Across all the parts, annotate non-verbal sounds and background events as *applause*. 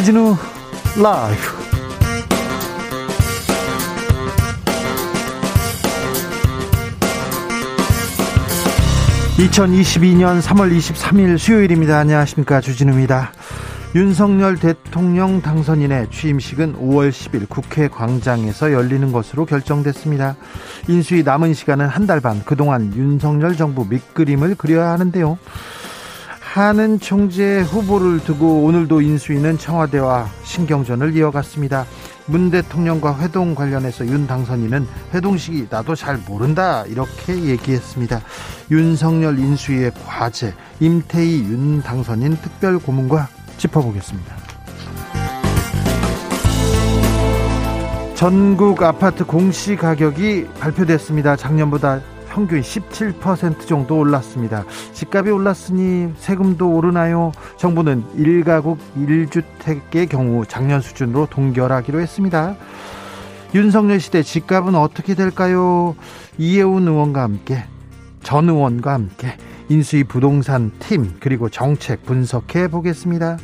주진우 라이브 (2022년 3월 23일) 수요일입니다 안녕하십니까 주진우입니다 윤석열 대통령 당선인의 취임식은 5월 10일 국회 광장에서 열리는 것으로 결정됐습니다. 인수위 남은 시간은 한 달 반. 그동안 윤석열 정부 밑그림을 그려야 하는데요. 하는 총재 후보를 두고 오늘도 인수위는 청와대와 신경전을 이어갔습니다. 문 대통령과 회동 관련해서 윤 당선인은 회동식이 나도 잘 모른다 이렇게 얘기했습니다. 윤석열 인수위의 과제 임태희 윤 당선인 특별 고문과 짚어보겠습니다. 전국 아파트 공시 가격이 발표됐습니다. 작년보다 평균 17% 정도 올랐습니다. 집값이 올랐으니 세금도 오르나요? 정부는 1가구 1주택의 경우 작년 수준으로 동결하기로 했습니다. 윤석열 시대 집값은 어떻게 될까요? 이혜훈 의원과 함께 전 의원과 함께 인수위 부동산 팀 그리고 정책 분석해 보겠습니다.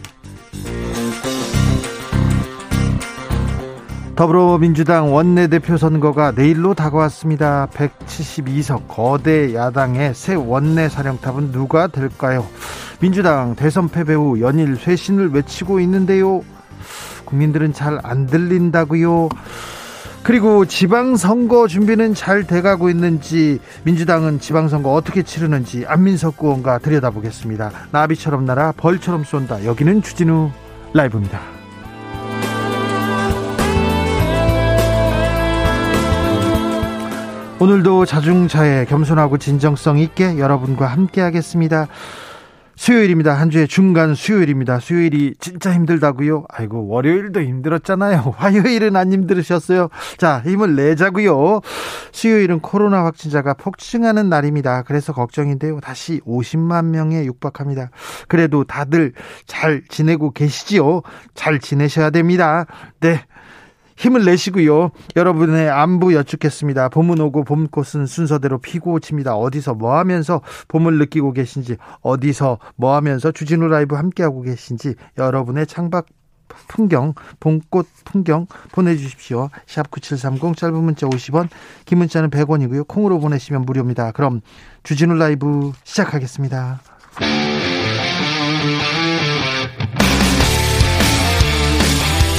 더불어민주당 원내대표 선거가 내일로 다가왔습니다. 172석 거대 야당의 새 원내 사령탑은 누가 될까요? 민주당 대선 패배 후 연일 쇄신을 외치고 있는데요. 국민들은 잘 안 들린다고요. 그리고 지방선거 준비는 잘 돼가고 있는지 민주당은 지방선거 어떻게 치르는지 안민석 의원과 들여다보겠습니다. 나비처럼 날아 벌처럼 쏜다. 여기는 주진우 라이브입니다. 오늘도 자중차에 겸손하고 진정성 있게 여러분과 함께 하겠습니다. 수요일입니다. 한 주의 중간 수요일입니다. 수요일이 진짜 힘들다고요? 아이고, 월요일도 힘들었잖아요. *laughs* 화요일은 안 힘들으셨어요? 자, 힘을 내자고요. 수요일은 코로나 확진자가 폭증하는 날입니다. 그래서 걱정인데요. 다시 50만 명에 육박합니다. 그래도 다들 잘 지내고 계시지요? 잘 지내셔야 됩니다. 네. 힘을 내시고요. 여러분의 안부 여쭙겠습니다. 봄은 오고 봄꽃은 순서대로 피고 칩니다. 어디서 뭐 하면서 봄을 느끼고 계신지, 어디서 뭐 하면서 주진우 라이브 함께하고 계신지, 여러분의 창밖 풍경, 봄꽃 풍경 보내주십시오. 샵 9730 짧은 문자 50원, 긴 문자는 100원이고요. 콩으로 보내시면 무료입니다. 그럼 주진우 라이브 시작하겠습니다.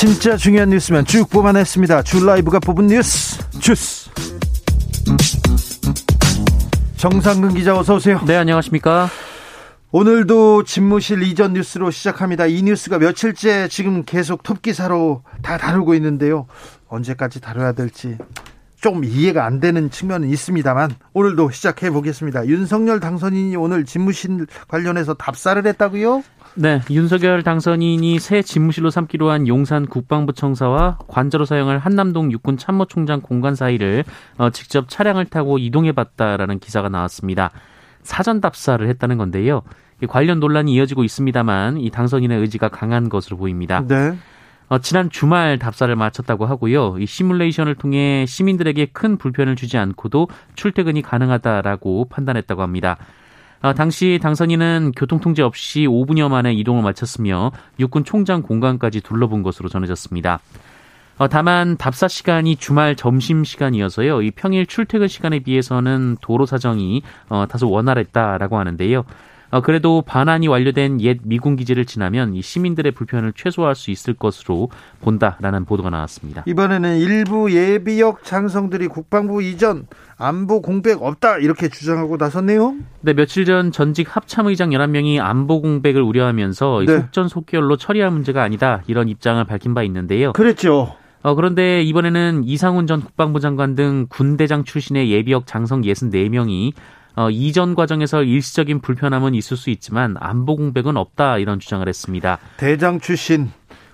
진짜 중요한 뉴스면 쭉 뽑아냈습니다. 줄 라이브가 뽑은 뉴스 주스. 정상근 기자 어서 오세요. 네, 안녕하십니까? 오늘도 집무실 이전 뉴스로 시작합니다. 이 뉴스가 며칠째 지금 계속 톱 기사로 다 다루고 있는데요. 언제까지 다뤄야 될지 좀 이해가 안 되는 측면은 있습니다만 오늘도 시작해 보겠습니다. 윤석열 당선인이 오늘 집무실 관련해서 답사를 했다고요? 네, 윤석열 당선인이 새 집무실로 삼기로 한 용산 국방부 청사와 관저로 사용할 한남동 육군 참모총장 공간 사이를 어, 직접 차량을 타고 이동해봤다라는 기사가 나왔습니다. 사전 답사를 했다는 건데요. 관련 논란이 이어지고 있습니다만 이 당선인의 의지가 강한 것으로 보입니다. 네. 어, 지난 주말 답사를 마쳤다고 하고요. 이 시뮬레이션을 통해 시민들에게 큰 불편을 주지 않고도 출퇴근이 가능하다라고 판단했다고 합니다. 아, 당시 당선인은 교통통제 없이 5분여 만에 이동을 마쳤으며 육군 총장 공간까지 둘러본 것으로 전해졌습니다. 어, 다만 답사 시간이 주말 점심 시간이어서요. 이 평일 출퇴근 시간에 비해서는 도로 사정이 어, 다소 원활했다라고 하는데요. 어, 그래도 반환이 완료된 옛 미군 기지를 지나면 이 시민들의 불편을 최소화할 수 있을 것으로 본다라는 보도가 나왔습니다. 이번에는 일부 예비역 장성들이 국방부 이전 안보 공백 없다 이렇게 주장하고 나섰네요. 네, 며칠 전 전직 합참의장 11명이 안보 공백을 우려하면서 네. 속전속결로 처리할 문제가 아니다 이런 입장을 밝힌 바 있는데요. 그랬죠. 어, 그런데 이번에는 이상훈 전 국방부 장관 등 군대장 출신의 예비역 장성 64명이 어, 이전 과정에서 일시적인 불편함은 있을 수 있지만 안보 공백은 없다 이런 주장을 했습니다. 대장 출신,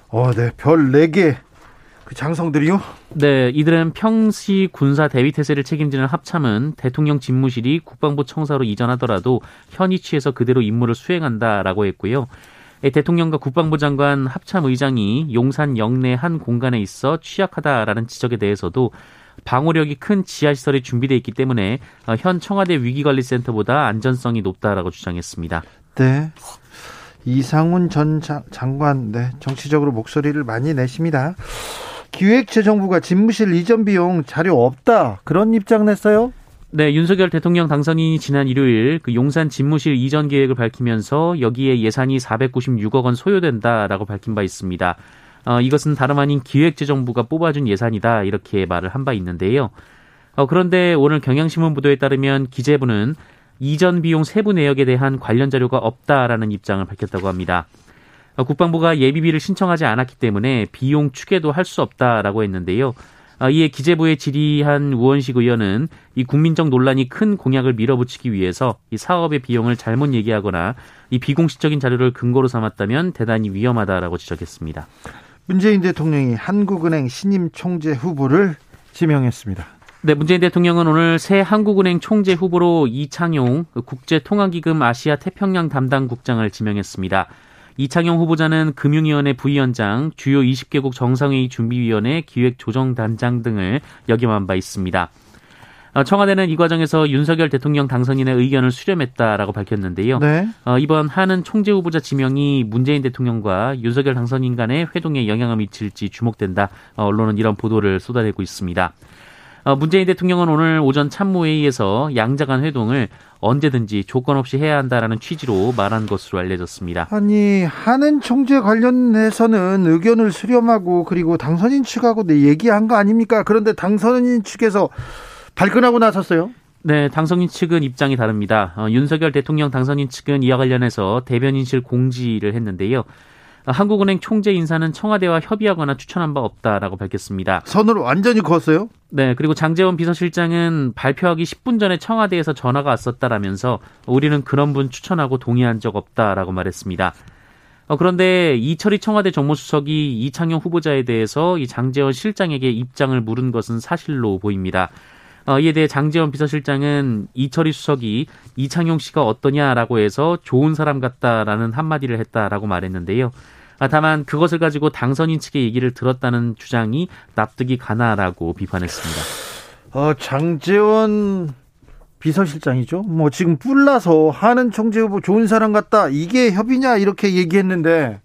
어, 네, 별 4개 그 장성들이요? 네, 이들은 평시 군사 대위 태세를 책임지는 합참은 대통령 집무실이 국방부 청사로 이전하더라도 현 위 치에서 그대로 임무를 수행한다라고 했고요. 대통령과 국방부 장관 합참 의장이 용산 영내 한 공간에 있어 취약하다라는 지적에 대해서도 방호력이 큰 지하시설이 준비되어 있기 때문에 현 청와대 위기관리센터보다 안전성이 높다라고 주장했습니다. 네. 이상훈 전 장관, 네, 정치적으로 목소리를 많이 내십니다. 기획재정부가 집무실 이전 비용 자료 없다 그런 입장 냈어요? 네, 윤석열 대통령 당선인이 지난 일요일 그 용산 집무실 이전 계획을 밝히면서 여기에 예산이 496억 원 소요된다라고 밝힌 바 있습니다. 어, 이것은 다름 아닌 기획재정부가 뽑아준 예산이다 이렇게 말을 한 바 있는데요. 어, 그런데 오늘 경향신문 보도에 따르면 기재부는 이전 비용 세부 내역에 대한 관련 자료가 없다라는 입장을 밝혔다고 합니다. 어, 국방부가 예비비를 신청하지 않았기 때문에 비용 추계도 할 수 없다라고 했는데요. 어, 이에 기재부에 질의한 우원식 의원은 이 국민적 논란이 큰 공약을 밀어붙이기 위해서 이 사업의 비용을 잘못 얘기하거나 이 비공식적인 자료를 근거로 삼았다면 대단히 위험하다라고 지적했습니다. 문재인 대통령이 한국은행 신임 총재 후보를 지명했습니다. 네, 문재인 대통령은 오늘 새 한국은행 총재 후보로 이창용 국제통화기금 아시아 태평양 담당 국장을 지명했습니다. 이창용 후보자는 금융위원회 부위원장, 주요 20개국 정상회의 준비위원회 기획조정단장 등을 역임한 바 있습니다. 어, 청와대는 이 과정에서 윤석열 대통령 당선인의 의견을 수렴했다라고 밝혔는데요. 네. 어, 이번 하는 총재 후보자 지명이 문재인 대통령과 윤석열 당선인 간의 회동에 영향을 미칠지 주목된다. 어, 언론은 이런 보도를 쏟아내고 있습니다. 어, 문재인 대통령은 오늘 오전 참모회의에서 양자 간 회동을 언제든지 조건 없이 해야 한다라는 취지로 말한 것으로 알려졌습니다. 아니 하는 총재 관련해서는 의견을 수렴하고 그리고 당선인 측하고 얘기한 거 아닙니까? 그런데 당선인 측에서 발끈하고 나섰어요. 네, 당선인 측은 입장이 다릅니다. 어, 윤석열 대통령 당선인 측은 이와 관련해서 대변인실 공지를 했는데요. 한국은행 총재 인사는 청와대와 협의하거나 추천한 바 없다라고 밝혔습니다. 선을 완전히 그었어요? 네, 그리고 장재원 비서실장은 발표하기 10분 전에 청와대에서 전화가 왔었다라면서 우리는 그런 분 추천하고 동의한 적 없다라고 말했습니다. 어, 그런데 이철희 청와대 정무수석이 이창용 후보자에 대해서 이 장재원 실장에게 입장을 물은 것은 사실로 보입니다. 어, 이에 대해 장재원 비서실장은 이철희 수석이 이창용 씨가 어떠냐라고 해서 좋은 사람 같다라는 한마디를 했다라고 말했는데요. 아, 다만 그것을 가지고 당선인 측의 얘기를 들었다는 주장이 납득이 가나라고 비판했습니다. 어, 장재원 비서실장이죠. 뭐 지금 뿔나서 하는 총재 후보 좋은 사람 같다. 이게 협의냐 이렇게 얘기했는데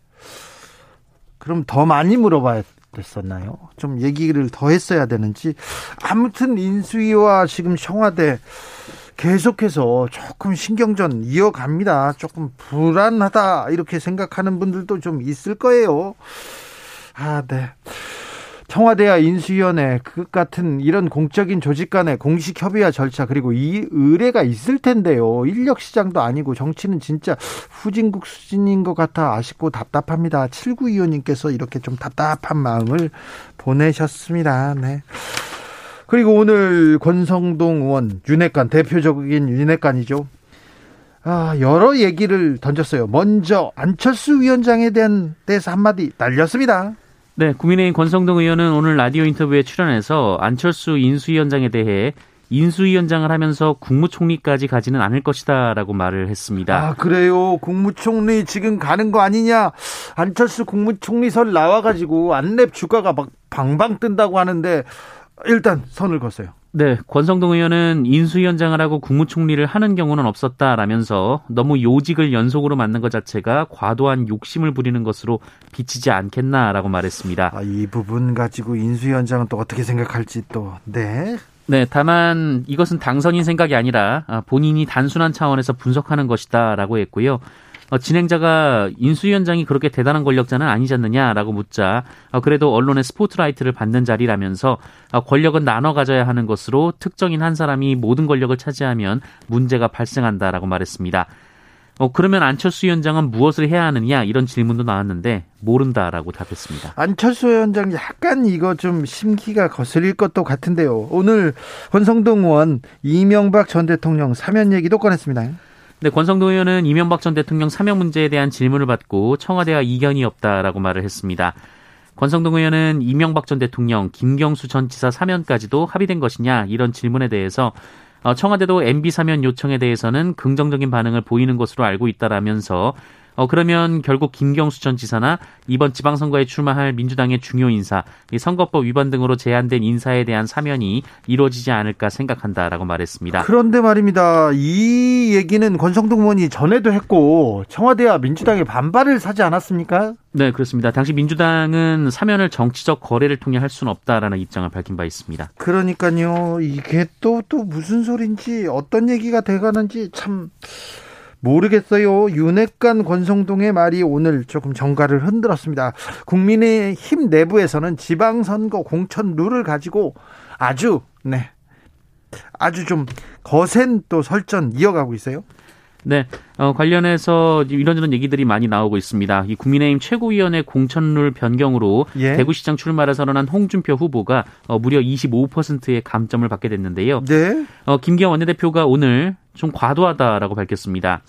그럼 더 많이 물어봐야 됐었나요? 좀 얘기를 더 했어야 되는지. 아무튼 인수위와 지금 청와대 계속해서 조금 신경전 이어갑니다. 조금 불안하다 이렇게 생각하는 분들도 좀 있을 거예요. 아, 네. 청와대와 인수위원회 그 같은 이런 공적인 조직 간의 공식 협의와 절차 그리고 이 의뢰가 있을 텐데요. 인력 시장도 아니고 정치는 진짜 후진국 수준인 것 같아 아쉽고 답답합니다. 7925님께서 이렇게 좀 답답한 마음을 보내셨습니다. 네. 그리고 오늘 권성동 의원 윤핵관 대표적인 윤핵관이죠. 아, 여러 얘기를 던졌어요. 먼저 안철수 위원장에 대한 대해서 한마디 날렸습니다. 네, 국민의힘 권성동 의원은 오늘 라디오 인터뷰에 출연해서 안철수 인수위원장에 대해 인수위원장을 하면서 국무총리까지 가지는 않을 것이다라고 말을 했습니다. 아 그래요? 국무총리 지금 가는 거 아니냐? 안철수 국무총리설 나와가지고 안랩 주가가 막 방방 뜬다고 하는데 일단 선을 걷어요. 네, 권성동 의원은 인수위원장을 하고 국무총리를 하는 경우는 없었다라면서 너무 요직을 연속으로 맡는 것 자체가 과도한 욕심을 부리는 것으로 비치지 않겠나라고 말했습니다. 아, 이 부분 가지고 인수위원장은 또 어떻게 생각할지 또 네. 네, 다만 이것은 당선인 생각이 아니라 본인이 단순한 차원에서 분석하는 것이다라고 했고요. 어, 진행자가 인수위원장이 그렇게 대단한 권력자는 아니지 않느냐라고 묻자 어, 그래도 언론의 스포트라이트를 받는 자리라면서 어, 권력은 나눠 가져야 하는 것으로 특정인 한 사람이 모든 권력을 차지하면 문제가 발생한다라고 말했습니다. 어, 그러면 안철수 위원장은 무엇을 해야 하느냐 이런 질문도 나왔는데 모른다라고 답했습니다. 안철수 위원장 약간 이거 좀 심기가 거슬릴 것도 같은데요. 오늘 권성동 의원 이명박 전 대통령 사면 얘기도 꺼냈습니다. 네, 권성동 의원은 이명박 전 대통령 사명 문제에 대한 질문을 받고 청와대와 이견이 없다라고 말을 했습니다. 권성동 의원은 이명박 전 대통령, 김경수 전 지사 사면까지도 합의된 것이냐 이런 질문에 대해서 어, 청와대도 MB 사면 요청에 대해서는 긍정적인 반응을 보이는 것으로 알고 있다라면서 어, 그러면 결국 김경수 전 지사나 이번 지방선거에 출마할 민주당의 중요 인사, 이 선거법 위반 등으로 제한된 인사에 대한 사면이 이루어지지 않을까 생각한다라고 말했습니다. 그런데 말입니다. 이 얘기는 권성동 의원이 전에도 했고 청와대와 민주당의 반발을 사지 않았습니까? 네, 그렇습니다. 당시 민주당은 사면을 정치적 거래를 통해 할 수는 없다라는 입장을 밝힌 바 있습니다. 그러니까요. 이게 또, 또 무슨 소린지 어떤 얘기가 돼가는지 참 모르겠어요. 윤핵관 권성동의 말이 오늘 조금 정가를 흔들었습니다. 국민의힘 내부에서는 지방선거 공천 룰을 가지고 아주 네 아주 좀 거센 또 설전 이어가고 있어요. 네, 어, 관련해서 이런저런 얘기들이 많이 나오고 있습니다. 이 국민의힘 최고위원회 공천룰 변경으로 예. 대구시장 출마를 선언한 홍준표 후보가 어, 무려 25%의 감점을 받게 됐는데요. 네. 어, 김기현 원내대표가 오늘 좀 과도하다라고 밝혔습니다.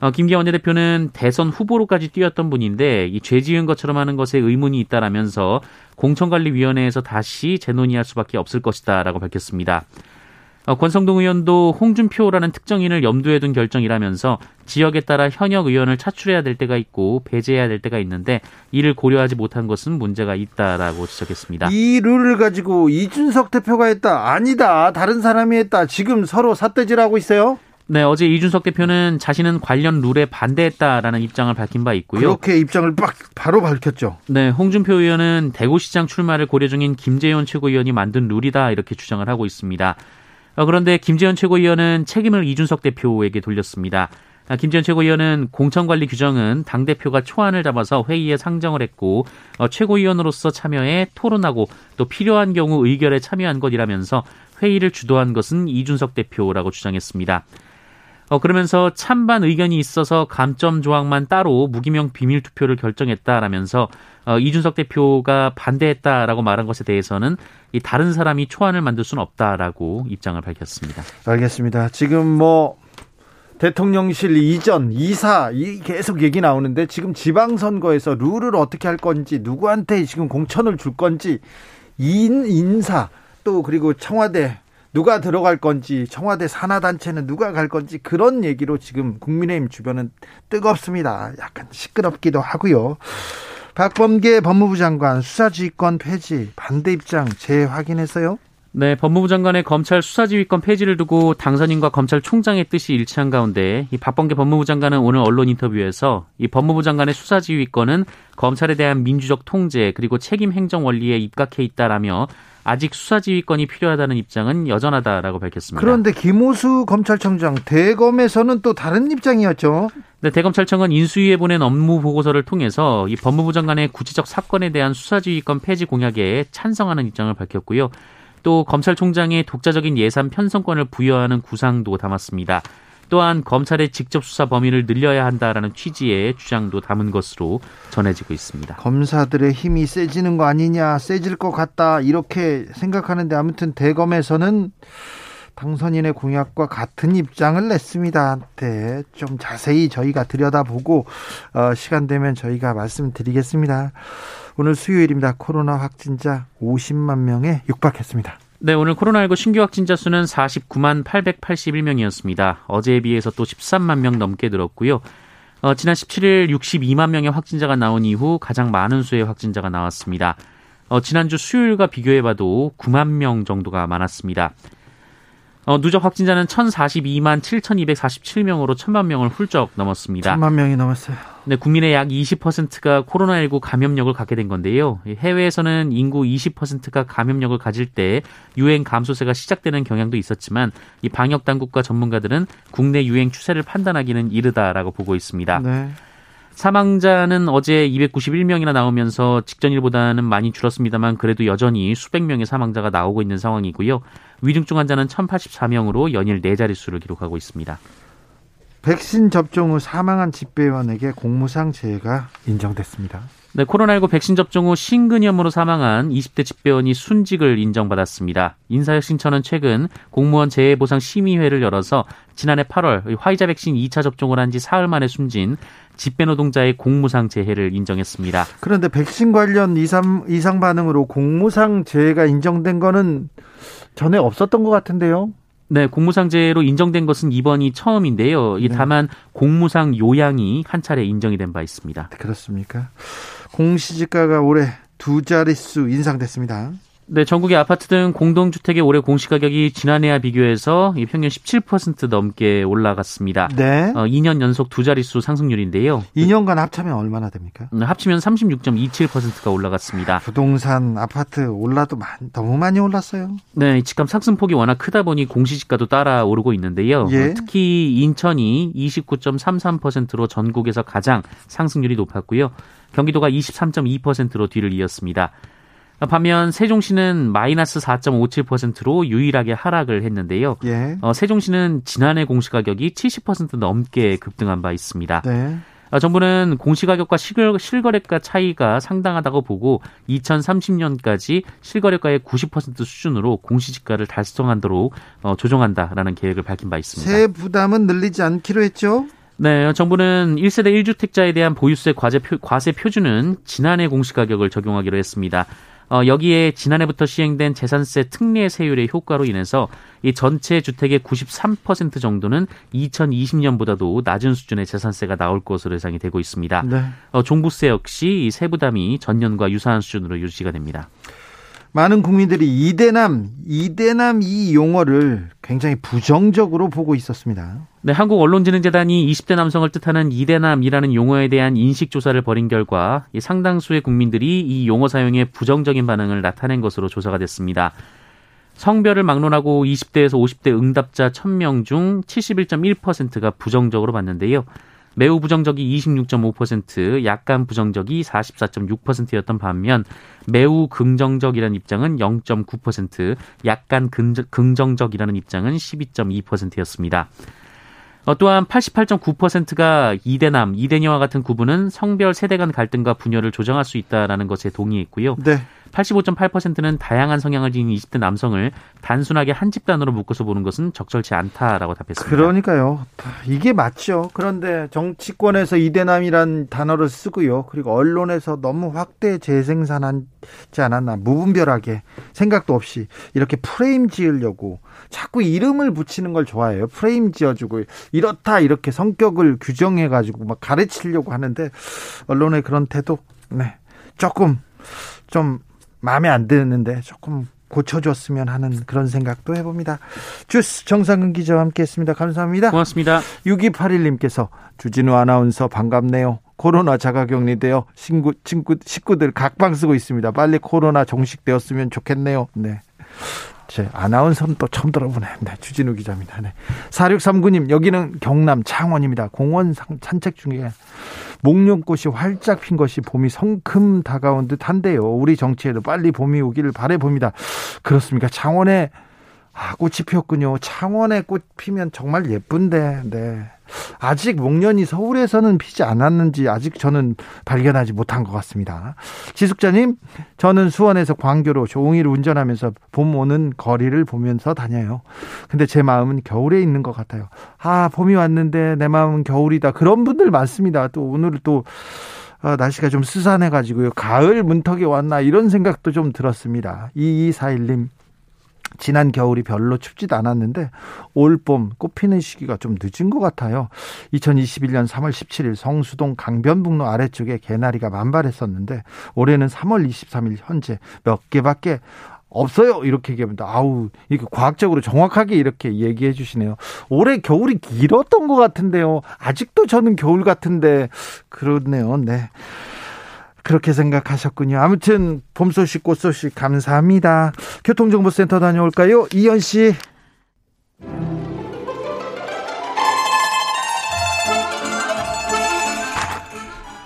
어, 김기현 원내대표는 대선 후보로까지 뛰었던 분인데 이 죄 지은 것처럼 하는 것에 의문이 있다라면서 공천관리위원회에서 다시 재논의할 수밖에 없을 것이다라고 밝혔습니다. 어, 권성동 의원도 홍준표라는 특정인을 염두에 둔 결정이라면서 지역에 따라 현역 의원을 차출해야 될 때가 있고 배제해야 될 때가 있는데 이를 고려하지 못한 것은 문제가 있다라고 지적했습니다. 이 룰을 가지고 이준석 대표가 했다. 아니다. 다른 사람이 했다. 지금 서로 삿대질하고 있어요. 네, 어제 이준석 대표는 자신은 관련 룰에 반대했다라는 입장을 밝힌 바 있고요. 그렇게 입장을 막 바로 밝혔죠. 네, 홍준표 의원은 대구시장 출마를 고려 중인 김재현 최고위원이 만든 룰이다 이렇게 주장을 하고 있습니다. 어, 그런데 김재현 최고위원은 책임을 이준석 대표에게 돌렸습니다. 아, 김재현 최고위원은 공천관리 규정은 당대표가 초안을 잡아서 회의에 상정을 했고 어, 최고위원으로서 참여해 토론하고 또 필요한 경우 의결에 참여한 것이라면서 회의를 주도한 것은 이준석 대표라고 주장했습니다. 어, 그러면서 찬반 의견이 있어서 감점 조항만 따로 무기명 비밀 투표를 결정했다라면서 어, 이준석 대표가 반대했다라고 말한 것에 대해서는 이 다른 사람이 초안을 만들 수는 없다라고 입장을 밝혔습니다. 알겠습니다. 지금 뭐 대통령실 이전, 이사 이 계속 얘기 나오는데 지금 지방선거에서 룰을 어떻게 할 건지 누구한테 지금 공천을 줄 건지 인 인사 또 그리고 청와대 누가 들어갈 건지 청와대 산하단체는 누가 갈 건지 그런 얘기로 지금 국민의힘 주변은 뜨겁습니다. 약간 시끄럽기도 하고요. 박범계 법무부 장관 수사지휘권 폐지 반대 입장 재확인했어요. 네, 법무부 장관의 검찰 수사지휘권 폐지를 두고 당선인과 검찰총장의 뜻이 일치한 가운데 이 박범계 법무부 장관은 오늘 언론 인터뷰에서 이 법무부 장관의 수사지휘권은 검찰에 대한 민주적 통제 그리고 책임 행정 원리에 입각해 있다라며 아직 수사 지휘권이 필요하다는 입장은 여전하다라고 밝혔습니다. 그런데 김호수 검찰청장 대검에서는 또 다른 입장이었죠. 네, 대검찰청은 인수위에 보낸 업무 보고서를 통해서 이 법무부 장관의 구체적 사건에 대한 수사 지휘권 폐지 공약에 찬성하는 입장을 밝혔고요. 또 검찰총장의 독자적인 예산 편성권을 부여하는 구상도 담았습니다. 또한 검찰의 직접 수사 범위를 늘려야 한다라는 취지의 주장도 담은 것으로 전해지고 있습니다. 검사들의 힘이 세지는 거 아니냐, 세질 것 같다 이렇게 생각하는데 아무튼 대검에서는 당선인의 공약과 같은 입장을 냈습니다. 네, 좀 자세히 저희가 들여다보고 어, 시간 되면 저희가 말씀드리겠습니다. 오늘 수요일입니다. 코로나 확진자 50만 명에 육박했습니다. 네, 오늘 코로나19 신규 확진자 수는 49만 881명이었습니다. 어제에 비해서 또 13만 명 넘게 늘었고요. 어, 지난 17일 62만 명의 확진자가 나온 이후 가장 많은 수의 확진자가 나왔습니다. 어, 지난주 수요일과 비교해봐도 9만 명 정도가 많았습니다. 어, 누적 확진자는 1,042만 7,247명으로 1,000만 명을 훌쩍 넘었습니다. 1,000만 명이 넘었어요. 네, 국민의 약 20%가 코로나19 감염력을 갖게 된 건데요. 해외에서는 인구 20%가 감염력을 가질 때 유행 감소세가 시작되는 경향도 있었지만 이 방역 당국과 전문가들은 국내 유행 추세를 판단하기는 이르다라고 보고 있습니다. 네. 사망자는 어제 291명이나 나오면서 직전일보다는 많이 줄었습니다만 그래도 여전히 수백 명의 사망자가 나오고 있는 상황이고요. 위중증 환자는 1084명으로 연일 네 자릿수를 기록하고 있습니다. 백신 접종 후 사망한 집배원에게 공무상 재해가 인정됐습니다. 네, 코로나19 백신 접종 후 심근염으로 사망한 20대 집배원이 순직을 인정받았습니다. 인사혁신처는 최근 공무원 재해보상 심의회를 열어서 지난해 8월 화이자 백신 2차 접종을 한 지 사흘 만에 숨진 집배 노동자의 공무상 재해를 인정했습니다. 그런데 백신 관련 이상, 이상 반응으로 공무상 재해가 인정된 거는 전에 없었던 것 같은데요. 네, 공무상재로 인정된 것은 이번이 처음인데요. 이 네. 다만 공무상 요양이 한 차례 인정이 된 바 있습니다. 그렇습니까? 공시지가가 올해 두 자릿수 인상됐습니다. 네, 전국의 아파트 등 공동주택의 올해 공시가격이 지난해와 비교해서 평균 17% 넘게 올라갔습니다. 네. 어, 2년 연속 두 자릿수 상승률인데요. 2년간 합치면 얼마나 됩니까? 네, 합치면 36.27%가 올라갔습니다. 부동산 아파트 올라도 많, 너무 많이 올랐어요. 네, 집값 상승폭이 워낙 크다 보니 공시지가도 따라 오르고 있는데요. 예. 특히 인천이 29.33%로 전국에서 가장 상승률이 높았고요. 경기도가 23.2%로 뒤를 이었습니다. 반면 세종시는 마이너스 4.57%로 유일하게 하락을 했는데요. 예. 어, 세종시는 지난해 공시가격이 70% 넘게 급등한 바 있습니다. 네. 어, 정부는 공시가격과 실거, 실거래가 차이가 상당하다고 보고 2030년까지 실거래가의 90% 수준으로 공시지가를 달성하도록 어, 조정한다라는 계획을 밝힌 바 있습니다. 세 부담은 늘리지 않기로 했죠? 네, 정부는 1세대 1주택자에 대한 보유세 과세, 표, 과세 표준은 지난해 공시가격을 적용하기로 했습니다. 어, 여기에 지난해부터 시행된 재산세 특례 세율의 효과로 인해서 이 전체 주택의 93% 정도는 2020년보다도 낮은 수준의 재산세가 나올 것으로 예상이 되고 있습니다. 네. 어, 종부세 역시 이 세부담이 전년과 유사한 수준으로 유지가 됩니다. 많은 국민들이 이대남, 이대남 이 용어를 굉장히 부정적으로 보고 있었습니다. 네, 한국 언론진흥재단이 20대 남성을 뜻하는 이대남이라는 용어에 대한 인식 조사를 벌인 결과 상당수의 국민들이 이 용어 사용에 부정적인 반응을 나타낸 것으로 조사가 됐습니다. 성별을 막론하고 20대에서 50대 응답자 1000명 중 71.1%가 부정적으로 봤는데요. 매우 부정적이 26.5%, 약간 부정적이 44.6%였던 반면 매우 긍정적이라는 입장은 0.9%, 약간 긍정적이라는 입장은 12.2%였습니다. 어, 또한 88.9%가 이대남, 이대녀와 같은 구분은 성별 세대 간 갈등과 분열을 조정할 수 있다라는 것에 동의했고요. 네. 85.8%는 다양한 성향을 지닌 20대 남성을 단순하게 한 집단으로 묶어서 보는 것은 적절치 않다라고 답했습니다. 그러니까요. 이게 맞죠. 그런데 정치권에서 이대남이란 단어를 쓰고요. 그리고 언론에서 너무 확대 재생산하지 않았나. 무분별하게 생각도 없이 이렇게 프레임 지으려고 자꾸 이름을 붙이는 걸 좋아해요. 프레임 지어주고 이렇다 이렇게 성격을 규정해가지고 막 가르치려고 하는데 언론의 그런 태도 네 조금 좀 마음에 안 드는데 조금 고쳐줬으면 하는 그런 생각도 해봅니다. 주스 정상근 기자와 함께했습니다. 감사합니다. 고맙습니다. 6281님께서 주진우 아나운서 반갑네요. 코로나 자가격리되어 친구, 친구, 식구들 각방 쓰고 있습니다. 빨리 코로나 종식되었으면 좋겠네요. 네. 제 아나운서는 또 처음 들어보네. 네, 주진우 기자입니다. 네. 4639님, 여기는 경남 창원입니다. 공원 산책 중에 목련꽃이 활짝 핀 것이 봄이 성큼 다가온 듯 한데요. 우리 정치에도 빨리 봄이 오기를 바래봅니다. 그렇습니까? 창원에 아, 꽃이 피었군요. 창원에 꽃 피면 정말 예쁜데, 네. 아직 목련이 서울에서는 피지 않았는지 아직 저는 발견하지 못한 것 같습니다. 지숙자님, 저는 수원에서 광교로 종일 운전하면서 봄 오는 거리를 보면서 다녀요. 근데 제 마음은 겨울에 있는 것 같아요. 아, 봄이 왔는데 내 마음은 겨울이다. 그런 분들 많습니다. 또 오늘 또 아, 날씨가 좀 스산해가지고요. 가을 문턱이 왔나 이런 생각도 좀 들었습니다. 2241님, 지난 겨울이 별로 춥지도 않았는데 올 봄 꽃피는 시기가 좀 늦은 것 같아요. 2021년 3월 17일 성수동 강변북로 아래쪽에 개나리가 만발했었는데 올해는 3월 23일 현재 몇 개밖에 없어요. 이렇게 얘기합니다. 아우, 이렇게 과학적으로 정확하게 이렇게 얘기해 주시네요. 올해 겨울이 길었던 것 같은데요. 아직도 저는 겨울 같은데, 그렇네요. 네. 그렇게 생각하셨군요. 아무튼 봄 소식, 꽃 소식 감사합니다. 교통정보센터 다녀올까요? 이현 씨.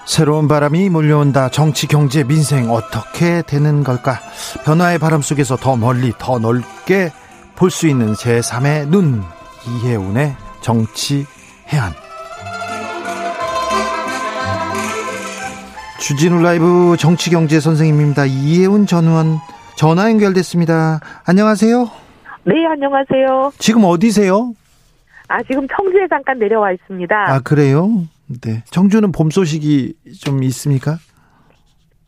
새로운 바람이 몰려온다. 정치, 경제, 민생 어떻게 되는 걸까? 변화의 바람 속에서 더 멀리, 더 넓게 볼 수 있는 제3의 눈. 이혜운의 정치 해안. 주진우 라이브 정치경제 선생님입니다. 이혜훈 전 의원 전화 연결됐습니다. 안녕하세요. 네, 안녕하세요. 지금 어디세요? 아, 지금 청주에 잠깐 내려와 있습니다. 아, 그래요? 네. 청주는 봄 소식이 좀 있습니까?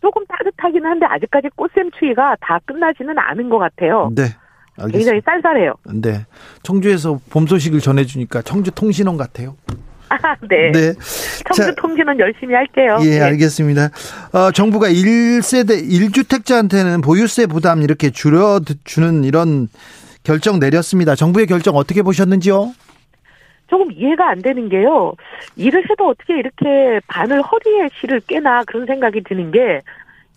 조금 따뜻하긴 한데 아직까지 꽃샘 추위가 다 끝나지는 않은 것 같아요. 네. 알겠습니다. 굉장히 쌀쌀해요. 네. 청주에서 봄 소식을 전해주니까 청주 통신원 같아요. 아, *laughs* 네. 네. 청주 통신원 열심히 할게요. 예, 네. 알겠습니다. 어, 정부가 1세대 1주택자한테는 보유세 부담 이렇게 줄여 주는 이런 결정 내렸습니다. 정부의 결정 어떻게 보셨는지요? 조금 이해가 안 되는 게요. 일을 해도 어떻게 이렇게 바늘 허리에 실을 깨나 그런 생각이 드는 게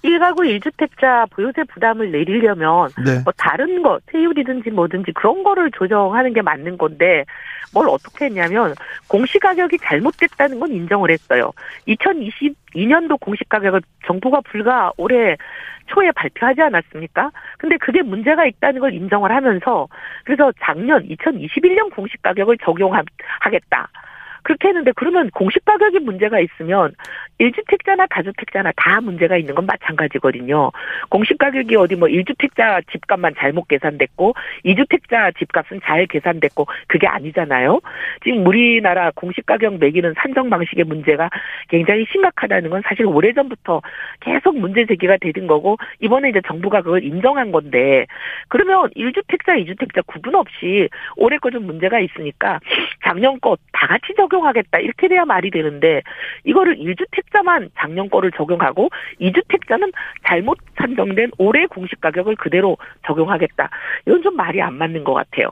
1가구 1주택자 보유세 부담을 내리려면 네. 뭐 다른 거 세율이든지 뭐든지 그런 거를 조정하는 게 맞는 건데 뭘 어떻게 했냐면 공시가격이 잘못됐다는 건 인정을 했어요. 2022년도 공시가격을 정부가 불과 올해 초에 발표하지 않았습니까? 근데 그게 문제가 있다는 걸 인정을 하면서 그래서 작년 2021년 공시 가격을 적용하겠다. 그렇게 했는데 그러면 공시 가격이 문제가 있으면 1주택자나 다주택자나 다 문제가 있는 건 마찬가지거든요. 공시 가격이 어디 뭐 1주택자 집값만 잘못 계산됐고 2주택자 집값은 잘 계산됐고 그게 아니잖아요. 지금 우리나라 공시 가격 매기는 산정 방식의 문제가 굉장히 심각하다는 건 사실 오래전부터 계속 문제 제기가 되는 거고 이번에 이제 정부가 그걸 인정한 건데 그러면 1주택자, 2주택자 구분 없이 올해 거 좀 문제가 있으니까 작년 거 다 같이 적용하겠다 이렇게 돼야 말이 되는데 이거를 1주택 1 주택자만 작년 거를 적용하고 2주택자는 잘못 산정된 올해 공시 가격을 그대로 적용하겠다. 이건 좀 말이 안 맞는 것 같아요.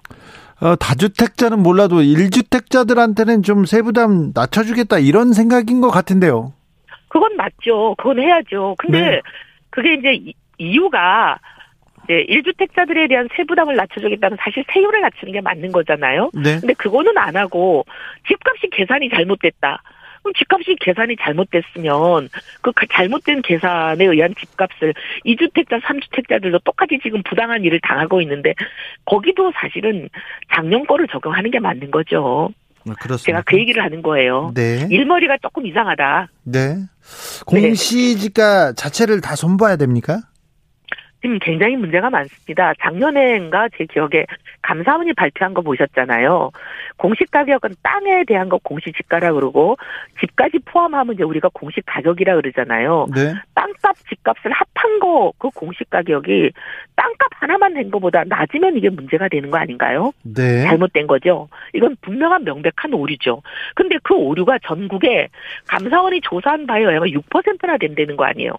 어, 다주택자는 몰라도 1주택자들한테는 좀 세부담 낮춰주겠다 이런 생각인 것 같은데요. 그건 맞죠. 그건 해야죠. 근데 네. 그게 이제 이유가 이제 1주택자들에 대한 세부담을 낮춰주겠다는 사실 세율을 낮추는 게 맞는 거잖아요. 네. 근데 그거는 안 하고 집값이 계산이 잘못됐다. 그럼 집값이 계산이 잘못됐으면 그 잘못된 계산에 의한 집값을 2주택자, 3주택자들도 똑같이 지금 부당한 일을 당하고 있는데 거기도 사실은 작년 거를 적용하는 게 맞는 거죠. 아, 그렇습니다. 제가 그 얘기를 하는 거예요. 네. 일머리가 조금 이상하다. 네. 공시지가 네. 자체를 다 손봐야 됩니까? 지금 굉장히 문제가 많습니다. 작년에인가 제 기억에 감사원이 발표한 거 보셨잖아요. 공시 가격은 땅에 대한 거 공시 지가라 그러고 집까지 포함하면 이제 우리가 공시 가격이라 그러잖아요. 네. 땅값 집값을 합한 거 그 공시 가격이 땅값 하나만 낸 거보다 낮으면 이게 문제가 되는 거 아닌가요? 네. 잘못된 거죠. 이건 분명한 명백한 오류죠. 근데 그 오류가 전국에 감사원이 조사한 바에 의하면 6%나 된다는 거 아니에요.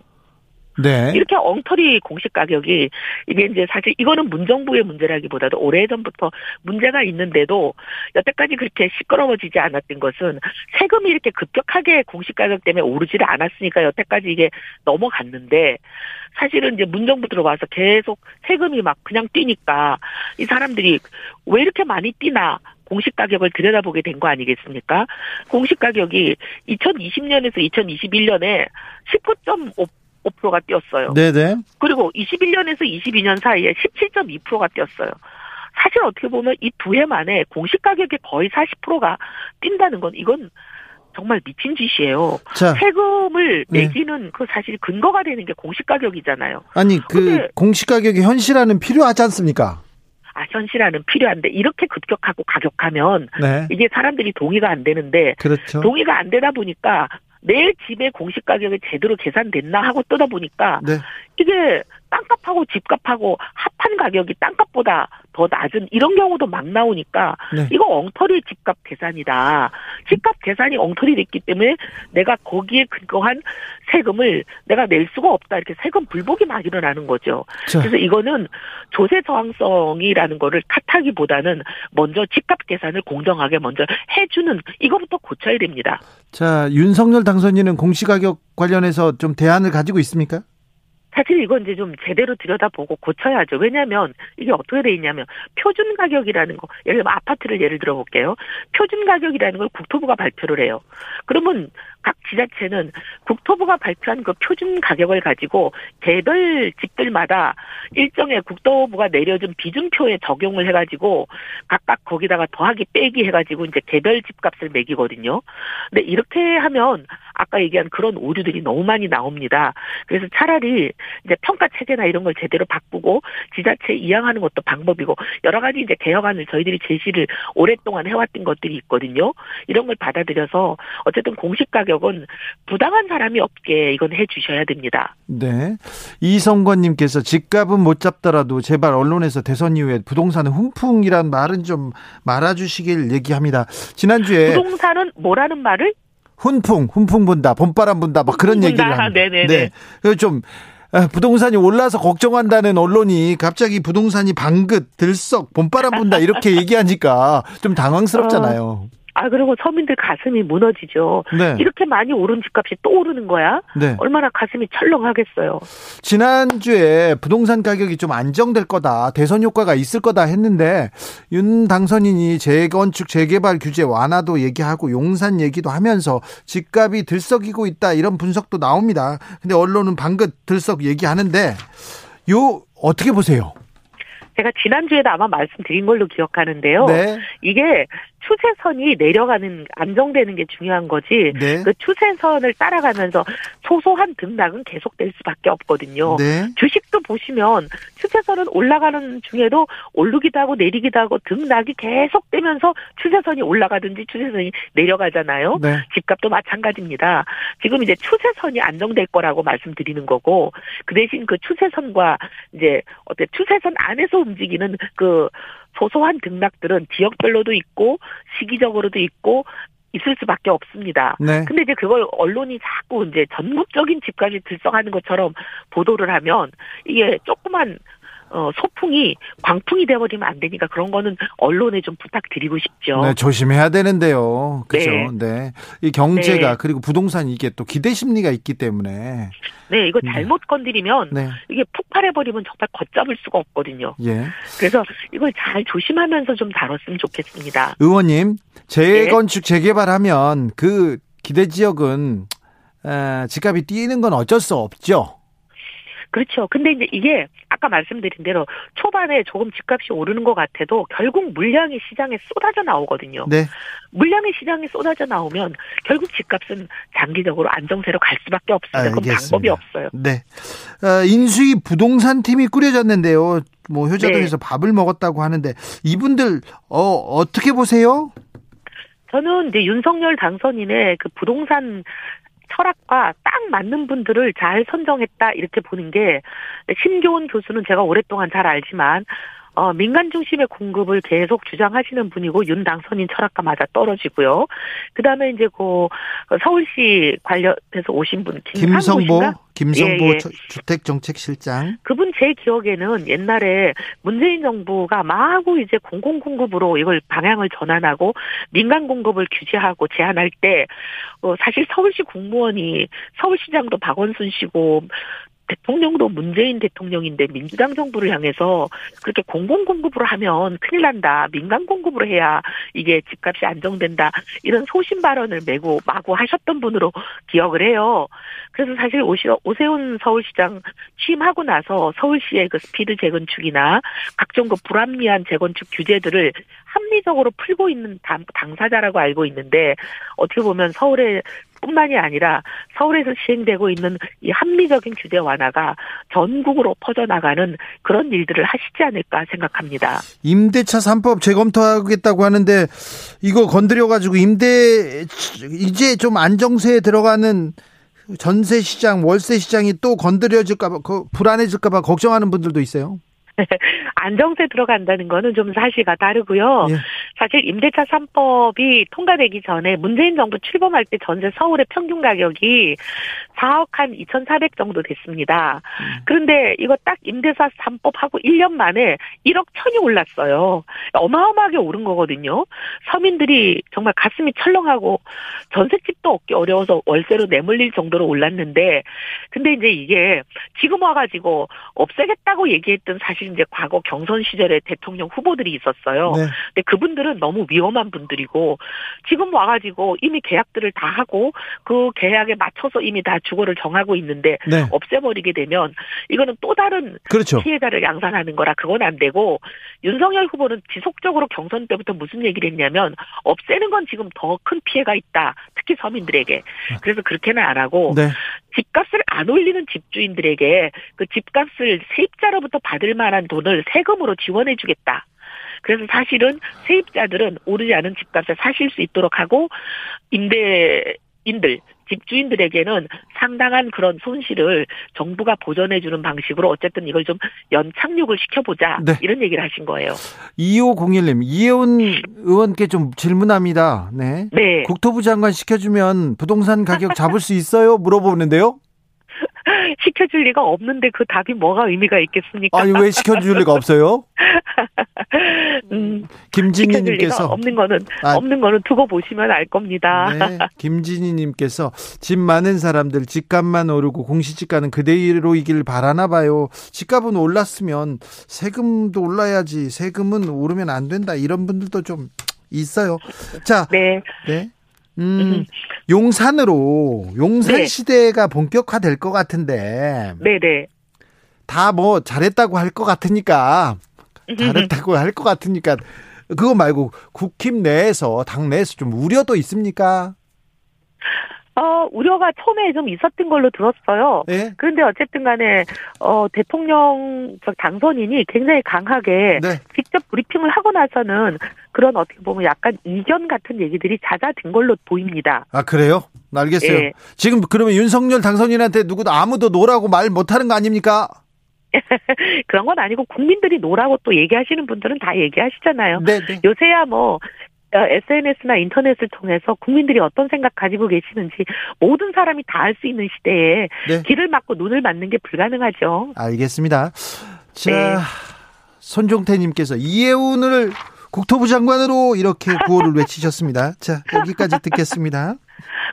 네. 이렇게 엉터리 공시 가격이 이게 이제 사실 이거는 문정부의 문제라기보다도 오래전부터 문제가 있는데도 여태까지 그렇게 시끄러워지지 않았던 것은 세금이 이렇게 급격하게 공시 가격 때문에 오르지를 않았으니까 여태까지 이게 넘어갔는데 사실은 이제 문정부 들어와서 계속 세금이 막 그냥 뛰니까 이 사람들이 왜 이렇게 많이 뛰나 공시 가격을 들여다보게 된 거 아니겠습니까? 공시 가격이 2020년에서 2021년에 19.5 5%가 뛰었어요. 네네. 그리고 21년에서 22년 사이에 17.2%가 뛰었어요. 사실 어떻게 보면 이 두 해 만에 공시 가격의 거의 40%가 뛴다는 건 이건 정말 미친 짓이에요. 자, 세금을 네. 매기는 네. 그 사실 근거가 되는 게 공시 가격이잖아요. 아니 그 공시 가격의 현실화는 필요하지 않습니까? 아 현실화는 필요한데 이렇게 급격하고 가격하면 네. 이게 사람들이 동의가 안 되는데 그렇죠. 동의가 안 되다 보니까 내 집의 공시 가격이 제대로 계산됐나 하고 뜨다 보니까 네. 이게 땅값하고 집값하고 합한 가격이 땅값보다 더 낮은 이런 경우도 막 나오니까 네. 이거 엉터리 집값 계산이다. 집값 계산이 엉터리 됐기 때문에 내가 거기에 근거한 세금을 내가 낼 수가 없다. 이렇게 세금 불복이 막 일어나는 거죠. 자. 그래서 이거는 조세 저항성이라는 거를 탓하기보다는 먼저 집값 계산을 공정하게 먼저 해주는 이거부터 고쳐야 됩니다. 자, 윤석열 당선인은 공시가격 관련해서 좀 대안을 가지고 있습니까? 사실 이건 이제 좀 제대로 들여다보고 고쳐야죠. 왜냐하면 이게 어떻게 돼 있냐면 표준 가격이라는 거 예를 들면 아파트를 예를 들어 볼게요. 표준 가격이라는 걸 국토부가 발표를 해요. 그러면 각 지자체는 국토부가 발표한 그 표준 가격을 가지고 개별 집들마다 일정의 국토부가 내려준 비준표에 적용을 해가지고 각각 거기다가 더하기 빼기 해가지고 이제 개별 집값을 매기거든요. 근데 이렇게 하면 아까 얘기한 그런 오류들이 너무 많이 나옵니다. 그래서 차라리 이제 평가 체계나 이런 걸 제대로 바꾸고 지자체 이양하는 것도 방법이고 여러 가지 이제 개혁안을 저희들이 제시를 오랫동안 해왔던 것들이 있거든요. 이런 걸 받아들여서 어쨌든 공시 가격 은 부당한 사람이 없게 이건 해주셔야 됩니다. 네. 이성권님께서 집값은 못 잡더라도 제발 언론에서 대선 이후에 부동산은 훈풍이란 말은 좀 말아주시길 얘기합니다. 지난주에 부동산은 뭐라는 말을 훈풍, 훈풍 분다, 봄바람 분다, 막 그런 분다. 얘기를 합니다. 네네네. 네. 그래서 좀 아, 부동산이 올라서 걱정한다는 언론이 갑자기 부동산이 방긋, 들썩, 봄바람 분다 이렇게 *laughs* 얘기하니까 좀 당황스럽잖아요. 아 그리고 서민들 가슴이 무너지죠. 네. 이렇게 많이 오른 집값이 또 오르는 거야? 네. 얼마나 가슴이 철렁하겠어요. 지난주에 부동산 가격이 좀 안정될 거다, 대선 효과가 있을 거다 했는데 윤 당선인이 재건축 재개발 규제 완화도 얘기하고 용산 얘기도 하면서 집값이 들썩이고 있다 이런 분석도 나옵니다. 근데 언론은 방긋 들썩 얘기하는데 요 어떻게 보세요? 제가 지난주에도 아마 말씀드린 걸로 기억하는데요. 네. 이게 추세선이 내려가는 안정되는 게 중요한 거지. 네. 그 추세선을 따라가면서 소소한 등락은 계속될 수밖에 없거든요. 네. 주식도 보시면 추세선은 올라가는 중에도 오르기도 하고 내리기도 하고 등락이 계속되면서 추세선이 올라가든지 추세선이 내려가잖아요. 네. 집값도 마찬가지입니다. 지금 이제 추세선이 안정될 거라고 말씀드리는 거고 그 대신 그 추세선과 이제 어때 추세선 안에서 움직이는 그 소소한 등락들은 지역별로도 있고 시기적으로도 있고 있을 수밖에 없습니다. 네. 근데 이제 그걸 언론이 자꾸 이제 전국적인 집값이 들썩하는 것처럼 보도를 하면 이게 조그만 어, 소풍이 광풍이 돼버리면 안 되니까 그런 거는 언론에 좀 부탁드리고 싶죠. 네, 조심해야 되는데요. 그죠? 네. 네. 이 경제가 네. 그리고 부동산 이게 또 기대 심리가 있기 때문에 네, 이거 네. 잘못 건드리면 네. 이게 폭발해버리면 정말 걷잡을 수가 없거든요. 예. 그래서 이걸 잘 조심하면서 좀 다뤘으면 좋겠습니다. 의원님, 네. 재건축 재개발하면 그 기대 지역은 에, 집값이 뛰는 건 어쩔 수 없죠. 그렇죠. 근데 이제 이게 아까 말씀드린 대로 초반에 조금 집값이 오르는 것 같아도 결국 물량이 시장에 쏟아져 나오거든요. 네. 물량이 시장에 쏟아져 나오면 결국 집값은 장기적으로 안정세로 갈 수밖에 없습니다. 알겠습니다. 방법이 없어요. 네. 어, 인수위 부동산 팀이 꾸려졌는데요. 뭐 효자동에서 밥을 먹었다고 하는데 이분들 어 어떻게 보세요? 저는 이제 윤석열 당선인의 그 부동산 철학과 딱 맞는 분들을 잘 선정했다 이렇게 보는 게 심교훈 교수는 제가 오랫동안 잘 알지만 어, 민간 중심의 공급을 계속 주장하시는 분이고 윤 당선인 철학과 맞아 떨어지고요. 그다음에 이제 그 서울시 관련해서 오신 분 김성보? 김성보 예, 예. 주택정책실장. 그분 제 기억에는 옛날에 문재인 정부가 마구 이제 공공 공급으로 이걸 방향을 전환하고 민간 공급을 규제하고 제한할 때 어, 사실 서울시 공무원이 서울시장도 박원순 씨고 대통령도 문재인 대통령인데 민주당 정부를 향해서 그렇게 공공 공급으로 하면 큰일 난다. 민간 공급으로 해야 이게 집값이 안정된다. 이런 소신 발언을 메고 마구 하셨던 분으로 기억을 해요. 그래서 사실 오세훈 서울시장 취임하고 나서 서울시의 그 스피드 재건축이나 각종 그 불합리한 재건축 규제들을 합리적으로 풀고 있는 당, 당사자라고 알고 있는데 어떻게 보면 서울에 뿐만이 아니라 서울에서 시행되고 있는 이 합리적인 규제 완화가 전국으로 퍼져나가는 그런 일들을 하시지 않을까 생각합니다. 임대차 3법 재검토하겠다고 하는데 이거 건드려 가지고 임대 이제 좀 안정세에 들어가는 전세 시장, 월세 시장이 또 건드려질까 봐그 불안해질까 봐 걱정하는 분들도 있어요. *laughs* 안정세 들어간다는 거는 좀 사실과 다르고요. 예. 사실 임대차 3법이 통과되기 전에 문재인 정부 출범할 때 전세 서울의 평균 가격이 4억 한 2,400 정도 됐습니다. 그런데 이거 딱 임대차 3법하고 1년 만에 1억 천이 올랐어요. 어마어마하게 오른 거거든요. 서민들이 정말 가슴이 철렁하고 전셋집도 얻기 어려워서 월세로 내몰릴 정도로 올랐는데 근데 이제 이게 지금 와가지고 없애겠다고 얘기했던 사실 사실 이제 과거 경선 시절에 대통령 후보들이 있었어요. 네. 근데 그분들은 너무 위험한 분들이고 지금 와가지고 이미 계약들을 다 하고 그 계약에 맞춰서 이미 다 주거를 정하고 있는데 네. 없애버리게 되면 이거는 또 다른 그렇죠. 피해자를 양산하는 거라 그건 안 되고 윤석열 후보는 지속적으로 경선 때부터 무슨 얘기를 했냐면 없애는 건 지금 더 큰 피해가 있다. 특히 서민들에게. 그래서 그렇게는 안 하고 네. 집값을 안 올리는 집주인들에게 그 집값을 세입자로부터 받을 만한 돈을 세금으로 지원해 주겠다. 그래서 사실은 세입자들은 오르지 않은 집값에 사실 수 있도록 하고 임대인들 집주인들에게는 상당한 그런 손실을 정부가 보전해 주는 방식으로 어쨌든 이걸 좀 연착륙을 시켜보자 네. 이런 얘기를 하신 거예요. 2501님, 이혜원 의원께 좀 질문합니다. 네. 네. 국토부 장관 시켜주면 부동산 가격 잡을 수 있어요? 물어보는데요. *laughs* 시켜줄 리가 없는데 그 답이 뭐가 의미가 있겠습니까? 아니, 왜 시켜줄 리가 없어요? *laughs* 음, 김진희님께서. 없는 거는 아. 없는 거는 두고 보시면 알 겁니다. 네, 김진희님께서 집 많은 사람들 집값만 오르고 공시지가는 그대로이길 바라나 봐요. 집값은 올랐으면 세금도 올라야지 세금은 오르면 안 된다 이런 분들도 좀 있어요. 자, 네. 네. 음, 용산으로 용산 네. 시대가 본격화될 것 같은데 네, 네. 다 뭐 잘했다고 할 것 같으니까 잘했다고 할 것 같으니까 그거 말고 국힘 내에서 당 내에서 좀 우려도 있습니까? 어, 우려가 처음에 좀 있었던 걸로 들었어요. 네. 그런데 어쨌든 간에, 어, 대통령 저 당선인이 굉장히 강하게 네. 직접 브리핑을 하고 나서는 그런 어떻게 보면 약간 이견 같은 얘기들이 잦아든 걸로 보입니다. 아 그래요? 알겠어요. 예. 지금 그러면 윤석열 당선인한테 누구도 아무도 no라고 말 못하는 거 아닙니까? *laughs* 그런 건 아니고 국민들이 no라고 또 얘기하시는 분들은 다 얘기하시잖아요. 네, 네. 요새야 뭐, SNS나 인터넷을 통해서 국민들이 어떤 생각 가지고 계시는지 모든 사람이 다 알 수 있는 시대에 네. 길을 막고 눈을 막는 게 불가능하죠. 알겠습니다. 자, 네. 손종태님께서 이해운을 국토부 장관으로 이렇게 구호를 *laughs* 외치셨습니다. 자, 여기까지 듣겠습니다.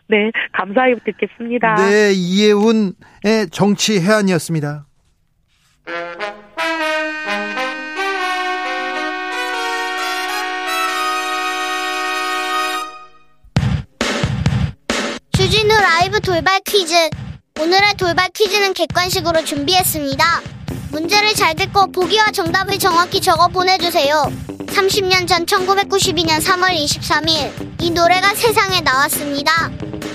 네, 감사히 듣겠습니다. 네, 이해운의 정치 해안이었습니다. 돌발 퀴즈. 오늘의 돌발 퀴즈는 객관식으로 준비했습니다. 문제를 잘 듣고 보기와 정답을 정확히 적어 보내주세요. 30년 전 1992년 3월 23일 이 노래가 세상에 나왔습니다.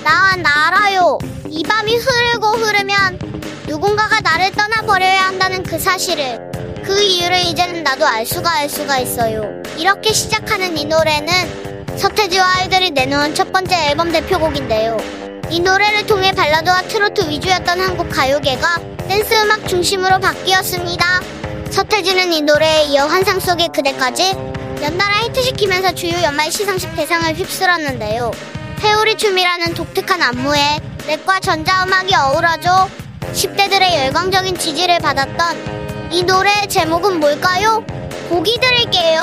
나 나알아요. 이 밤이 흐르고 흐르면 누군가가 나를 떠나버려야 한다는 그 사실을 그 이유를 이제는 나도 알 수가 알 수가 있어요. 이렇게 시작하는 이 노래는 서태지와 아이들이 내놓은 첫 번째 앨범 대표곡인데요. 이 노래를 통해 발라드와 트로트 위주였던 한국 가요계가 댄스 음악 중심으로 바뀌었습니다. 서태지는 이 노래에 이어 환상 속의 그대까지 연달아 히트시키면서 주요 연말 시상식 대상을 휩쓸었는데요. 회오리 춤이라는 독특한 안무에 랩과 전자음악이 어우러져 10대들의 열광적인 지지를 받았던 이 노래의 제목은 뭘까요? 보기 드릴게요.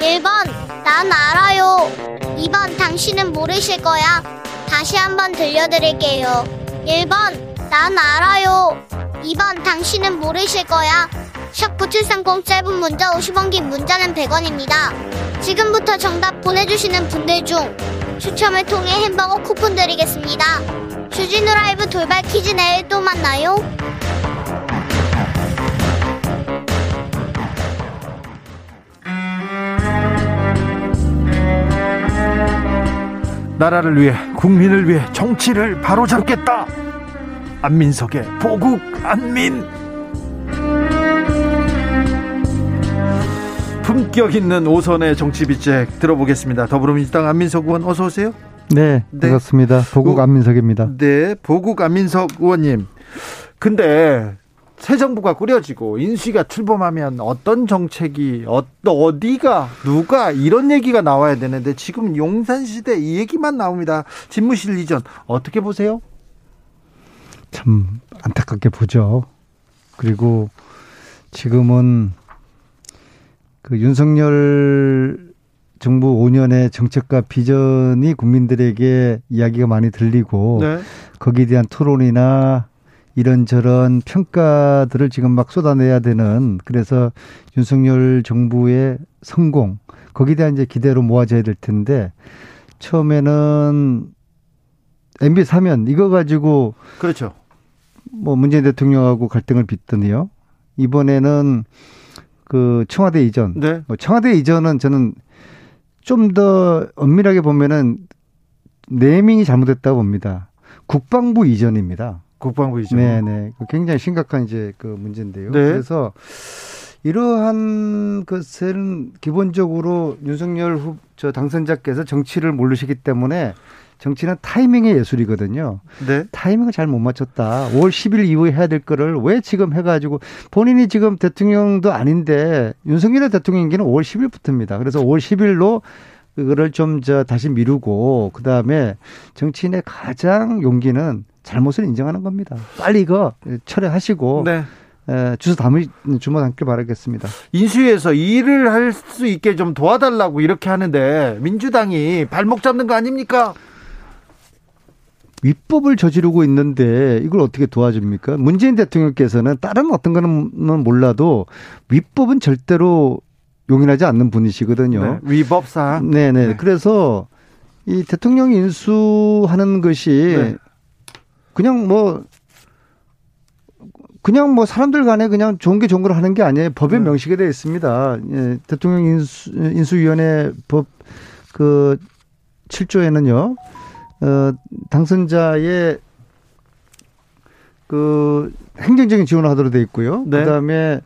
1번, 난 알아요. 2번, 당신은 모르실 거야. 다시 한번 들려드릴게요. 1번, 난 알아요. 2번, 당신은 모르실 거야. 샵9730 짧은 문자 50원 긴 문자는 100원입니다. 지금부터 정답 보내주시는 분들 중 추첨을 통해 햄버거 쿠폰 드리겠습니다. 주진우 라이브 돌발 퀴즈 내일 또 만나요. 나라를 위해 국민을 위해 정치를 바로잡겠다. 안민석의 보국 안민. 품격 있는 오선의 정치 비책 들어보겠습니다. 더불어민주당 안민석 의원 어서 오세요. 네, 네. 반갑습니다. 보국 어, 안민석입니다. 네, 보국 안민석 의원님. 근데 새 정부가 꾸려지고 인수위가 출범하면 어떤 정책이 어, 어디가 누가 이런 얘기가 나와야 되는데 지금 용산 시대 이 얘기만 나옵니다. 집무실 이전 어떻게 보세요? 참 안타깝게 보죠. 그리고 지금은 그 윤석열 정부 5년의 정책과 비전이 국민들에게 이야기가 많이 들리고 네. 거기에 대한 토론이나 이런저런 평가들을 지금 막 쏟아내야 되는 그래서 윤석열 정부의 성공 거기에 대한 이제 기대로 모아져야 될 텐데 처음에는 MB 사면 이거 가지고 그렇죠. 뭐 문재인 대통령하고 갈등을 빚더니요. 이번에는 그 청와대 이전. 네. 뭐 청와대 이전은 저는 좀 더 엄밀하게 보면은 네밍이 잘못됐다고 봅니다. 국방부 이전입니다. 국방부 이전. 네네. 그 굉장히 심각한 이제 그 문제인데요. 네. 그래서 이러한 것은 기본적으로 윤석열 후, 저 당선자께서 정치를 모르시기 때문에 정치는 타이밍의 예술이거든요. 네. 타이밍을 잘 못 맞췄다. 5월 10일 이후에 해야 될 거를 왜 지금 해가지고 본인이 지금 대통령도 아닌데 윤석열의 대통령 임기는 5월 10일부터입니다. 그래서 5월 10일로 그거를 좀 저 다시 미루고 그 다음에 정치인의 가장 용기는 잘못을 인정하는 겁니다. 빨리 이거 철회하시고 네. 에, 주소 담을 주문 담길 바라겠습니다. 인수위에서 일을 할 수 있게 좀 도와달라고 이렇게 하는데 민주당이 발목 잡는 거 아닙니까? 위법을 저지르고 있는데 이걸 어떻게 도와줍니까? 문재인 대통령께서는 다른 어떤 거는 몰라도 위법은 절대로 용인하지 않는 분이시거든요. 네. 위법상. 네네. 네. 그래서 이 대통령 인수하는 것이 네. 그냥 뭐 그냥 뭐 사람들 간에 그냥 좋은 게 좋은 걸 하는 게 아니에요. 법에 네. 명시가 되어 있습니다. 예, 대통령 인수, 인수위원회 법 그 7조에는요, 어, 당선자의 그 행정적인 지원을 하도록 돼 있고요. 네. 그 다음에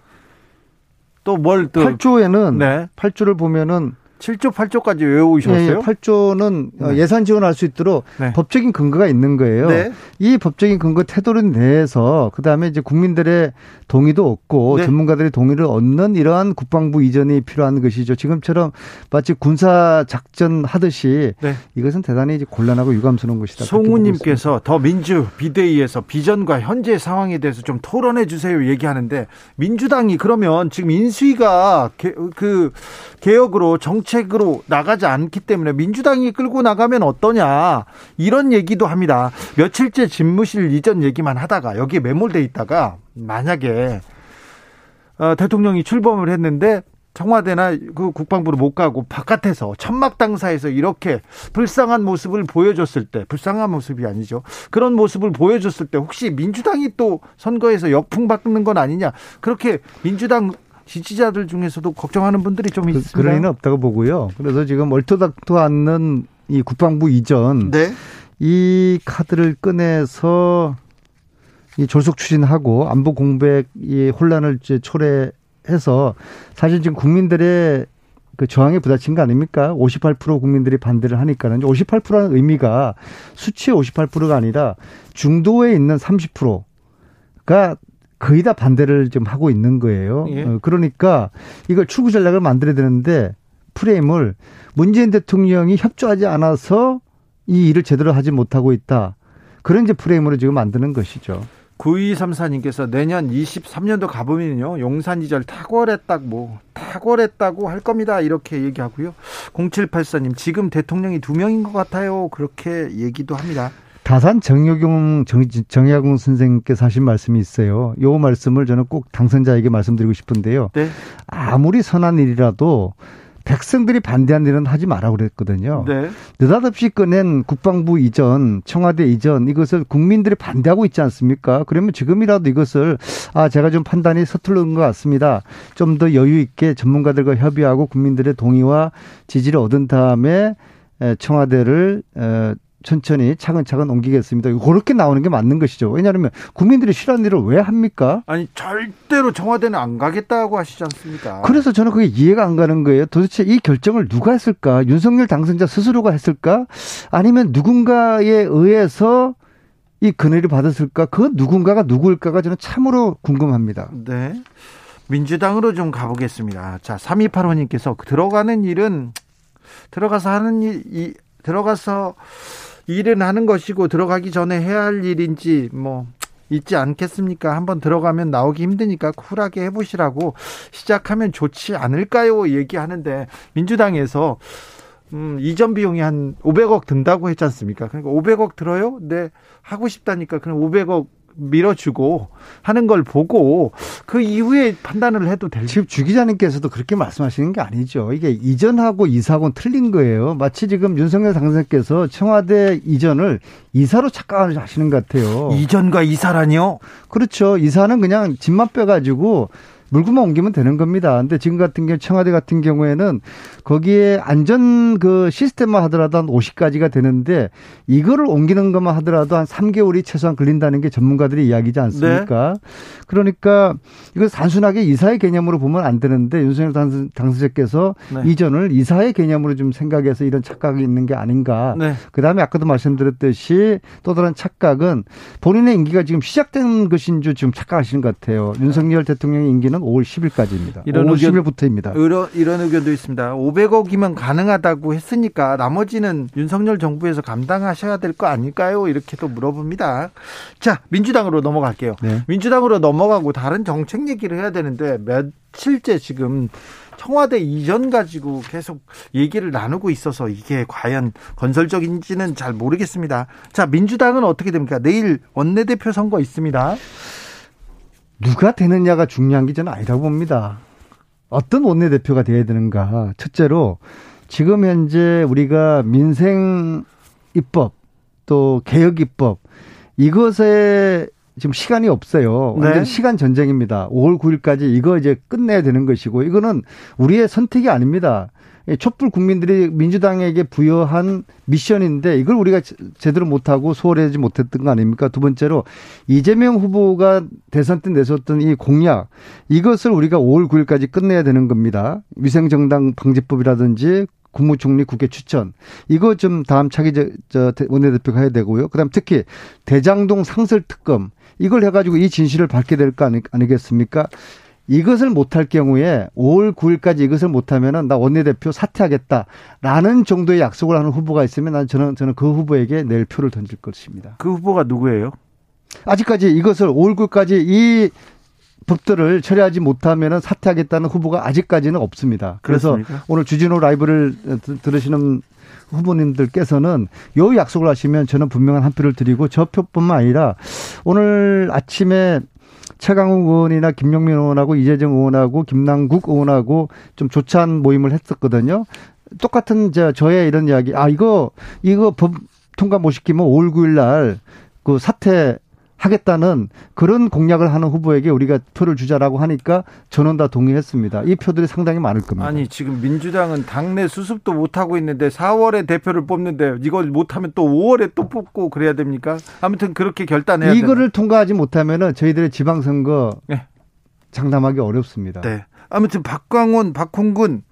또 뭘 또. 8조에는 네. 8조를 보면은 7조, 8조까지 외우셨어요? 예, 예, 8조는 네. 예산 지원할 수 있도록 네. 법적인 근거가 있는 거예요. 네. 이 법적인 근거 태도를 내서 그다음에 이제 국민들의 동의도 얻고 네. 전문가들의 동의를 얻는 이러한 국방부 이전이 필요한 것이죠. 지금처럼 마치 군사 작전 하듯이 네. 이것은 대단히 이제 곤란하고 유감스러운 것이다. 송우님께서 더 민주 비대위에서 비전과 현재 상황에 대해서 좀 토론해 주세요 얘기하는데 민주당이 그러면 지금 인수위가 개, 그 개혁으로 정 책으로 나가지 않기 때문에 민주당이 끌고 나가면 어떠냐 이런 얘기도 합니다. 며칠째 집무실 이전 얘기만 하다가 여기에 매몰돼 있다가 만약에 어, 대통령이 출범을 했는데 청와대나 그 국방부로 못 가고 바깥에서 천막 당사에서 이렇게 불쌍한 모습을 보여줬을 때 불쌍한 모습이 아니죠 그런 모습을 보여줬을 때 혹시 민주당이 또 선거에서 역풍 받는 건 아니냐 그렇게 민주당 지지자들 중에서도 걱정하는 분들이 좀 그, 있습니다. 그런 일은 없다고 보고요. 그래서 지금 얼토닥토 않는 이 국방부 이전 네. 이 카드를 꺼내서 이 졸속 추진하고 안보 공백 이 혼란을 이제 초래해서 사실 지금 국민들의 그 저항에 부딪힌 거 아닙니까? 58% 국민들이 반대를 하니까는 58%라는 의미가 수치의 58%가 아니라 중도에 있는 30%가 거의 다 반대를 좀 하고 있는 거예요. 예. 어, 그러니까 이걸 출구 전략을 만들어야 되는데 프레임을 문재인 대통령이 협조하지 않아서 이 일을 제대로 하지 못하고 있다. 그런 이제 프레임으로 지금 만드는 것이죠. 9234님께서 내년 23년도 가보면요 용산 이절 탁월했다고 뭐 탁월했다고 할 겁니다 이렇게 얘기하고요 0784님 지금 대통령이 두 명인 것 같아요 그렇게 얘기도 합니다 다산 정여경 정, 정야공 선생님께서 하신 말씀이 있어요. 요 말씀을 저는 꼭 당선자에게 말씀드리고 싶은데요. 네 아무리 선한 일이라도 백성들이 반대한 일은 하지 마라 그랬거든요. 네. 느닷없이 꺼낸 국방부 이전, 청와대 이전 이것을 국민들이 반대하고 있지 않습니까? 그러면 지금이라도 이것을 아 제가 좀 판단이 서투른 것 같습니다. 좀 더 여유 있게 전문가들과 협의하고 국민들의 동의와 지지를 얻은 다음에 에, 청와대를 에, 천천히 차근차근 옮기겠습니다. 그렇게 나오는 게 맞는 것이죠. 왜냐하면 국민들이 싫어하는 일을 왜 합니까? 아니 절대로 청와대는 안 가겠다고 하시지 않습니까 그래서 저는 그게 이해가 안 가는 거예요. 도대체 이 결정을 누가 했을까? 윤석열 당선자 스스로가 했을까? 아니면 누군가에 의해서 이 그늘이 받았을까? 그 누군가가 누구일까가 저는 참으로 궁금합니다. 네 민주당으로 좀 가보겠습니다 자 3285님께서 들어가는 일은 들어가서 하는 일 이, 들어가서 일은 하는 것이고 들어가기 전에 해야 할 일인지 뭐 있지 않겠습니까? 한번 들어가면 나오기 힘드니까 쿨하게 해보시라고 시작하면 좋지 않을까요? 얘기하는데 민주당에서 음, 이전 비용이 한 500억 든다고 했지 않습니까? 그러니까 500억 들어요? 네, 하고 싶다니까 그럼 500억 밀어주고 하는 걸 보고 그 이후에 판단을 해도 될. 지금 주 기자님께서도 그렇게 말씀하시는 게 아니죠. 이게 이전하고 이사하고는 틀린 거예요. 마치 지금 윤석열 당선자께서 청와대 이전을 이사로 착각을 하시는 것 같아요. 이전과 이사라니요? 그렇죠. 이사는 그냥 집만 빼가지고 물구만 옮기면 되는 겁니다. 근데 지금 같은 경우 청와대 같은 경우에는 거기에 안전 그 시스템만 하더라도 한 50가지가 되는데 이거를 옮기는 것만 하더라도 한 3개월이 최소한 걸린다는 게 전문가들의 이야기지 않습니까? 네. 그러니까 이거 단순하게 이사의 개념으로 보면 안 되는데 윤석열 당선자께서 네. 이전을 이사의 개념으로 좀 생각해서 이런 착각이 있는 게 아닌가. 네. 그다음에 아까도 말씀드렸듯이 또 다른 착각은 본인의 임기가 지금 시작된 것인 줄 지금 착각하시는 것 같아요. 윤석열 대통령의 임기는 5월 10일까지입니다. 이런 5월 의견, 10일부터입니다. 이런, 이런 의견도 있습니다. 500억이면 가능하다고 했으니까 나머지는 윤석열 정부에서 감당하셔야 될 거 아닐까요? 이렇게 또 물어봅니다. 자, 민주당으로 넘어갈게요. 네. 민주당으로 넘어가고 다른 정책 얘기를 해야 되는데 며칠째 지금 청와대 이전 가지고 계속 얘기를 나누고 있어서 이게 과연 건설적인지는 잘 모르겠습니다. 자, 민주당은 어떻게 됩니까? 내일 원내대표 선거 있습니다. 누가 되느냐가 중요한 게 저는 아니라고 봅니다. 어떤 원내대표가 돼야 되는가. 첫째로 지금 현재 우리가 민생 입법 또 개혁 입법 이것에 지금 시간이 없어요. 완전 네. 시간 전쟁입니다. 5월 9일까지 이거 이제 끝내야 되는 것이고 이거는 우리의 선택이 아닙니다. 촛불 국민들이 민주당에게 부여한 미션인데 이걸 우리가 제대로 못하고 소홀하지 못했던 거 아닙니까? 두 번째로 이재명 후보가 대선 때 내셨던 이 공약 이것을 우리가 5월 9일까지 끝내야 되는 겁니다. 위생정당 방지법이라든지 국무총리 국회 추천 이거 좀 다음 차기 저 원내대표가 해야 되고요. 그다음 특히 대장동 상설 특검 이걸 해가지고 이 진실을 밝게 될 거 아니 겠습니까? 이것을 못할 경우에 5월 9일까지 이것을 못하면은 나 원내대표 사퇴하겠다라는 정도의 약속을 하는 후보가 있으면 난 저는 저는 그 후보에게 내일 표를 던질 것입니다. 그 후보가 누구예요? 아직까지 이것을 5월 9일까지 이 법들을 처리하지 못하면 사퇴하겠다는 후보가 아직까지는 없습니다. 그래서 그렇습니까? 오늘 주진우 라이브를 들으시는 후보님들께서는 요 약속을 하시면 저는 분명한 한 표를 드리고 저 표뿐만 아니라 오늘 아침에 최강욱 의원이나 김용민 의원하고 이재정 의원하고 김남국 의원하고 좀 조찬 모임을 했었거든요. 똑같은 저 저의 이런 이야기. 아 이거 이거 법 통과 못 시키면 5월 9일 날 그 사퇴 하겠다는 그런 공약을 하는 후보에게 우리가 표를 주자라고 하니까 저는 다 동의했습니다. 이 표들이 상당히 많을 겁니다. 아니 지금 민주당은 당내 수습도 못 하고 있는데 4월에 대표를 뽑는데 이걸 못하면 또 5월에 또 뽑고 그래야 됩니까? 아무튼 그렇게 결단해야 이거를 되나? 통과하지 못하면은 저희들의 지방선거 네. 장담하기 어렵습니다. 네. 아무튼 박광원, 박홍근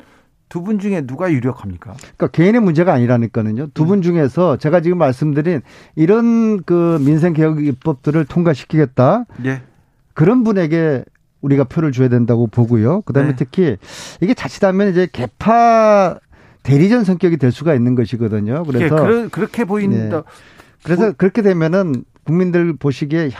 두 분 중에 누가 유력합니까? 그러니까 개인의 문제가 아니라니까는요. 두분 음. 중에서 제가 지금 말씀드린 이런 그 민생 개혁 입법들을 통과시키겠다. 예. 그런 분에게 우리가 표를 줘야 된다고 보고요. 그다음에 네. 특히 이게 자칫하면 이제 개파 대리전 성격이 될 수가 있는 것이거든요. 그래서 예, 그러, 그렇게 보인다. 네. 그래서 뭐, 그렇게 되면은 국민들 보시기에 야,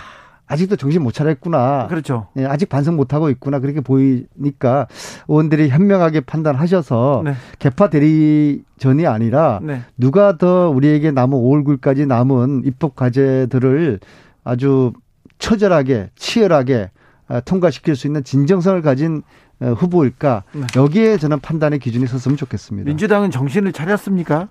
아직도 정신 못 차렸구나. 그렇죠. 예, 아직 반성 못 하고 있구나. 그렇게 보이니까 의원들이 현명하게 판단하셔서 네. 개파 대리 전이 아니라 네. 누가 더 우리에게 남은 5월 9일까지 남은 입법 과제들을 아주 처절하게 치열하게 아, 통과시킬 수 있는 진정성을 가진 어, 후보일까 네. 여기에 저는 판단의 기준이 섰으면 좋겠습니다. 민주당은 정신을 차렸습니까?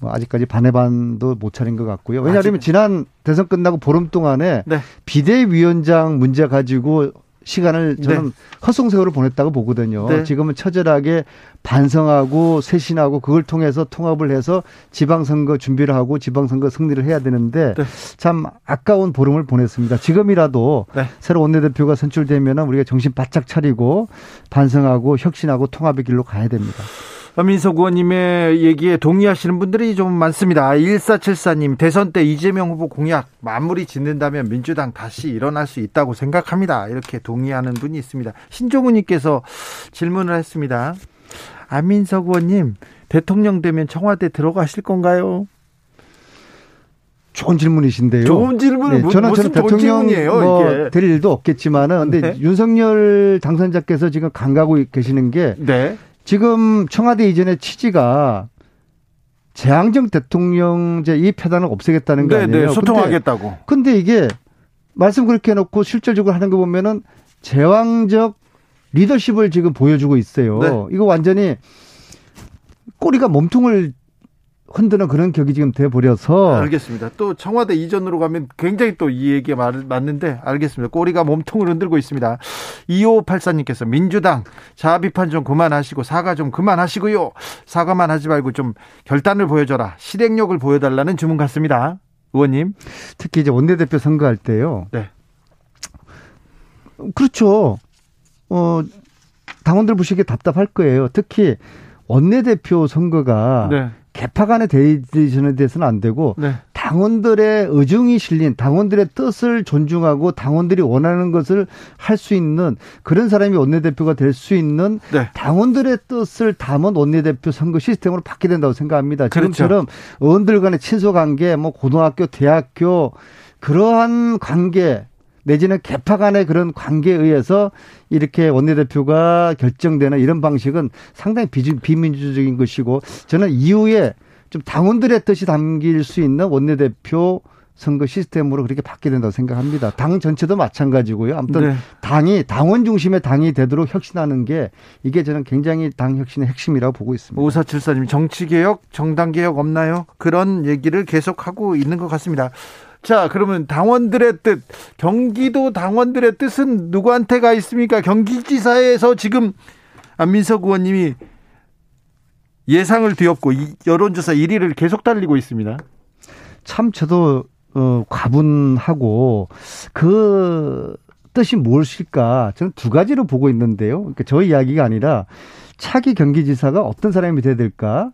뭐 아직까지 반의 반도 못 차린 것 같고요. 왜냐하면 아직... 지난 대선 끝나고 보름 동안에 네. 비대위원장 문제 가지고 시간을 저는 네. 헛송세월을 보냈다고 보거든요. 네. 지금은 처절하게 반성하고 쇄신하고 그걸 통해서 통합을 해서 지방선거 준비를 하고 지방선거 승리를 해야 되는데 네. 참 아까운 보름을 보냈습니다. 지금이라도 네. 새로 원내대표가 선출되면 우리가 정신 바짝 차리고 반성하고 혁신하고 통합의 길로 가야 됩니다. 민석 의원님의 얘기에 동의하시는 분들이 좀 많습니다. 1474님, 대선 때 이재명 후보 공약 마무리 짓는다면 민주당 다시 일어날 수 있다고 생각합니다. 이렇게 동의하는 분이 있습니다. 신종우님께서 질문을 했습니다. 안민석 의원님, 대통령 되면 청와대 들어가실 건가요? 좋은 질문이신데요. 좋은 질문 네, 저는 저는 대통령 뭐될 일도 없겠지만은 근데 네. 윤석열 당선자께서 지금 강가고 계시는 게 네. 지금 청와대 이전의 취지가 재앙정 대통령제 이 폐단을 없애겠다는 거 네, 아니에요? 네, 소통하겠다고. 근데, 근데 이게 말씀 그렇게 해놓고 실질적으로 하는 거 보면은 제왕적 리더십을 지금 보여주고 있어요. 네. 이거 완전히 꼬리가 몸통을 흔드는 그런 격이 지금 돼 버려서 알겠습니다. 또 청와대 이전으로 가면 굉장히 또 이 얘기가 맞- 맞는데 알겠습니다. 꼬리가 몸통을 흔들고 있습니다. 2584님께서 민주당 자아 비판 좀 그만하시고 사과 좀 그만하시고요. 사과만 하지 말고 좀 결단을 보여줘라. 실행력을 보여달라는 주문 같습니다. 의원님. 특히 이제 원내대표 선거할 때요. 네. 그렇죠. 어, 당원들 보시기에 답답할 거예요. 특히 원내대표 선거가 네. 개파 간의 대리전에 대해서는 안 되고 네. 당원들의 의중이 실린 당원들의 뜻을 존중하고 당원들이 원하는 것을 할 수 있는 그런 사람이 원내대표가 될 수 있는 네. 당원들의 뜻을 담은 원내대표 선거 시스템으로 바뀌어야 된다고 생각합니다. 그렇죠. 지금처럼 의원들 간의 친소 관계, 뭐 고등학교, 대학교 그러한 관계 내지는 개파 간의 그런 관계에 의해서 이렇게 원내대표가 결정되는 이런 방식은 상당히 비, 비민주적인 것이고 저는 이후에 좀 당원들의 뜻이 담길 수 있는 원내대표 선거 시스템으로 그렇게 바뀌어야 된다고 생각합니다. 당 전체도 마찬가지고요. 아무튼 네. 당이 당원 중심의 당이 되도록 혁신하는 게 이게 저는 굉장히 당 혁신의 핵심이라고 보고 있습니다. 5474님 정치 개혁, 정당 개혁 없나요? 그런 얘기를 계속하고 있는 것 같습니다. 자, 그러면 당원들의 뜻, 경기도 당원들의 뜻은 누구한테 가 있습니까? 경기지사에서 지금 안민석 의원님이 예상을 뒤엎고 이 여론조사 1위를 계속 달리고 있습니다. 참 저도 어 과분하고 그 뜻이 무엇일까 저는 두 가지로 보고 있는데요. 그러니까 저 이야기가 아니라 차기 경기지사가 어떤 사람이 돼야 될까?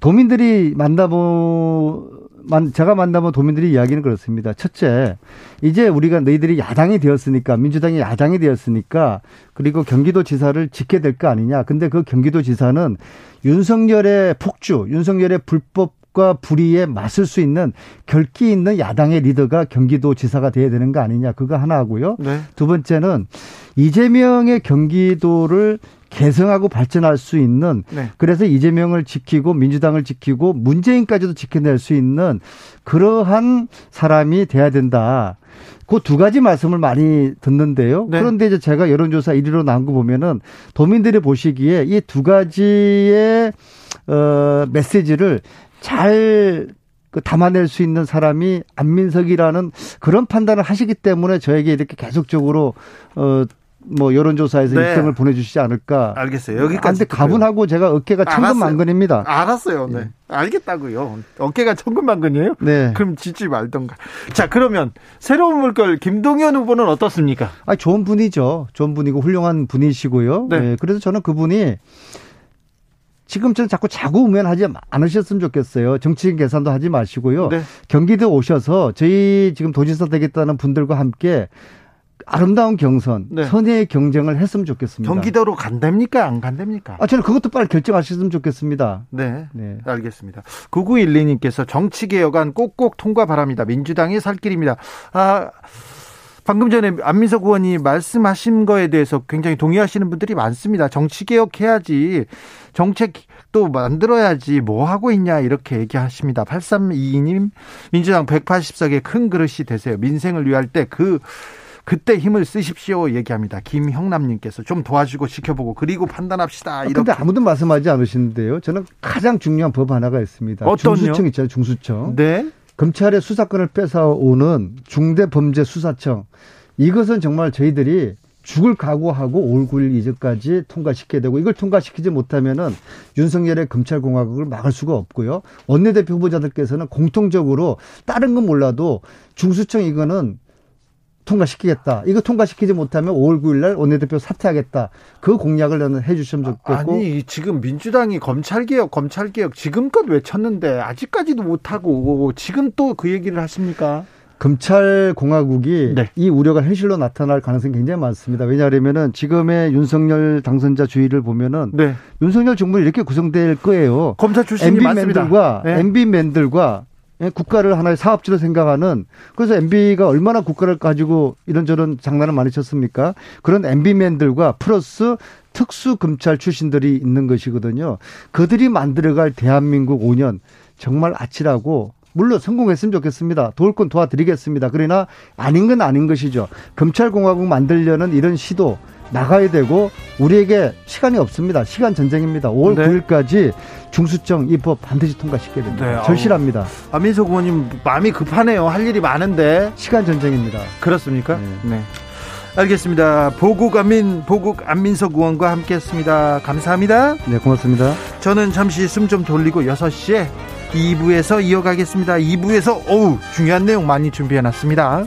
도민들이 만나보 만 제가 만나본 도민들이 이야기는 그렇습니다. 첫째, 이제 우리가 너희들이 야당이 되었으니까 민주당이 야당이 되었으니까 그리고 경기도 지사를 짓게 될 거 아니냐. 근데 그 경기도 지사는 윤석열의 폭주, 윤석열의 불법 과 불의에 맞설 수 있는 결기 있는 야당의 리더가 경기도 지사가 돼야 되는 거 아니냐. 그거 하나 하고요. 네. 두 번째는 이재명의 경기도를 개성하고 발전할 수 있는 네. 그래서 이재명을 지키고 민주당을 지키고 문재인까지도 지켜낼 수 있는 그러한 사람이 돼야 된다. 그 두 가지 말씀을 많이 듣는데요. 네. 그런데 이제 제가 여론조사 1위로 나온 거 보면은 도민들이 보시기에 이 두 가지의 어 메시지를 잘 그 담아낼 수 있는 사람이 안민석이라는 그런 판단을 하시기 때문에 저에게 이렇게 계속적으로 어 뭐 여론조사에서 네. 1등을 보내주시지 않을까. 알겠어요. 아, 근데 여기까지. 가분하고 제가 어깨가. 천근만근입니다. 알았어요. 네. 예. 알겠다고요. 어깨가 천근만근이에요? 네. 그럼 짓지 말던가. 자, 그러면 새로운 물결 김동연 후보는 어떻습니까? 아, 좋은 분이죠. 좋은 분이고 훌륭한 분이시고요. 네. 네. 그래서 저는 그분이 지금처럼 자꾸 자구우면하지 않으셨으면 좋겠어요. 정치인 계산도 하지 마시고요. 네. 경기도 오셔서 저희 지금 도지사 되겠다는 분들과 함께 아름다운 경선, 네. 선의의 경쟁을 했으면 좋겠습니다. 경기도로 간답니까? 안 간답니까? 아, 저는 그것도 빨리 결정하셨으면 좋겠습니다. 네. 네. 알겠습니다. 9912님께서 정치개혁안 꼭꼭 통과 바랍니다. 민주당의 살 길입니다. 아, 방금 전에 안민석 의원이 말씀하신 거에 대해서 굉장히 동의하시는 분들이 많습니다. 정치개혁 해야지. 정책도 만들어야지. 뭐 하고 있냐. 이렇게 얘기하십니다. 8322님, 민주당 180석의 큰 그릇이 되세요. 민생을 위할 때 그, 그때 힘을 쓰십시오. 얘기합니다. 김형남님께서 좀 도와주고 지켜보고 그리고 판단합시다. 아, 이렇게. 근데 아무도 말씀하지 않으시는데요. 저는 가장 중요한 법 하나가 있습니다. 어떤요? 중수청 있잖아요. 중수청. 네. 검찰의 수사권을 뺏어오는 중대범죄수사청 이것은 정말 저희들이 죽을 각오하고 5월 9일 이전까지 통과시켜야 되고 이걸 통과시키지 못하면은 윤석열의 검찰공화국을 막을 수가 없고요. 원내대표 후보자들께서는 공통적으로 다른 건 몰라도 중수청 이거는 통과시키겠다. 이거 통과시키지 못하면 5월 9일 날 원내대표 사퇴하겠다. 그 공약을 저는 해 주시면 좋겠고 아니 지금 민주당이 검찰개혁 검찰개혁 지금껏 외쳤는데 아직까지도 못하고 지금 또 그 얘기를 하십니까? 검찰 공화국이 네. 이 우려가 현실로 나타날 가능성이 굉장히 많습니다. 왜냐하면은 지금의 윤석열 당선자 주의를 보면은 네. 윤석열 정부는 이렇게 구성될 거예요. 검사 출신이 많습니다. MB맨들과 네. MB맨들과 예, 국가를 하나의 사업지로 생각하는 그래서 MB가 얼마나 국가를 가지고 이런저런 장난을 많이 쳤습니까? 그런 MB맨들과 플러스 특수 검찰 출신들이 있는 것이거든요. 그들이 만들어갈 대한민국 5년 정말 아찔하고 물론 성공했으면 좋겠습니다. 도울 건 도와드리겠습니다. 그러나 아닌 건 아닌 것이죠. 검찰공화국 만들려는 이런 시도 나가야 되고 우리에게 시간이 없습니다. 시간 전쟁입니다. 5월 네. 9일까지 중수청 이법 반드시 통과시켜야 됩니다. 네. 절실합니다. 안민석 의원님 마음이 급하네요. 할 일이 많은데 시간 전쟁입니다. 그렇습니까? 네. 네. 알겠습니다. 보국 안민 보국 안민석 의원과 함께했습니다. 감사합니다. 네, 고맙습니다. 저는 잠시 숨 좀 돌리고 6시에 2부에서 이어가겠습니다. 2부에서 어우 중요한 내용 많이 준비해 놨습니다.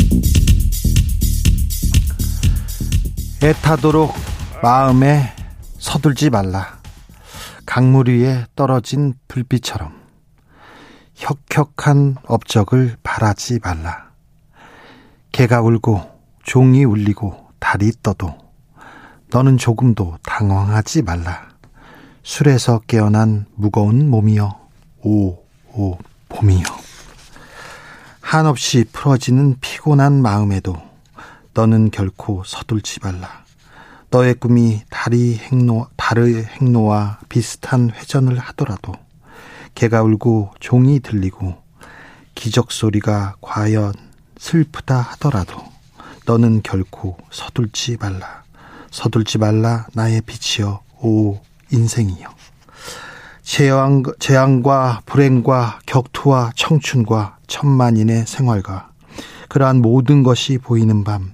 애타도록 마음에 서둘지 말라. 강물 위에 떨어진 불빛처럼 혁혁한 업적을 바라지 말라. 개가 울고 종이 울리고 달이 떠도 너는 조금도 당황하지 말라. 술에서 깨어난 무거운 몸이여 오오 봄이여. 한없이 풀어지는 피곤한 마음에도 너는 결코 서둘지 말라. 너의 꿈이 달이 행로, 달의 행로와 비슷한 회전을 하더라도 개가 울고 종이 들리고 기적 소리가 과연 슬프다 하더라도 너는 결코 서둘지 말라. 서둘지 말라 나의 빛이여 오 인생이여. 재앙, 재앙과 불행과 격투와 청춘과 천만인의 생활과 그러한 모든 것이 보이는 밤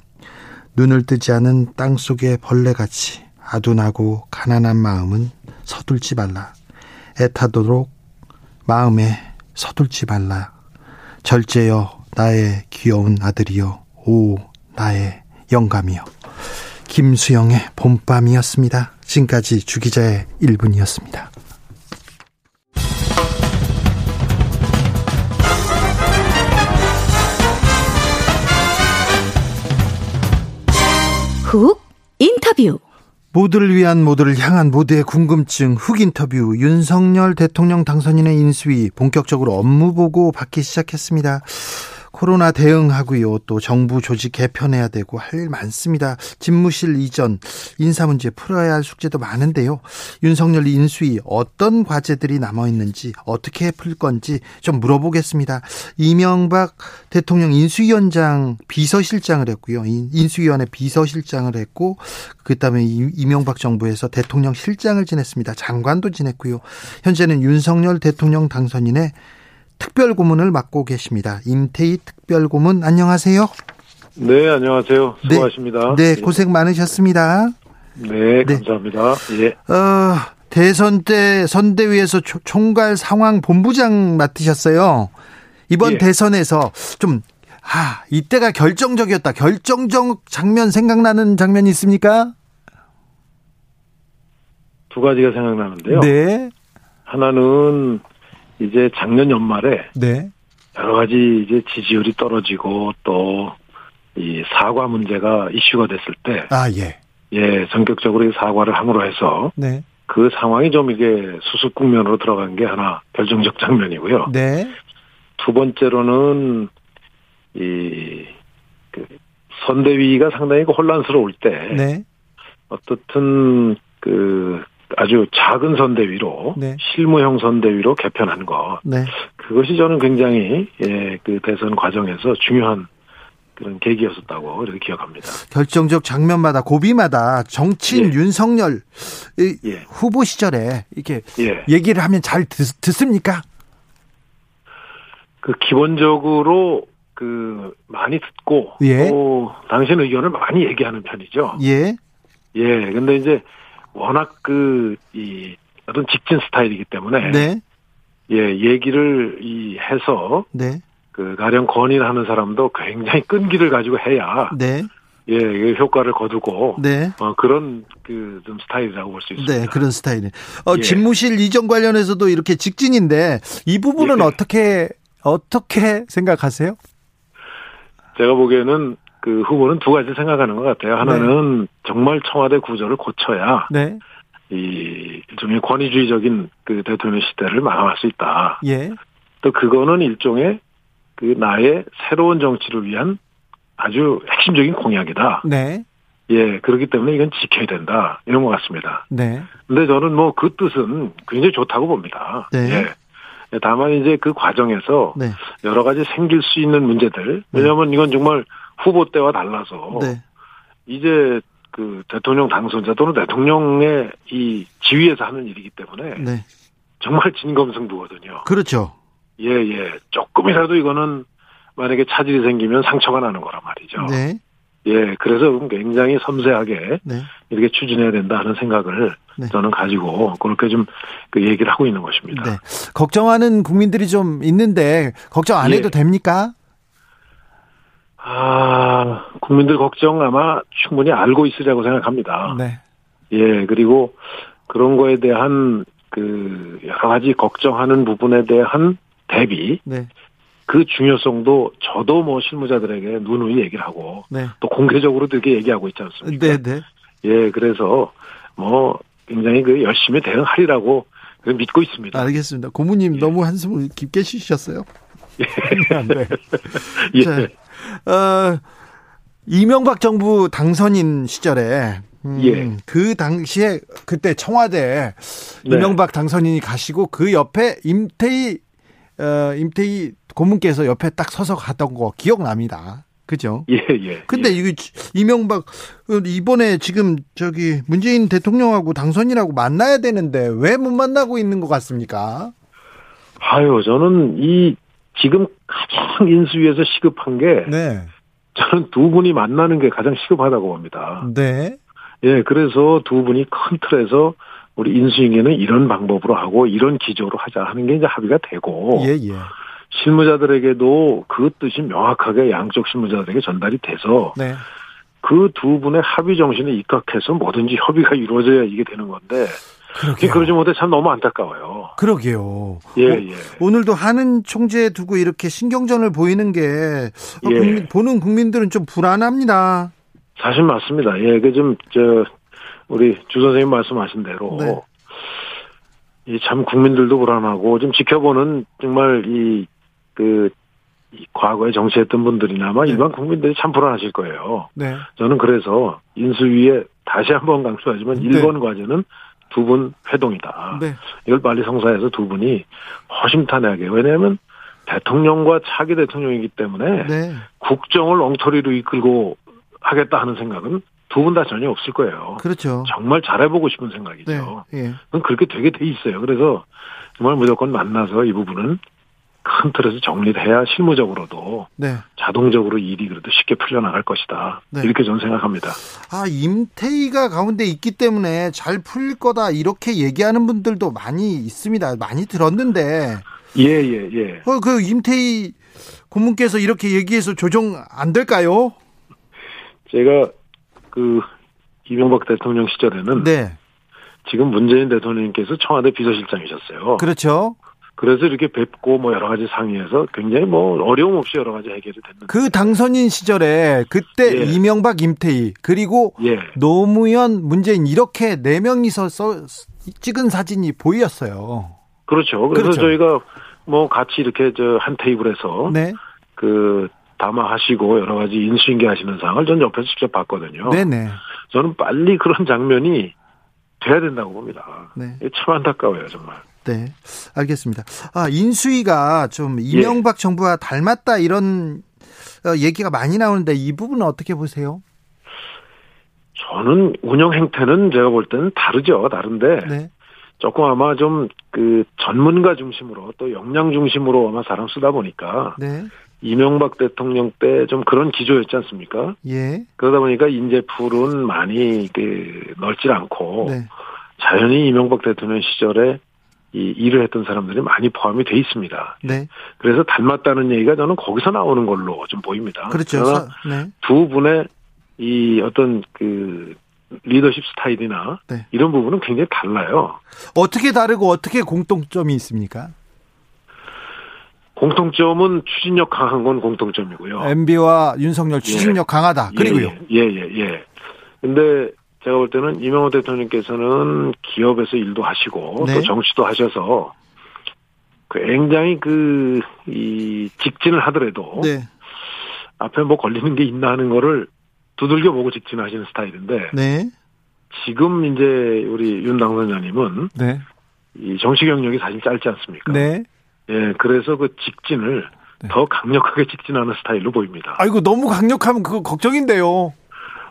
눈을 뜨지 않은 땅 속의 벌레같이 아둔하고 가난한 마음은 서둘지 말라. 애타도록 마음에 서둘지 말라. 절제여 나의 귀여운 아들이여 오 나의 영감이여. 김수영의 봄밤이었습니다. 지금까지 주기자의 1분이었습니다 훅 인터뷰. 모두를 위한 모두를 향한 모두의 궁금증 훅 인터뷰 윤석열 대통령 당선인의 인수위 본격적으로 업무 보고 받기 시작했습니다. 코로나 대응하고요. 또 정부 조직 개편해야 되고 할 일 많습니다. 집무실 이전, 인사 문제 풀어야 할 숙제도 많은데요. 윤석열 인수위 어떤 과제들이 남아 있는지 어떻게 풀 건지 좀 물어보겠습니다. 이명박 대통령 인수위원장 비서실장을 했고요. 인- 인수위원회 비서실장을 했고 그다음에 이- 이명박 정부에서 대통령 실장을 지냈습니다. 장관도 지냈고요. 현재는 윤석열 대통령 당선인의 특별 고문을 맡고 계십니다. 임태희 특별 고문 안녕하세요. 네, 안녕하세요. 네. 수고하십니다. 네, 고생 많으셨습니다. 네, 네. 감사합니다. 예. 어, 대선 때 선대위에서 초- 총괄 상황 본부장 맡으셨어요. 이번 예. 대선에서 좀 아, 이때가 결정적이었다. 결정적 장면 생각나는 장면이 있습니까? 두 가지가 생각나는데요. 네. 하나는 이제 작년 연말에 네. 여러 가지 이제 지지율이 떨어지고 또 이 사과 문제가 이슈가 됐을 때, 아, 예. 예, 전격적으로 이 사과를 함으로 해서 네. 그 상황이 좀 이게 수습 국면으로 들어간 게 하나 결정적 장면이고요. 네. 두 번째로는 이, 그 선대위가 상당히 그 혼란스러울 때, 네. 어떻든 그 아주 작은 선대위로 네. 실무형 선대위로 개편한 거 네. 그것이 저는 굉장히 예 그 대선 과정에서 중요한 그런 계기였었다고 이렇게 기억합니다. 결정적 장면마다 고비마다 정치인 예. 윤석열 이 예. 후보 시절에 이렇게 예. 얘기를 하면 잘 듣, 듣습니까? 그 기본적으로 그 많이 듣고 예. 또 당신 의견을 많이 얘기하는 편이죠. 예. 예. 근데 이제 워낙 그 이 어떤 직진 스타일이기 때문에 네. 예 얘기를 이 해서 네. 그 가령 건의를 하는 사람도 굉장히 끈기를 가지고 해야 네. 예 이게 효과를 거두고 네. 어, 그런 그 좀 스타일이라고 볼 수 있습니다. 네, 그런 스타일이. 어, 예. 집무실 이전 관련해서도 이렇게 직진인데 이 부분은 예. 어떻게 어떻게 생각하세요? 제가 보기에는 그 후보는 두 가지 생각하는 것 같아요. 하나는 정말 청와대 구조를 고쳐야 네. 이 일종의 권위주의적인 그 대통령 시대를 마감할 수 있다. 예. 또 그거는 일종의 그 나의 새로운 정치를 위한 아주 핵심적인 공약이다. 네. 예, 그렇기 때문에 이건 지켜야 된다. 이런 것 같습니다. 네. 근데 저는 뭐 그 뜻은 굉장히 좋다고 봅니다. 네. 예. 다만 이제 그 과정에서 네. 여러 가지 생길 수 있는 문제들. 왜냐하면 이건 정말 후보 때와 달라서 네. 이제 그 대통령 당선자 또는 대통령의 이 지위에서 하는 일이기 때문에 네. 정말 진검승부거든요. 그렇죠. 예, 예. 조금이라도 이거는 만약에 차질이 생기면 상처가 나는 거란 말이죠. 네. 예, 그래서 굉장히 섬세하게 네. 이렇게 추진해야 된다 하는 생각을 네. 저는 가지고 그렇게 좀 그 얘기를 하고 있는 것입니다. 네. 걱정하는 국민들이 좀 있는데 걱정 안 예. 해도 됩니까? 아, 국민들 걱정 아마 충분히 알고 있으리라고 생각합니다. 네. 예, 그리고 그런 거에 대한 그 여러 가지 걱정하는 부분에 대한 대비 네. 그 중요성도 저도 뭐 실무자들에게 누누이 얘기를 하고 네. 또 공개적으로도 이렇게 얘기하고 있지 않습니까? 네, 네. 예, 그래서 뭐 굉장히 그 열심히 대응하리라고 그 믿고 있습니다. 알겠습니다. 고모님 예. 너무 한숨을 깊게 쉬셨어요. *laughs* 네. 예. 자, 어, 이명박 정부 당선인 시절에 음, 예. 그 당시에 그때 청와대 네. 이명박 당선인이 가시고 그 옆에 임태희 어, 임태희 고문께서 옆에 딱 서서 갔던 거 기억납니다. 그죠? 예, 예. 근데 예. 이게 이명박 어, 이번에 지금 저기 문재인 대통령하고 당선인하고 만나야 되는데 왜 못 만나고 있는 것 같습니까? 아유, 저는 이 지금 가장 인수위에서 시급한 게 네, 저는 두 분이 만나는 게 가장 시급하다고 봅니다. 네, 예, 그래서 두 분이 큰 틀에서 우리 인수인계는 이런 방법으로 하고 이런 기조로 하자 하는 게 이제 합의가 되고 예, 예, 실무자들에게도 그 뜻이 명확하게 양쪽 실무자들에게 전달이 돼서 네, 그두 분의 합의 정신에 입각해서 뭐든지 협의가 이루어져야 이게 되는 건데 그러게요. 그러지 못해 참 너무 안타까워요. 그러게요. 예, 어, 예. 오늘도 하는 총재 두고 이렇게 신경전을 보이는 게 어, 예. 국민- 보는 국민들은 좀 불안합니다. 사실 맞습니다. 예, 그 좀, 저, 우리 주 선생님 말씀하신 대로. 네. 이참 국민들도 불안하고 좀 지켜보는 정말 이, 그, 이 과거에 정치했던 분들이나 아마 네. 일반 국민들이 참 불안하실 거예요. 네, 저는 그래서 인수위에 다시 한번 강조하지만 네. 1번 과제는 두 분 회동이다. 네, 이걸 빨리 성사해서 두 분이 허심탄회하게. 왜냐하면 대통령과 차기 대통령이기 때문에 네, 국정을 엉터리로 이끌고 하겠다 하는 생각은 두 분 다 전혀 없을 거예요. 그렇죠. 정말 잘해보고 싶은 네, 생각이죠. 예, 그건 그렇게 되게 돼 있어요. 그래서 정말 무조건 만나서 이 부분은 큰 틀에서 정리를 해야 실무적으로도 네. 자동적으로 일이 그래도 쉽게 풀려나갈 것이다. 네. 이렇게 저는 생각합니다. 아, 임태희가 가운데 있기 때문에 잘 풀릴 거다 이렇게 얘기하는 분들도 많이 있습니다. 많이 들었는데 예, 예, 예. 어, 그 임태희 고문께서 이렇게 얘기해서 조정 안 될까요? 제가 그 이명박 대통령 시절에는 네, 지금 문재인 대통령님께서 청와대 비서실장이셨어요. 그렇죠. 그래서 이렇게 뵙고 뭐 여러 가지 상의해서 굉장히 뭐 어려움 없이 여러 가지 해결이 됐는데. 그 당선인 시절에 그때 예. 이명박, 임태희 그리고 예. 노무현, 문재인 이렇게 네 명이서 써, 찍은 사진이 보였어요. 그렇죠. 그래서 그렇죠. 저희가 뭐 같이 이렇게 저 한 테이블에서 네, 그 담화하시고 여러 가지 인수인계 하시는 상황을 전 옆에서 직접 봤거든요. 네, 네, 저는 빨리 그런 장면이 돼야 된다고 봅니다. 네. 참 안타까워요, 정말. 네, 알겠습니다. 아 인수위가 좀 예. 이명박 정부와 닮았다 이런 어, 얘기가 많이 나오는데 이 부분은 어떻게 보세요? 저는 운영 행태는 제가 볼 때는 다르죠. 다른데 네, 조금 아마 좀 그 전문가 중심으로 또 역량 중심으로 아마 사람 쓰다 보니까 네. 이명박 대통령 때 좀 그런 기조였지 않습니까? 예. 그러다 보니까 인재풀은 많이 그 넓지 않고 네. 자연히 이명박 대통령 시절에 이 일을 했던 사람들이 많이 포함이 돼 있습니다. 네. 그래서 닮았다는 얘기가 저는 거기서 나오는 걸로 좀 보입니다. 그렇죠. 그러나 사- 네. 두 분의 이 어떤 그 리더십 스타일이나 네. 이런 부분은 굉장히 달라요. 어떻게 다르고 어떻게 공통점이 있습니까? 공통점은 추진력 강한 건 공통점이고요. MB와 윤석열 추진력 강하다. 그리고요. 예, 예, 예, 예. 근데 제가 볼 때는 이명호 대통령께서는 기업에서 일도 하시고 네. 또 정치도 하셔서 굉장히 그, 이, 직진을 하더라도 네. 앞에 뭐 걸리는 게 있나 하는 거를 두들겨 보고 직진하시는 스타일인데 네. 지금 이제 우리 윤 당선자님은 네. 이 정치 경력이 사실 짧지 않습니까? 네. 예, 그래서 그 직진을 네. 더 강력하게 직진하는 스타일로 보입니다. 아이고 너무 강력하면 그거 걱정인데요.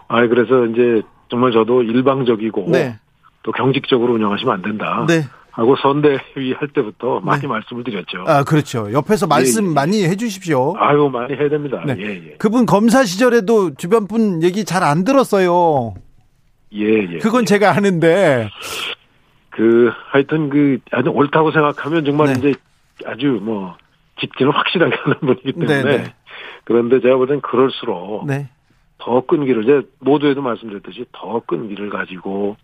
아, 그래서 이제 정말 저도 일방적이고 네. 또 경직적으로 운영하시면 안 된다. 네. 하고 선대위 할 때부터 많이 말씀을 드렸죠. 아, 그렇죠. 옆에서 말씀 예, 예. 많이 해 주십시오. 아유 많이 해야 됩니다. 네. 예, 예. 그분 검사 시절에도 주변 분 얘기 잘 안 들었어요. 예, 예. 그건 예. 제가 아는데. 그 하여튼 그 아주 옳다고 생각하면 정말 네. 이제 아주 뭐 직진을 확실하게 하는 분이기 때문에 네, 네. 그런데 제가 볼땐 그럴수록 네. 더 끈기를 제가 모두에도 말씀드렸듯이 더 끈기를 가지고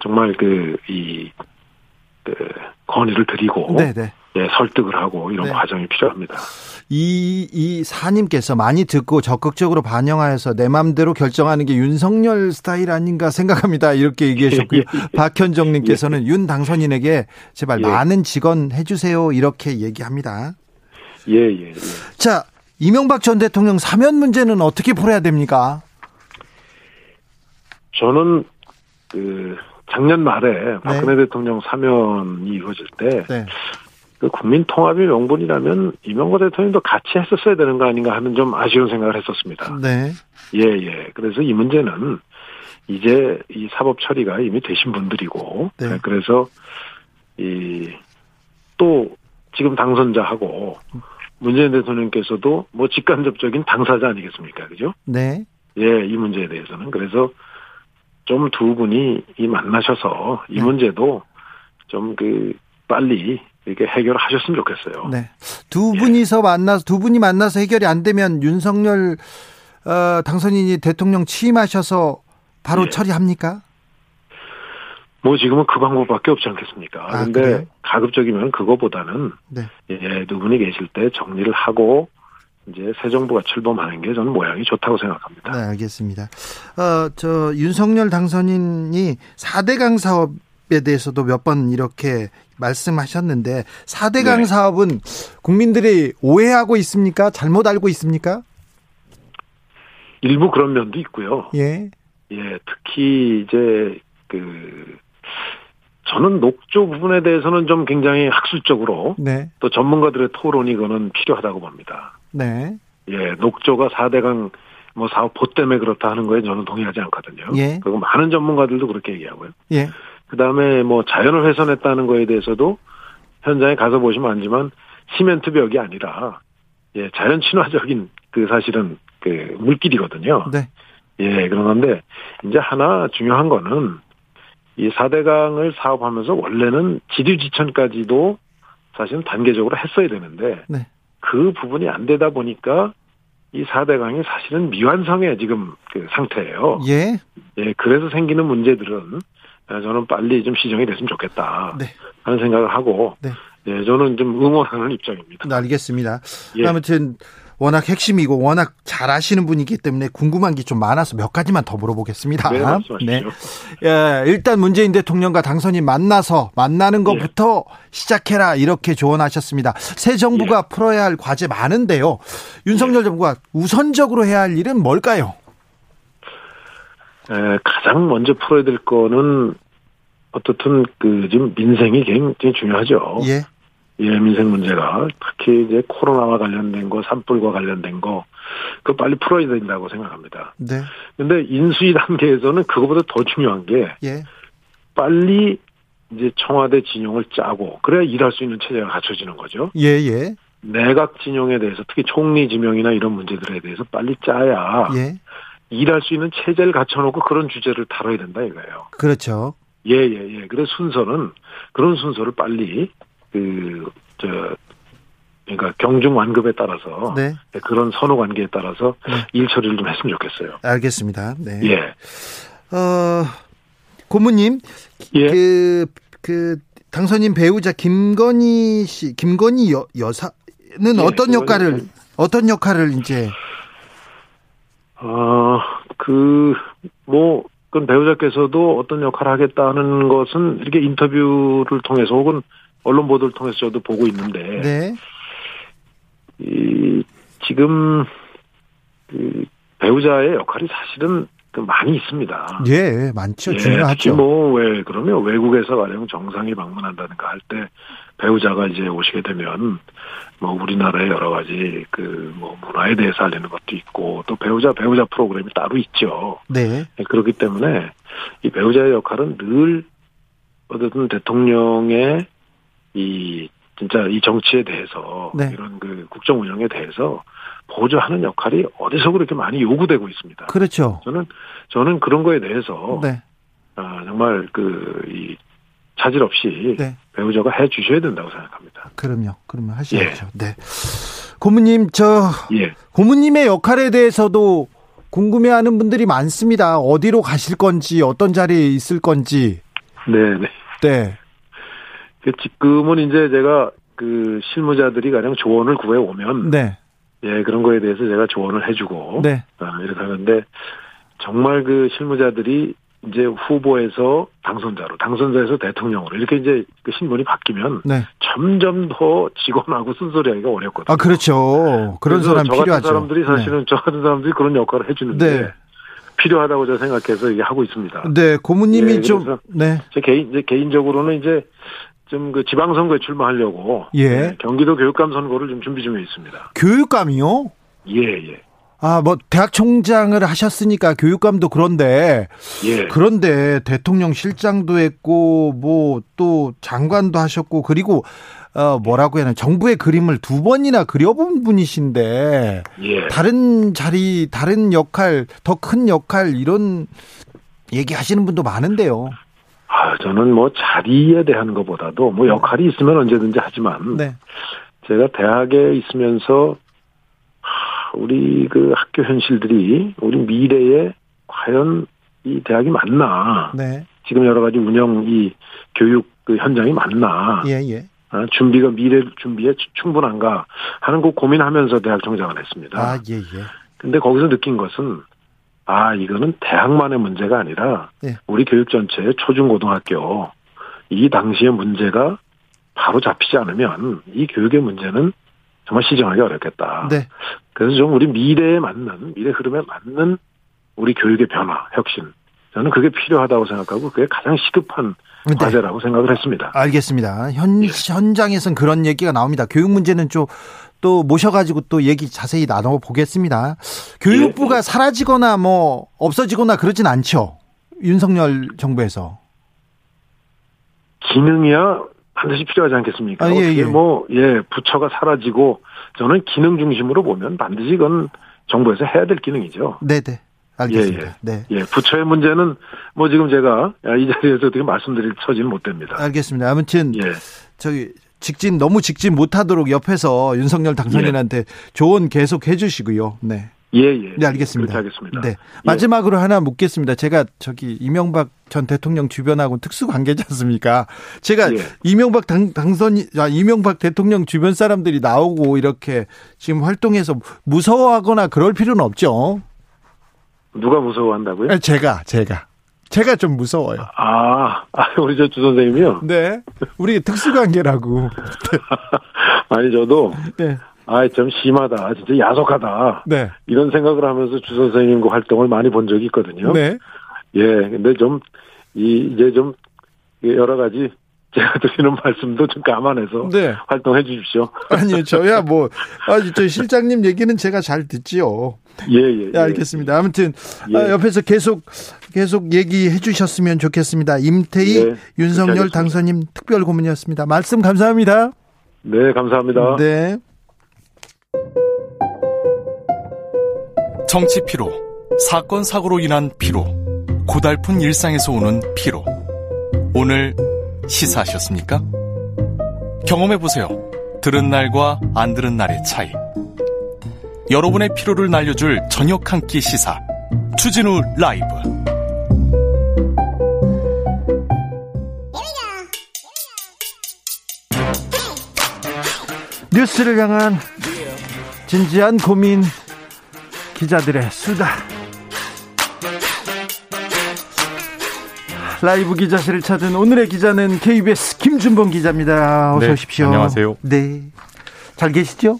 정말 그이 그 건의를 드리고 네, 네. 예, 설득을 하고 이런 네. 과정이 필요합니다. 이, 이 사님께서 많이 듣고 적극적으로 반영하여서 내 맘대로 결정하는 게 윤석열 스타일 아닌가 생각합니다. 이렇게 얘기하셨고요. *laughs* 박현정님께서는 윤 당선인에게 제발 예. 많은 직원 해주세요. 이렇게 얘기합니다. 예, 예, 예. 자, 이명박 전 대통령 사면 문제는 어떻게 풀어야 됩니까? 저는 그 작년 말에 박근혜 대통령 사면이 이루어질 때 네. 그 국민 통합의 명분이라면 이명박 대통령도 같이 했었어야 되는 거 아닌가 하는 좀 아쉬운 생각을 했었습니다. 네. 예, 예. 그래서 이 문제는 이제 이 사법 처리가 이미 되신 분들이고, 네. 예, 그래서 이 또 지금 당선자하고 문재인 대통령께서도 뭐 직간접적인 당사자 아니겠습니까, 그죠? 네. 예, 이 문제에 대해서는 그래서 좀 두 분이 이 만나셔서 이 네. 문제도 좀 그 빨리 이렇게 해결하셨으면 좋겠어요. 네. 두 분이서 만나서 두 분이 만나서 해결이 안 되면 윤석열 어, 당선인이 대통령 취임하셔서 바로 예. 처리합니까? 뭐 지금은 그 방법밖에 없지 않겠습니까? 아, 근데 그래요? 가급적이면 그거보다는 네. 예, 두 분이 계실 때 정리를 하고 이제 새 정부가 출범하는 게 저는 모양이 좋다고 생각합니다. 네, 알겠습니다. 어, 저 윤석열 당선인이 4대강 사업에 대해서도 몇 번 이렇게 말씀하셨는데 4대강 네. 사업은 국민들이 오해하고 있습니까? 잘못 알고 있습니까? 일부 그런 면도 있고요. 예. 예, 특히 이제 그 저는 녹조 부분에 대해서는 좀 굉장히 학술적으로 네. 또 전문가들의 토론이 그거는 필요하다고 봅니다. 네. 예, 녹조가 4대강 뭐 사업 보 때문에 그렇다 하는 거에 저는 동의하지 않거든요. 예. 그리고 많은 전문가들도 그렇게 얘기하고요. 예. 그다음에 뭐 자연을 훼손했다는 거에 대해서도 현장에 가서 보시면 알지만 시멘트 벽이 아니라 예, 자연 친화적인 그 사실은 그 물길이거든요. 네. 예, 그런데 이제 하나 중요한 거는 이 4대강을 사업하면서 원래는 지류지천까지도 사실은 단계적으로 했어야 되는데 네. 그 부분이 안 되다 보니까 이 4대강이 사실은 미완성의 지금 그 상태예요. 예. 예, 그래서 생기는 문제들은 저는 빨리 좀 시정이 됐으면 좋겠다 네. 하는 생각을 하고 네. 예, 저는 좀 응원하는 입장입니다. 네, 알겠습니다. 예. 아무튼 워낙 핵심이고 워낙 잘 아시는 분이기 때문에 궁금한 게 좀 많아서 몇 가지만 더 물어보겠습니다. 네, 말씀하십시오. 예, 일단 문재인 대통령과 당선인 만나서 만나는 것부터 시작해라 이렇게 조언하셨습니다. 새 정부가 예. 풀어야 할 과제 많은데요. 윤석열 정부가 우선적으로 해야 할 일은 뭘까요? 에, 가장 먼저 풀어야 될 거는 어떻든 그 지금 민생이 굉장히 중요하죠. 예. 예, 민생 문제가 특히 이제 코로나와 관련된 거, 산불과 관련된 거, 그 빨리 풀어야 된다고 생각합니다. 네. 근데 인수위 *laughs* 단계에서는 그거보다 더 중요한 게 예. 빨리 이제 청와대 진영을 짜고 그래야 일할 수 있는 체제가 갖춰지는 거죠. 예, 예. 내각 진영에 대해서 특히 총리 지명이나 이런 문제들에 대해서 빨리 짜야 예. 일할 수 있는 체제를 갖춰놓고 그런 주제를 다뤄야 된다 이거예요. 그렇죠. 예, 예, 예. 그래서 순서는 그런 순서를 빨리 그저 그러니까 경중 완급에 따라서 네. 그런 선후 관계에 따라서 네. 일 처리를 좀 했으면 좋겠어요. 알겠습니다. 네. 예. 어, 고모님, 예. 그, 그, 당선인 배우자 김건희 씨, 김건희 여, 여사는 예, 어떤 역할을. 어떤 역할을 이제, 어, 그, 뭐, 그건 배우자께서도 어떤 역할을 하겠다는 것은 이렇게 인터뷰를 통해서 혹은 언론 보도를 통해서 저도 보고 있는데, 네. 이, 지금, 그, 배우자의 역할이 사실은 그 많이 있습니다. 예, 많죠. 예, 중요하죠. 뭐, 왜, 그러면 외국에서 가령 정상이 방문한다든가 할 때 배우자가 이제 오시게 되면 뭐 우리나라의 여러 가지 그 뭐 문화에 대해서 알리는 것도 있고 또 배우자, 배우자 프로그램이 따로 있죠. 네. 예, 그렇기 때문에 이 배우자의 역할은 늘 어쨌든 대통령의 이 진짜 이 정치에 대해서 네. 이런 그 국정 운영에 대해서 보조하는 역할이 어디서 그렇게 많이 요구되고 있습니다. 그렇죠. 저는 저는 그런 거에 대해서 네. 아, 정말 그이 차질 없이 네. 배우자가 해 주셔야 된다고 생각합니다. 그럼요. 그러면 하셔야죠. 네. 고모님, 저, 예. 고모님의 역할에 대해서도 궁금해하는 분들이 많습니다. 어디로 가실 건지, 어떤 자리에 있을 건지. 네, 네. 네. 그 지금은 이제 제가 그 실무자들이 가령 조언을 구해 오면 네. 예, 그런 거에 대해서 제가 조언을 해 주고 네. 아, 이렇게 하는데 정말 그 실무자들이 이제 후보에서 당선자로, 당선자에서 대통령으로 이렇게 이제 그 신분이 바뀌면 네. 점점 더 직원하고 쓴소리하기가 어렵거든요. 아, 그렇죠. 그런 사람 저 같은 필요하죠. 사람들이 사실은 저 같은 사람들이 그런 역할을 해주는데 네. 필요하다고 저는 생각해서 이게 하고 있습니다. 네. 네, 고모님이 예, 좀, 네. 제 개인 이제 개인적으로는 이제 좀 그 지방선거에 출마하려고 예. 네, 경기도 교육감 선거를 좀 준비 중에 있습니다. 교육감이요? 예, 예, 아, 뭐, 대학 총장을 하셨으니까 교육감도 그런데, 예. 그런데 대통령 실장도 했고, 뭐, 또 장관도 하셨고, 그리고, 어, 뭐라고 해야 하나, 정부의 그림을 두 번이나 그려본 분이신데, 예. 다른 자리, 다른 역할, 더 큰 역할, 이런 얘기 하시는 분도 많은데요. 아, 저는 뭐 자리에 대한 것보다도 뭐 역할이 있으면 언제든지 하지만 네. 제가 대학에 있으면서 하, 우리 그 학교 현실들이 우리 미래에 과연 이 대학이 맞나? 네. 지금 여러 가지 운영 이 교육 그 현장이 맞나? 예, 예. 아, 준비가 미래 준비에 추- 충분한가 하는 거 고민하면서 대학 정장을 했습니다. 아, 예, 예. 근데 거기서 느낀 것은 아 이거는 대학만의 문제가 아니라 네. 우리 교육 전체의 초중고등학교 이 당시의 문제가 바로 잡히지 않으면 이 교육의 문제는 정말 시정하기 어렵겠다. 네. 그래서 좀 우리 미래에 맞는 미래 흐름에 맞는 우리 교육의 변화, 혁신 저는 그게 필요하다고 생각하고 그게 가장 시급한 네. 과제라고 생각을 했습니다. 알겠습니다. 현, 예. 현장에선 그런 얘기가 나옵니다. 교육 문제는 좀, 또 모셔가지고 또 얘기 자세히 나눠보겠습니다. 교육부가 예. 사라지거나 뭐, 없어지거나 그러진 않죠. 윤석열 정부에서. 기능이야 반드시 필요하지 않겠습니까? 아, 예, 예. 뭐, 예, 부처가 사라지고 저는 기능 중심으로 보면 반드시 그건 정부에서 해야 될 기능이죠. 네네. 알겠습니다. 예, 네. 예, 부처의 문제는 뭐 지금 제가 이 자리에서 어떻게 말씀드릴 처지는 못 됩니다. 알겠습니다. 아무튼, 예, 저기, 직진, 너무 직진 못하도록 옆에서 윤석열 당선인한테 조언 계속 해주시고요. 네. 예, 예. 네, 알겠습니다. 그렇게 하겠습니다. 네. 예. 마지막으로 하나 묻겠습니다. 제가 저기 이명박 전 대통령 주변하고 특수 관계지 않습니까? 제가 예. 이명박 당, 당선이, 아, 이명박 대통령 주변 사람들이 나오고 이렇게 지금 활동해서 무서워하거나 그럴 필요는 없죠. 누가 무서워한다고요? 아, 제가, 제가. 제가 좀 무서워요. 아, 아, 우리 저 주 선생님이요? 네. 우리 특수 관계라고. *laughs* 아니, 저도, 네. 아, 좀 심하다. 진짜 야속하다. 네. 이런 생각을 하면서 주 선생님과 활동을 많이 본 적이 있거든요. 네. 예, 근데 좀, 이, 이제 좀, 여러 가지, 제가 *laughs* 드리는 말씀도 좀 감안해서 네. 활동해 주십시오. 아니요, 저야 뭐, 아니, 저 *laughs* 실장님 얘기는 제가 잘 듣지요. 예, 예. 예, 알겠습니다. 아무튼, 예. 아, 옆에서 계속, 계속 얘기해 주셨으면 좋겠습니다. 임태희 예, 윤석열. 당선인 특별 고문이었습니다. 말씀 감사합니다. 네, 감사합니다. 네. 정치 피로, 사건 사고로 인한 피로, 고달픈 일상에서 오는 피로. 오늘 시사하셨습니까? 경험해 보세요. 들은 날과 안 들은 날의 차이. 여러분의 피로를 날려줄 저녁 한 끼 시사. 추진우 라이브. 뉴스를 향한 진지한 고민 기자들의 수다 라이브 기자실을 찾은 오늘의 기자는 KBS 김준범 기자입니다. 어서 네, 오십시오. 안녕하세요. 네. 잘 계시죠?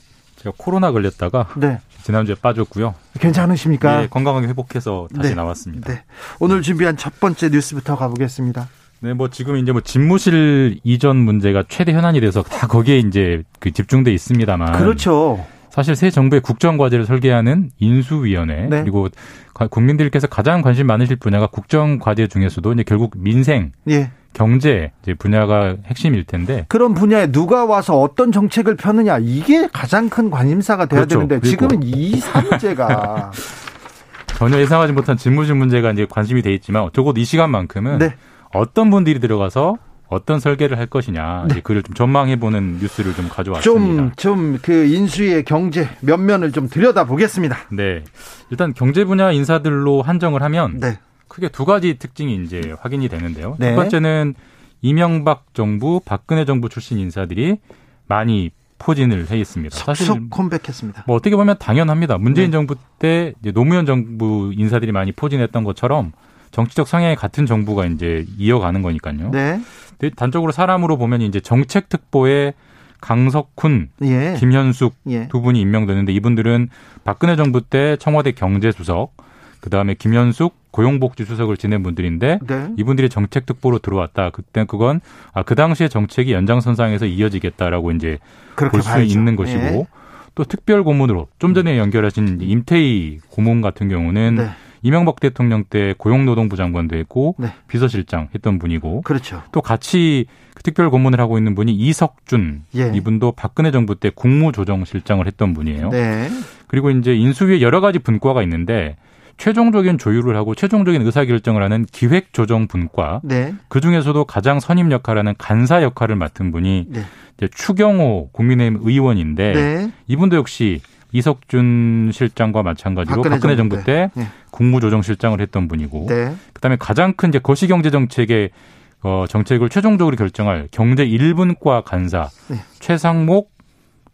제가 코로나 걸렸다가 네. 지난주에 빠졌고요. 괜찮으십니까? 예, 건강하게 회복해서 다시 네. 나왔습니다. 네. 오늘 준비한 첫 번째 뉴스부터 가보겠습니다. 네, 뭐 지금 이제 뭐 집무실 이전 문제가 최대 현안이 돼서 다 거기에 이제 그 집중돼 있습니다만. 그렇죠. 사실 새 정부의 국정과제를 설계하는 인수위원회 네. 그리고 가- 국민들께서 가장 관심 많으실 분야가 국정과제 중에서도 이제 결국 민생, 예. 경제 이제 분야가 핵심일 텐데 그런 분야에 누가 와서 어떤 정책을 펴느냐 이게 가장 큰 관심사가 돼야 그렇죠. 되는데 지금은 이 사문제가 *laughs* 전혀 예상하지 못한 집무실 문제가 이제 관심이 돼 있지만 적어도 이 시간만큼은 네. 어떤 분들이 들어가서 어떤 설계를 할 것이냐 이제 그를 좀 전망해 보는 뉴스를 좀 가져왔습니다. 좀 좀 그 인수위의 경제 면면을 좀 들여다 보겠습니다. 네. 일단 경제 분야 인사들로 한정을 하면 네. 크게 두 가지 특징이 이제 확인이 되는데요. 네. 첫 번째는 이명박 정부, 박근혜 정부 출신 인사들이 많이 포진을 해 있습니다. 사실 컴백했습니다. 뭐 어떻게 보면 당연합니다. 문재인 네. 정부 때 노무현 정부 인사들이 많이 포진했던 것처럼 정치적 성향이 같은 정부가 이제 이어가는 거니까요. 네. 근데 단적으로 사람으로 보면 이제 정책 특보에 강석훈, 예. 김현숙 예. 두 분이 임명되는데 이분들은 박근혜 정부 때 청와대 경제수석, 그 다음에 김현숙 고용복지수석을 지낸 분들인데 네. 이분들이 정책 특보로 들어왔다. 그때 그건 아, 그 당시에 정책이 연장선상에서 이어지겠다라고 이제 볼 수. 있는 것이고 예. 또 특별 고문으로 좀 전에 연결하신 임태희 고문 같은 경우는 네. 이명박 대통령 때 고용노동부 장관도 했고 네. 비서실장 했던 분이고 그렇죠. 또 같이 그 특별 고문을 하고 있는 분이 이석준 예. 이분도 박근혜 정부 때 국무조정실장을 했던 분이에요. 네. 그리고 이제 인수위에 여러 가지 분과가 있는데 최종적인 조율을 하고 최종적인 의사결정을 하는 기획조정 분과 네. 그 중에서도 가장 선임 역할하는 간사 역할을 맡은 분이 네. 이제 추경호 국민의힘 의원인데 네. 이분도 역시 이석준 실장과 마찬가지로 박근혜 박근혜, 정부 정부 때. 때 네. 국무조정실장을 했던 분이고 네. 그다음에 가장 큰 이제 거시경제 정책의 어, 정책을 최종적으로 결정할 경제 1분과 간사 네. 최상목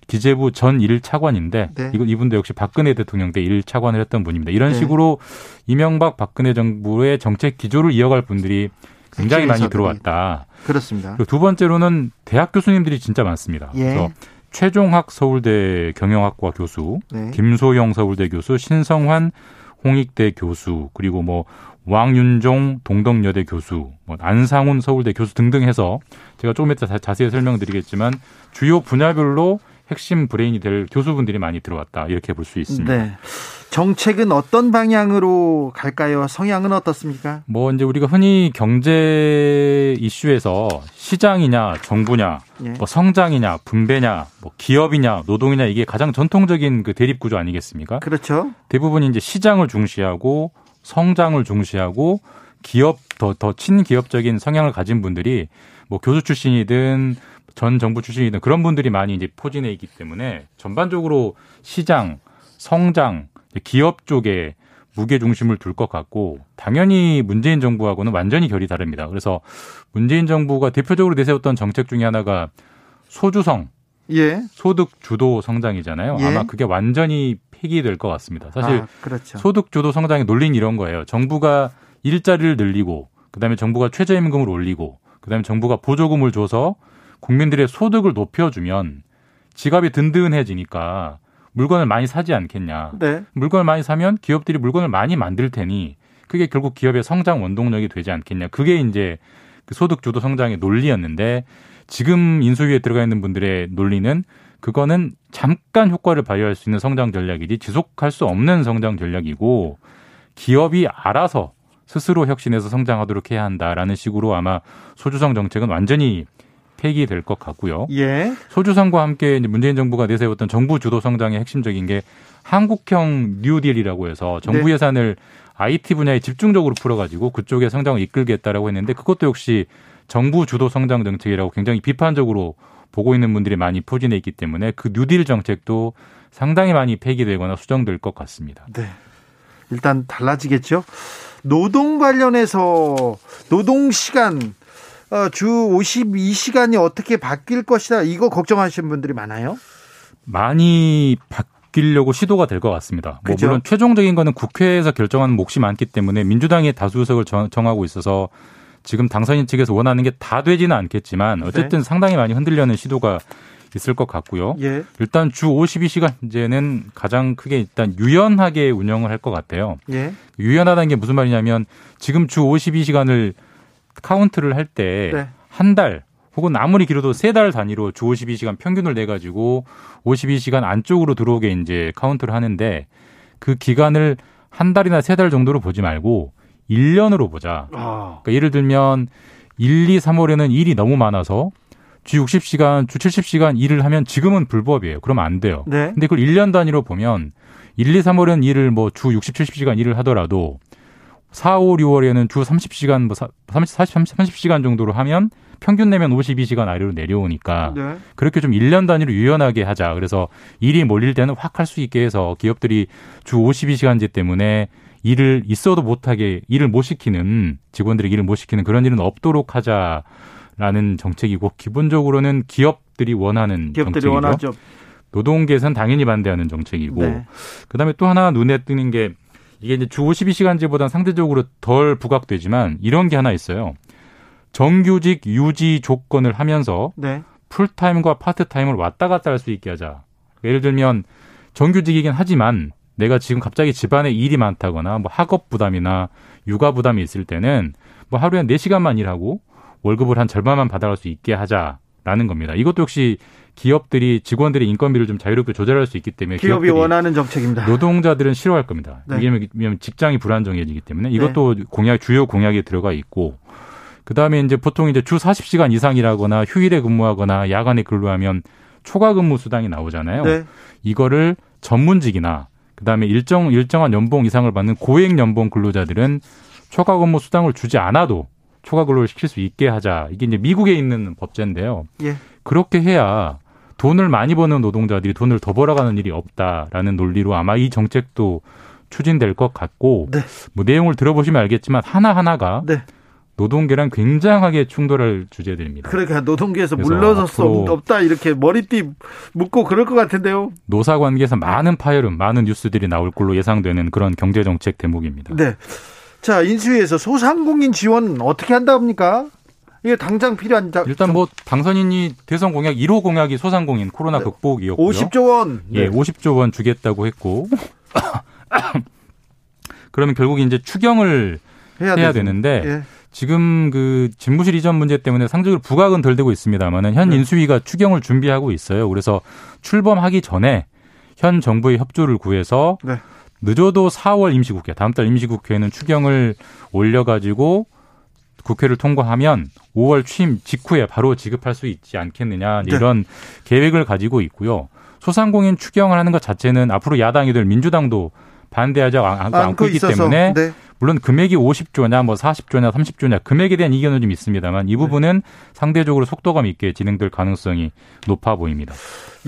기재부 전 1차관인데 네. 이분도 역시 박근혜 대통령 때 1차관을 했던 분입니다. 이런 네. 식으로 이명박 박근혜 정부의 정책 기조를 이어갈 분들이 굉장히 많이 들어왔다. 그렇습니다. 두 번째로는 대학 교수님들이 진짜 많습니다. 예. 그래서 최종학 서울대 경영학과 교수, 네. 김소영 서울대 교수, 신성환 홍익대 교수, 그리고 뭐 왕윤종 동덕여대 교수, 뭐 안상훈 서울대 교수 등등 해서 제가 조금 이따 자- 자세히 설명드리겠지만 주요 분야별로 핵심 브레인이 될 교수분들이 많이 들어왔다 이렇게 볼 수 있습니다. 네. 정책은 어떤 방향으로 갈까요? 성향은 어떻습니까? 뭐 이제 우리가 흔히 경제 이슈에서 시장이냐 정부냐 예. 뭐 성장이냐 분배냐 뭐 기업이냐 노동이냐 이게 가장 전통적인 그 대립 구조 아니겠습니까? 그렇죠. 대부분이 이제 시장을 중시하고 성장을 중시하고 기업 더 더 친기업적인 성향을 가진 분들이 뭐 교수 출신이든 전 정부 출신이든 그런 분들이 많이 이제 포진해 있기 때문에 전반적으로 시장, 성장, 기업 쪽에 무게 중심을 둘 것 같고 당연히 문재인 정부하고는 완전히 결이 다릅니다. 그래서 문재인 정부가 대표적으로 내세웠던 정책 중에 하나가 소주성 예. 소득 주도 성장이잖아요. 예. 아마 그게 완전히 폐기될 것 같습니다. 사실 아, 그렇죠. 소득 주도 성장의 논리는 이런 거예요. 정부가 일자리를 늘리고 그다음에 정부가 최저임금을 올리고 그다음에 정부가 보조금을 줘서 국민들의 소득을 높여주면 지갑이 든든해지니까 물건을 많이 사지 않겠냐. 네. 물건을 많이 사면 기업들이 물건을 많이 만들 테니 그게 결국 기업의 성장 원동력이 되지 않겠냐. 그게 이제 그 소득 주도 성장의 논리였는데 지금 인수위에 들어가 있는 분들의 논리는 그거는 잠깐 효과를 발휘할 수 있는 성장 전략이지 지속할 수 없는 성장 전략이고 기업이 알아서 스스로 혁신해서 성장하도록 해야 한다라는 식으로 아마 소주성 정책은 완전히 폐기될 것 같고요. 예. 소주성과 함께 문재인 정부가 내세웠던 정부 주도 성장의 핵심적인 게 한국형 뉴딜이라고 해서 정부 네. 예산을 IT 분야에 집중적으로 풀어가지고 그쪽에 성장을 이끌겠다라고 했는데 그것도 역시 정부 주도 성장 정책이라고 굉장히 비판적으로 보고 있는 분들이 많이 포진해 있기 때문에 그 뉴딜 정책도 상당히 많이 폐기되거나 수정될 것 같습니다. 네. 일단 달라지겠죠. 노동 관련해서 노동 시간 어, 주 52시간이 어떻게 바뀔 것이다. 이거 걱정하시는 분들이 많아요. 많이 바뀌려고 시도가 될 것 같습니다. 뭐? 물론 최종적인 거는 국회에서 결정하는 몫이 많기 때문에 민주당이 다수석을 정- 정하고 있어서 지금 당선인 측에서 원하는 게 다 되지는 않겠지만 어쨌든 상당히 많이 흔들려는 시도가 있을 것 같고요. 예. 일단 주 52시간제는 가장 크게 일단 유연하게 운영을 할 것 같아요. 예. 유연하다는 게 무슨 말이냐면 지금 주 52시간을 카운트를 할때 네. 한달 혹은 아무리 길어도 세 달 단위로 주 52시간 평균을 내 가지고 52시간 안쪽으로 들어오게 이제 카운트를 하는데 그 기간을 한 달이나 세 달 정도로 보지 말고 1년으로 보자. 아. 그러니까 예를 들면 1, 2, 3월에는 일이 너무 많아서 주 60시간, 주 70시간 일을 하면 지금은 불법이에요. 그러면 안 돼요. 네. 근데 그걸 1년 단위로 보면 1, 2, 3월은 일을 뭐 주 60, 70시간 일을 하더라도 4, 5, 6월에는 주 30시간, 뭐 30, 40, 30, 30 시간 정도로 하면 평균 내면 52시간 아래로 내려오니까 네. 그렇게 좀 1년 단위로 유연하게 하자. 그래서 일이 몰릴 때는 확 할 수 있게 해서 기업들이 주 52시간제 때문에 일을 있어도 못하게 일을 못 시키는 직원들이 일을 못 시키는 그런 일은 없도록 하자 라는 정책이고 기본적으로는 기업들이 원하는 기업들이 정책이죠. 원하죠. 노동계에서는 당연히 반대하는 정책이고 네. 그다음에 또 하나 눈에 띄는 게 이게 이제 주 52시간제보다 상대적으로 덜 부각되지만 이런 게 하나 있어요. 정규직 유지 조건을 하면서 네. 풀타임과 파트타임을 왔다 갔다 할 수 있게 하자. 예를 들면 정규직이긴 하지만 내가 지금 갑자기 집안에 일이 많다거나 뭐 학업 부담이나 육아 부담이 있을 때는 뭐 하루에 4시간만 일하고 월급을 한 절반만 받아갈 수 있게 하자라는 겁니다. 이것도 역시 기업들이 직원들의 인건비를 좀 자유롭게 조절할 수 있기 때문에 기업이 원하는 정책입니다. 노동자들은 싫어할 겁니다. 네. 왜냐하면 직장이 불안정해지기 때문에 이것도 공약 주요 공약에 들어가 있고 그다음에 이제 보통 이제 주 40시간 이상이라거나 휴일에 근무하거나 야간에 근무하면 초과 근무 수당이 나오잖아요. 네. 이거를 전문직이나 그다음에 일정 일정한 연봉 이상을 받는 고액 연봉 근로자들은 초과 근무 수당을 주지 않아도 초과 근로를 시킬 수 있게 하자. 이게 이제 미국에 있는 법제인데요. 예. 그렇게 해야 돈을 많이 버는 노동자들이 돈을 더 벌어가는 일이 없다라는 논리로 아마 이 정책도 추진될 것 같고 네. 뭐 내용을 들어보시면 알겠지만 하나 하나가 네. 노동계랑 굉장하게 충돌할 주제들입니다. 그러니까 노동계에서 물러설 수 없다 이렇게 머리띠 묶고 그럴 것 같은데요. 노사 관계에서 많은 파열음, 많은 뉴스들이 나올 걸로 예상되는 그런 경제 정책 대목입니다. 네. 자 인수위에서 소상공인 지원 어떻게 한다 합니까? 이게 당장 필요한 자, 일단 뭐 당선인이 대선 공약 1호 공약이 소상공인 코로나 네. 극복이었고요. 50조 원. 예, 50조 원 주겠다고 했고 *coughs* 그러면 결국 이제 추경을 해야, 해야. 되는데 예. 지금 그 집무실 이전 문제 때문에 상적으로 부각은 덜 되고 있습니다만은 현 네. 인수위가 추경을 준비하고 있어요. 그래서 출범하기 전에 현 정부의 협조를 구해서 네. 늦어도 4월 임시국회, 다음 달 임시국회에는 추경을 올려가지고 국회를 통과하면 5월 취임 직후에 바로 지급할 수 있지 않겠느냐 네. 이런 계획을 가지고 있고요. 소상공인 추경을 하는 것 자체는 앞으로 야당이 될 민주당도 반대하지 않고, 있기 때문에 네. 물론 금액이 50조냐 뭐 40조냐 30조냐 금액에 대한 이견은 좀 있습니다만 이 부분은 상대적으로 속도감 있게 진행될 가능성이 높아 보입니다.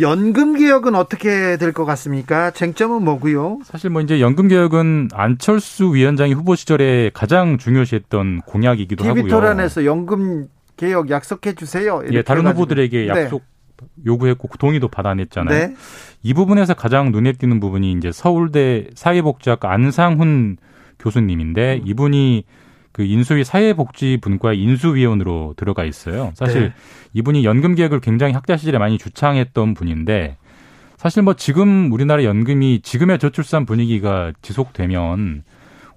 연금 개혁은 어떻게 될 것 같습니까? 쟁점은 뭐고요? 사실 뭐 이제 연금 개혁은 안철수 위원장이 후보 시절에 가장 중요시했던 공약이기도 TV 하고요. 토론에서 연금 개혁 약속해 주세요. 예, 다른 해가지고. 후보들에게 네. 약속 요구했고 동의도 받아냈잖아요. 네. 이 부분에서 가장 눈에 띄는 부분이 이제 서울대 사회복지학과 안상훈 교수님인데 음. 이분이 그 인수위 사회복지분과의 인수위원으로 들어가 있어요. 사실 네. 이분이 연금 개혁을 굉장히 학자 시절에 많이 주창했던 분인데 사실 뭐 지금 우리나라 연금이 지금의 저출산 분위기가 지속되면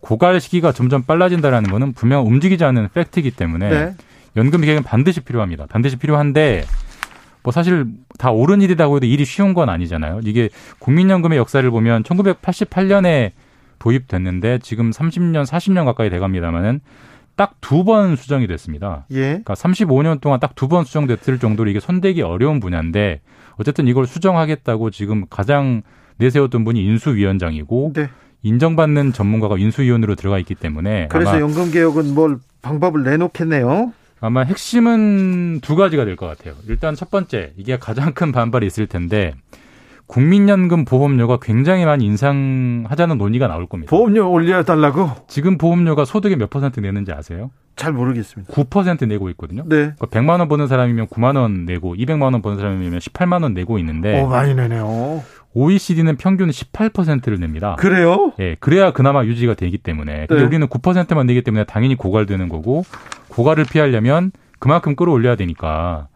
고갈 시기가 점점 빨라진다라는 거는 분명 움직이지 않는 팩트이기 때문에 네. 연금 개혁은 반드시 필요합니다. 반드시 필요한데 뭐 사실 다 옳은 일이라고 해도 일이 쉬운 건 아니잖아요. 이게 국민연금의 역사를 보면 1988년에 도입됐는데 지금 30년, 40년 가까이 돼갑니다만은 딱 두 번 수정이 됐습니다. 예. 그러니까 35년 동안 딱 두 번 수정됐을 정도로 이게 손대기 어려운 분야인데 어쨌든 이걸 수정하겠다고 지금 가장 내세웠던 분이 인수위원장이고 네. 인정받는 전문가가 인수위원으로 들어가 있기 때문에 그래서 연금 개혁은 뭘 방법을 내놓겠네요. 아마 핵심은 두 가지가 될 것 같아요. 일단 첫 번째 이게 가장 큰 반발이 있을 텐데 국민연금 보험료가 굉장히 많이 인상하자는 논의가 나올 겁니다. 보험료 올려달라고? 지금 보험료가 소득의 몇 퍼센트 내는지 아세요? 잘 모르겠습니다. 9% 내고 있거든요. 네. 그러니까 100만 원 버는 사람이면 9만 원 내고 200만 원 버는 사람이면 18만 원 내고 있는데 오, 많이 내네요. OECD는 평균 18%를 냅니다. 그래요? 예, 그래야 그나마 유지가 되기 때문에. 근데 네. 우리는 9%만 내기 때문에 당연히 고갈되는 거고 고갈을 피하려면 그만큼 끌어올려야 되니까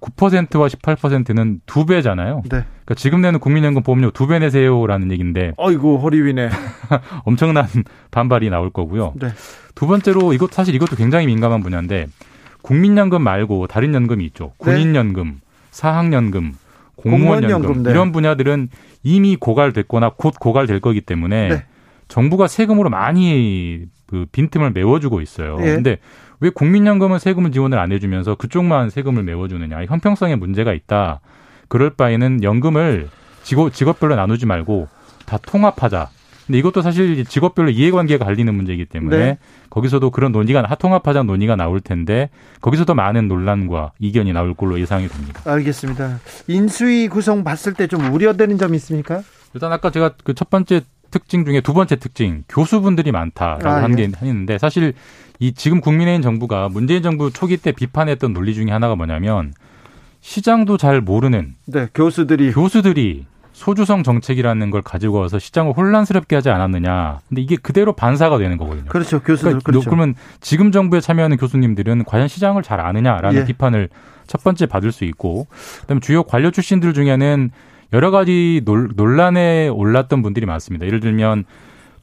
9%와 18%는 두 배잖아요. 네. 그러니까 지금 내는 국민연금 보험료 두 배 내세요라는 얘기인데 어이구 허리 위네. 엄청난 반발이 나올 거고요. 네. 두 번째로 이것 사실 이것도 굉장히 민감한 분야인데 국민연금 말고 다른 연금이 있죠. 군인연금, 사학연금, 공무원연금 공무원연금, 네. 이런 분야들은 이미 고갈됐거나 곧 고갈될 거기 때문에 네. 정부가 세금으로 많이 그 빈틈을 메워주고 있어요. 예. 근데 왜 국민연금은 세금을 지원을 안 해주면서 그쪽만 세금을 메워주느냐? 형평성에 문제가 있다. 그럴 바에는 연금을 직업, 직업별로 나누지 말고 다 통합하자. 근데 이것도 사실 직업별로 이해관계가 갈리는 문제이기 때문에 네. 거기서도 그런 논의가 하통합하자 논의가 나올 텐데 거기서도 많은 논란과 이견이 나올 걸로 예상이 됩니다. 알겠습니다. 인수위 구성 봤을 때 좀 우려되는 점이 있습니까? 일단 아까 제가 그 첫 번째 특징 중에 두 번째 특징 교수분들이 많다라고 아, 한 예. 게 있는데 사실 이 지금 국민의힘 정부가 문재인 정부 초기 때 비판했던 논리 중에 하나가 뭐냐면 시장도 잘 모르는 네, 교수들이 교수들이 소주성 정책이라는 걸 가지고 와서 시장을 혼란스럽게 하지 않았느냐. 근데 이게 그대로 반사가 되는 거거든요. 그렇죠. 교수들 그러니까 그렇죠. 그러면 지금 정부에 참여하는 교수님들은 과연 시장을 잘 아느냐라는 예. 비판을 첫 번째 받을 수 있고, 그다음에 주요 관료 출신들 중에는 여러 가지 논- 논란에 올랐던 분들이 많습니다. 예를 들면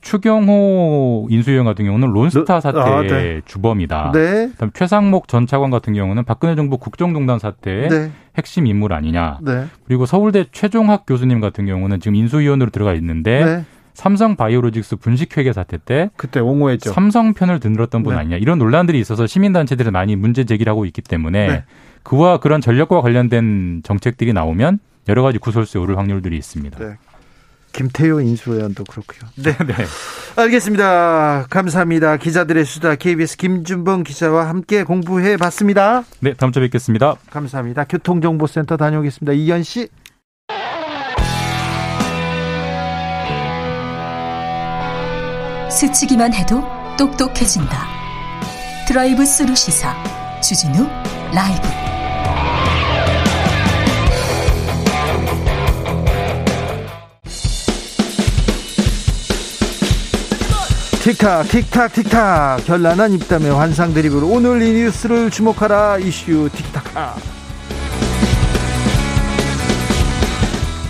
추경호 인수위원 같은 경우는 론스타 사태의 아, 네. 주범이다. 네. 그다음 최상목 전 차관 같은 경우는 박근혜 정부 국정농단 사태의 네. 핵심 인물 아니냐. 네. 그리고 서울대 최종학 교수님 같은 경우는 지금 인수위원으로 들어가 있는데 네. 삼성 바이오로직스 분식회계 사태 때 그때 옹호했죠. 삼성 편을 들었던 분 네. 아니냐 이런 논란들이 있어서 시민단체들이 많이 문제 제기를 하고 있기 때문에 네. 그와 그런 전력과 관련된 정책들이 나오면 여러 가지 구설수에 오를 확률들이 있습니다. 네. 김태효 인수위원도 그렇고요. 네, 네. 알겠습니다. 감사합니다. 기자들의 수다 KBS 김준범 기자와 함께 공부해 봤습니다. 네, 다음 주에 뵙겠습니다. 감사합니다. 교통정보센터 다녀오겠습니다. 이현 씨. 스치기만 해도 똑똑해진다. 드라이브 스루 시사 주진우 라이브. 틱탁 틱탁 틱탁 현란한 입담의 환상 드립으로 오늘 이 뉴스를 주목하라. 이슈 틱탁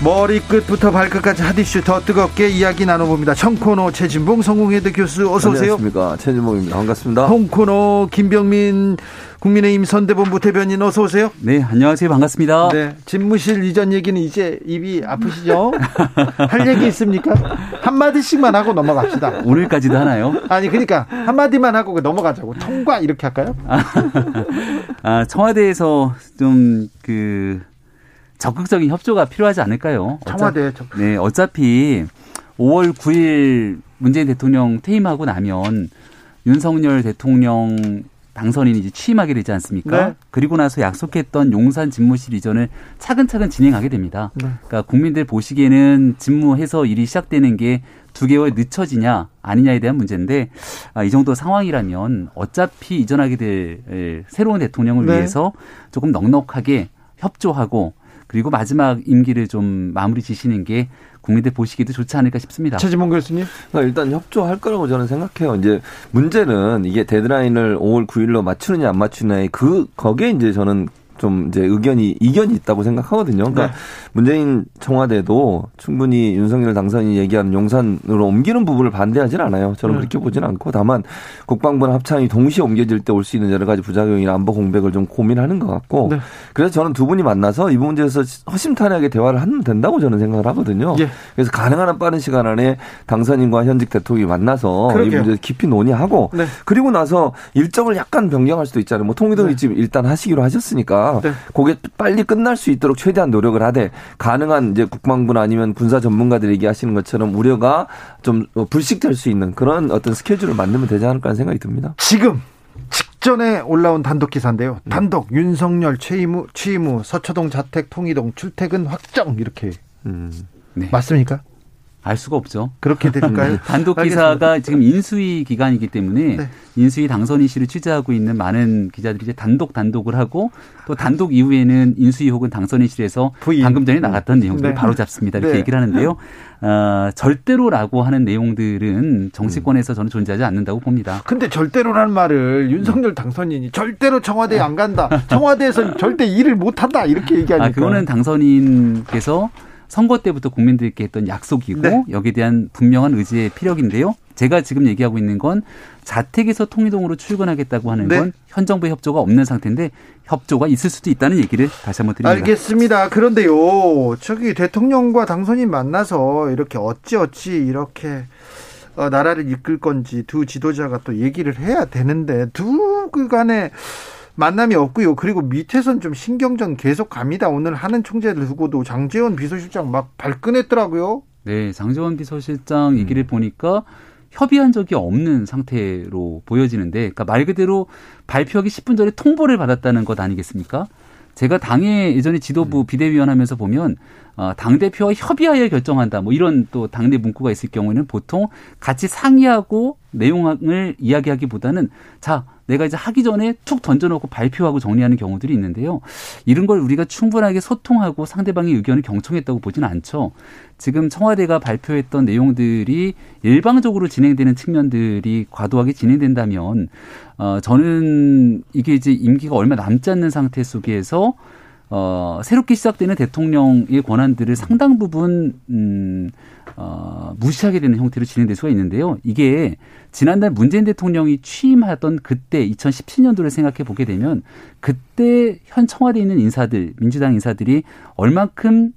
머리끝부터 발끝까지 핫이슈 더 뜨겁게 이야기 나눠봅니다. 청코노 최진봉 성공회대 교수 어서 오세요. 안녕하십니까 최진봉입니다. 반갑습니다. 홍코노 김병민 국민의힘 선대본부 대변인 어서 오세요. 네, 안녕하세요. 반갑습니다. 네, 집무실 이전 얘기는 이제 입이 아프시죠? *laughs* 할 얘기 있습니까? 한 마디씩만 하고 넘어갑시다. 오늘까지도 하나요? 아니 그러니까 한 마디만 하고 넘어가자고 통과 이렇게 할까요? 아, 청와대에서 좀그 적극적인 협조가 필요하지 않을까요? 청와대 어차, 네, 어차피 5월 9일 문재인 대통령 퇴임하고 나면 윤석열 대통령 당선인이 이제 취임하게 되지 않습니까? 네. 그리고 나서 약속했던 용산 집무실 이전을 차근차근 진행하게 됩니다. 네. 그러니까 국민들 보시기에는 집무해서 일이 시작되는 게 두 개월 늦춰지냐 아니냐에 대한 문제인데 아, 이 정도 상황이라면 어차피 이전하게 될 에, 새로운 대통령을 네. 위해서 조금 넉넉하게 협조하고 그리고 마지막 임기를 좀 마무리 지시는 게 국민들 보시기도 좋지 않을까 싶습니다. 최지봉 교수님. 그러니까 일단 협조할 거라고 저는 생각해요. 이제 문제는 이게 데드라인을 5월 9일로 맞추느냐 안 맞추느냐의 그 거기에 이제 저는 좀 이제 의견이 이견이 있다고 생각하거든요. 그러니까 네. 문재인 청와대도 충분히 윤석열 당선인이 얘기하는 용산으로 옮기는 부분을 반대하진 않아요. 저는 네. 그렇게 보진 않고 다만 국방부나 합참이 동시에 옮겨질 때 올 수 있는 여러 가지 부작용이나 안보 공백을 좀 고민하는 것 같고 네. 그래서 저는 두 분이 만나서 이 문제에서 허심탄회하게 대화를 하면 된다고 저는 생각을 하거든요. 예. 그래서 가능한 한 빠른 시간 안에 당선인과 현직 대통령이 만나서 이 그러게요. 문제 깊이 논의하고 네. 그리고 나서 일정을 약간 변경할 수도 있잖아요. 뭐 통일동 네. 이집 일단 하시기로 하셨으니까 네. 그게 빨리 끝날 수 있도록 최대한 노력을 하되 가능한 이제 국방부나 아니면 군사 전문가들이 얘기하시는 것처럼 우려가 좀 불식될 수 있는 그런 어떤 스케줄을 만들면 되지 않을까 하는 생각이 듭니다. 지금 직전에 올라온 단독 기사인데요. 네. 단독 윤석열 취임 후, 취임 후 서초동 자택 통이동 출퇴근 확정 이렇게 음. 네. 맞습니까? 알 수가 없죠. 그렇게 될까요? *laughs* 단독. 기사가 지금 인수위 기간이기 때문에 네. 인수위 당선인 씨를 취재하고 있는 많은 기자들이 이제 단독 단독을 하고 또 단독 이후에는 인수위 혹은 당선인실에서 부인. 방금 전에 나갔던 내용들을 네. 바로 잡습니다. 이렇게 네. 얘기를 하는데요. 어, 절대로라고 하는 내용들은 정치권에서 저는 존재하지 않는다고 봅니다. 근데 절대로라는 말을 윤석열 당선인이 절대로 청와대에 안 간다. 청와대에서 절대 일을 못 한다. 이렇게 얘기하니까. 아, 그거는 당선인께서 선거 때부터 국민들께 했던 약속이고 네. 여기에 대한 분명한 의지의 피력인데요. 제가 지금 얘기하고 있는 건 자택에서 통이동으로 출근하겠다고 하는 네. 건현 정부의 협조가 없는 상태인데 협조가 있을 수도 있다는 얘기를 다시 한번 드립니다. 알겠습니다. 그런데요, 저기 대통령과 당선인 만나서 이렇게 어찌어찌 이렇게 어, 나라를 이끌 건지 두 지도자가 또 얘기를 해야 되는데 두 그간에 만남이 없고요. 그리고 밑에선 좀 신경전 계속 갑니다. 오늘 하는 총재를 두고도 장재원 비서실장 막 발끈했더라고요. 네, 장재원 비서실장 얘기를 보니까 협의한 적이 없는 상태로 보여지는데, 그러니까 말 그대로 발표하기 10분 전에 통보를 받았다는 것 아니겠습니까? 제가 당의 예전에 지도부 비대위원 하면서 보면 어, 당 대표와 협의하여 결정한다. 뭐 이런 또 당내 문구가 있을 경우에는 보통 같이 상의하고 내용을 이야기하기보다는 자 내가 이제 하기 전에 툭 던져놓고 발표하고 정리하는 경우들이 있는데요. 이런 걸 우리가 충분하게 소통하고 상대방의 의견을 경청했다고 보지는 않죠. 지금 청와대가 발표했던 내용들이 일방적으로 진행되는 측면들이 과도하게 진행된다면 어 저는 이게 이제 임기가 얼마 남지 않는 상태 속에서 어, 새롭게 시작되는 대통령의 권한들을 상당 부분, 음, 어, 무시하게 되는 형태로 진행될 수가 있는데요. 이게 지난달 문재인 대통령이 취임하던 그때 2017년도를 생각해 보게 되면 그때 현 청와대에 있는 인사들, 민주당 인사들이 얼만큼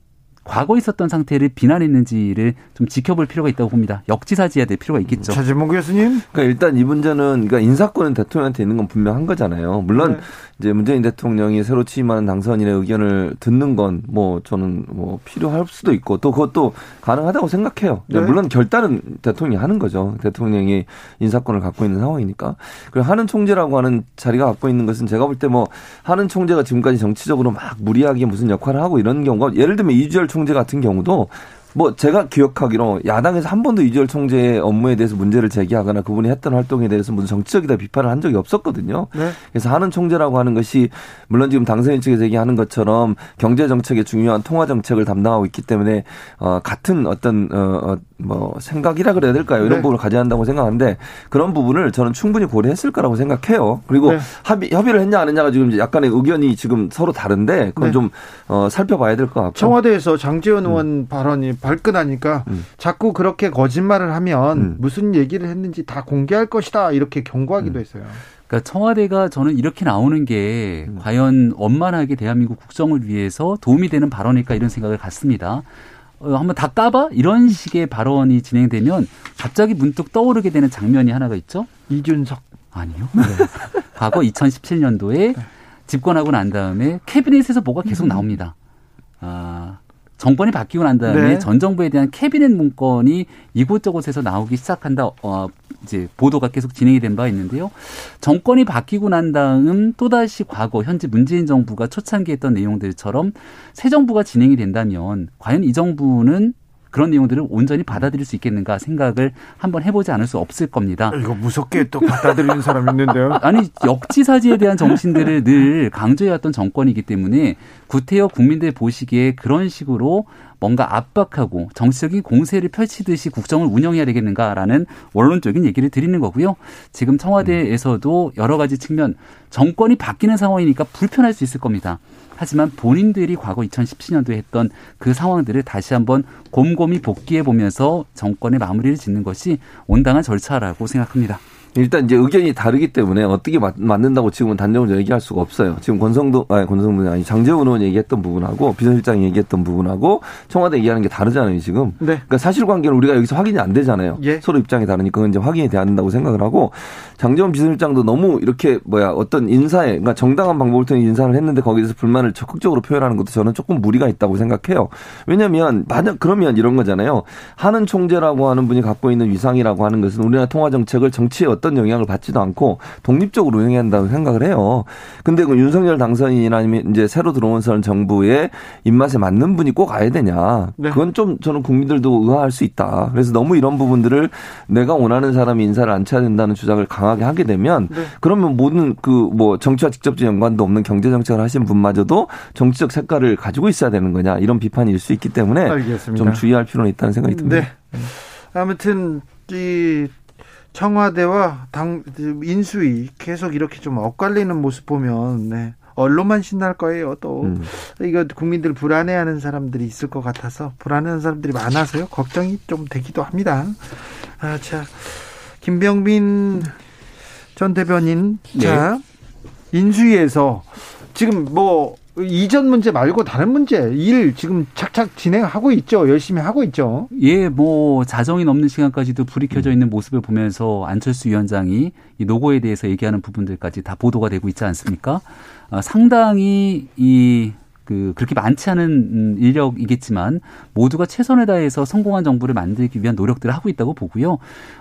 과거 있었던 상태를 비난했는지를 좀 지켜볼 필요가 있다고 봅니다. 역지사지해야 될 필요가 있겠죠. 차재목 교수님. 그러니까 일단 이 문제는 그러니까 인사권은 대통령한테 있는 건 분명한 거잖아요. 물론 네. 이제 문재인 대통령이 새로 취임하는 당선인의 의견을 듣는 건 뭐 저는 뭐 필요할 수도 있고 또 그것도 가능하다고 생각해요. 네. 물론 결단은 대통령이 하는 거죠. 대통령이 인사권을 갖고 있는 상황이니까. 그리고 하는 총재라고 하는 자리가 갖고 있는 것은 제가 볼 때 뭐 하는 총재가 지금까지 정치적으로 막 무리하게 무슨 역할을 하고 이런 경우가 예를 들면 이주열 총재 같은 경우도 뭐 제가 기억하기로 야당에서 한 번도 이주열 총재의 업무에 대해서 문제를 제기하거나 그분이 했던 활동에 대해서 무슨 정치적이다 비판을 한 적이 없었거든요. 네. 그래서 하는 총재라고 하는 것이 물론 지금 당선인 측에서 얘기하는 것처럼 경제 정책의 중요한 통화 정책을 담당하고 있기 때문에 어 같은 어떤 어뭐 생각이라 그래야 될까요? 이런 네. 부분을 가져야 한다고 생각하는데 그런 부분을 저는 충분히 고려했을 거라고 생각해요. 그리고 네. 합의 협의를 했냐 안 했냐가 지금 이제 약간의 의견이 지금 서로 다른데 그건 네. 좀 어, 살펴봐야 될 것 같고. 청와대에서 장재원 의원 발언이 발끈하니까 음. 자꾸 그렇게 거짓말을 하면 음. 무슨 얘기를 했는지 다 공개할 것이다 이렇게 경고하기도 했어요. 그러니까 청와대가 저는 이렇게 나오는 게 음. 과연 원만하게 대한민국 국정을 위해서 도움이 되는 발언일까 이런 생각을 갖습니다. 어, 한번 다 까봐? 이런 식의 발언이 진행되면 갑자기 문득 떠오르게 되는 장면이 하나가 있죠. 이준석 아니요. 과거 2017년도에 집권하고 난 다음에 캐비넷에서 뭐가 계속 나옵니다. 아, 정권이 바뀌고 난 다음에 네. 전 정부에 대한 캐비넷 문건이 이곳저곳에서 나오기 시작한다. 어, 이제 보도가 계속 진행이 된 바 있는데요. 정권이 바뀌고 난 다음 또다시 과거 현재 문재인 정부가 초창기 했던 내용들처럼 새 정부가 진행이 된다면 과연 이 정부는 그런 내용들을 온전히 받아들일 수 있겠는가 생각을 한번 해보지 않을 수 없을 겁니다. 이거 무섭게 또 받아들이는 사람 있는데요. *laughs* 아니 역지사지에 대한 정신들을 늘 강조해왔던 정권이기 때문에 구태여 국민들 보시기에 그런 식으로 뭔가 압박하고 정치적인 공세를 펼치듯이 국정을 운영해야 되겠는가라는 원론적인 얘기를 드리는 거고요. 지금 청와대에서도 여러 가지 측면 정권이 바뀌는 상황이니까 불편할 수 있을 겁니다. 하지만 본인들이 과거 2017년도에 했던 그 상황들을 다시 한번 곰곰이 복귀해 보면서 정권의 마무리를 짓는 것이 온당한 절차라고 생각합니다. 일단 이제 의견이 다르기 때문에 어떻게 맞, 맞는다고 지금은 단정적으로 얘기할 수가 없어요. 지금 권성도 아니 권성도 아니 장재훈 의원 얘기했던 부분하고 비서실장이 얘기했던 부분하고 청와대 얘기하는 게 다르잖아요 지금. 네. 그러니까 사실관계는 우리가 여기서 확인이 안 되잖아요. 예. 서로 입장이 다르니까 그건 이제 확인이 돼야 한다고 생각을 하고 장재훈 비서실장도 너무 이렇게 뭐야 어떤 인사에 그러니까 정당한 방법을 통해 인사를 했는데 거기에 대해서 불만을 적극적으로 표현하는 것도 저는 조금 무리가 있다고 생각해요. 왜냐하면 만약 그러면 이런 거잖아요. 하는 총재라고 하는 분이 갖고 있는 위상이라고 하는 것은 우리나라 통화 정책을 정치에 어떤 영향을 받지도 않고 독립적으로 운영해야 한다고 생각을 해요. 근데 그 윤석열 당선인이나 아니면 이제 새로 들어온 선 정부의 입맛에 맞는 분이 꼭 가야 되냐. 네. 그건 좀 저는 국민들도 의아할 수 있다. 그래서 너무 이런 부분들을 내가 원하는 사람이 인사를 안 쳐야 된다는 주장을 강하게 하게 되면 네. 그러면 모든 그 뭐 정치와 직접적 연관도 없는 경제 정책을 하신 분마저도 정치적 색깔을 가지고 있어야 되는 거냐 이런 비판이 일수 있기 때문에 알겠습니다. 좀 주의할 필요는 있다는 생각이 듭니다. 네. 아무튼 이 청와대와 당 인수위 계속 이렇게 좀 엇갈리는 모습 보면 네. 언론만 신날 거예요. 또 음. 이거 국민들 불안해하는 사람들이 있을 것 같아서 불안해하는 사람들이 많아서요. 걱정이 좀 되기도 합니다. 아, 자 김병민 전 대변인 자 인수위에서 지금 뭐 이전 문제 말고 다른 문제 일 지금 착착 진행하고 있죠. 열심히 하고 있죠. 예, 뭐 자정이 넘는 시간까지도 불이 켜져 있는 모습을 보면서 안철수 위원장이 이 노고에 대해서 얘기하는 부분들까지 다 보도가 되고 있지 않습니까? 아, 상당히 이 그 그렇게 많지 않은 음, 인력이겠지만 모두가 최선을 다해서 성공한 정부를 만들기 위한 노력들을 하고 있다고 보고요.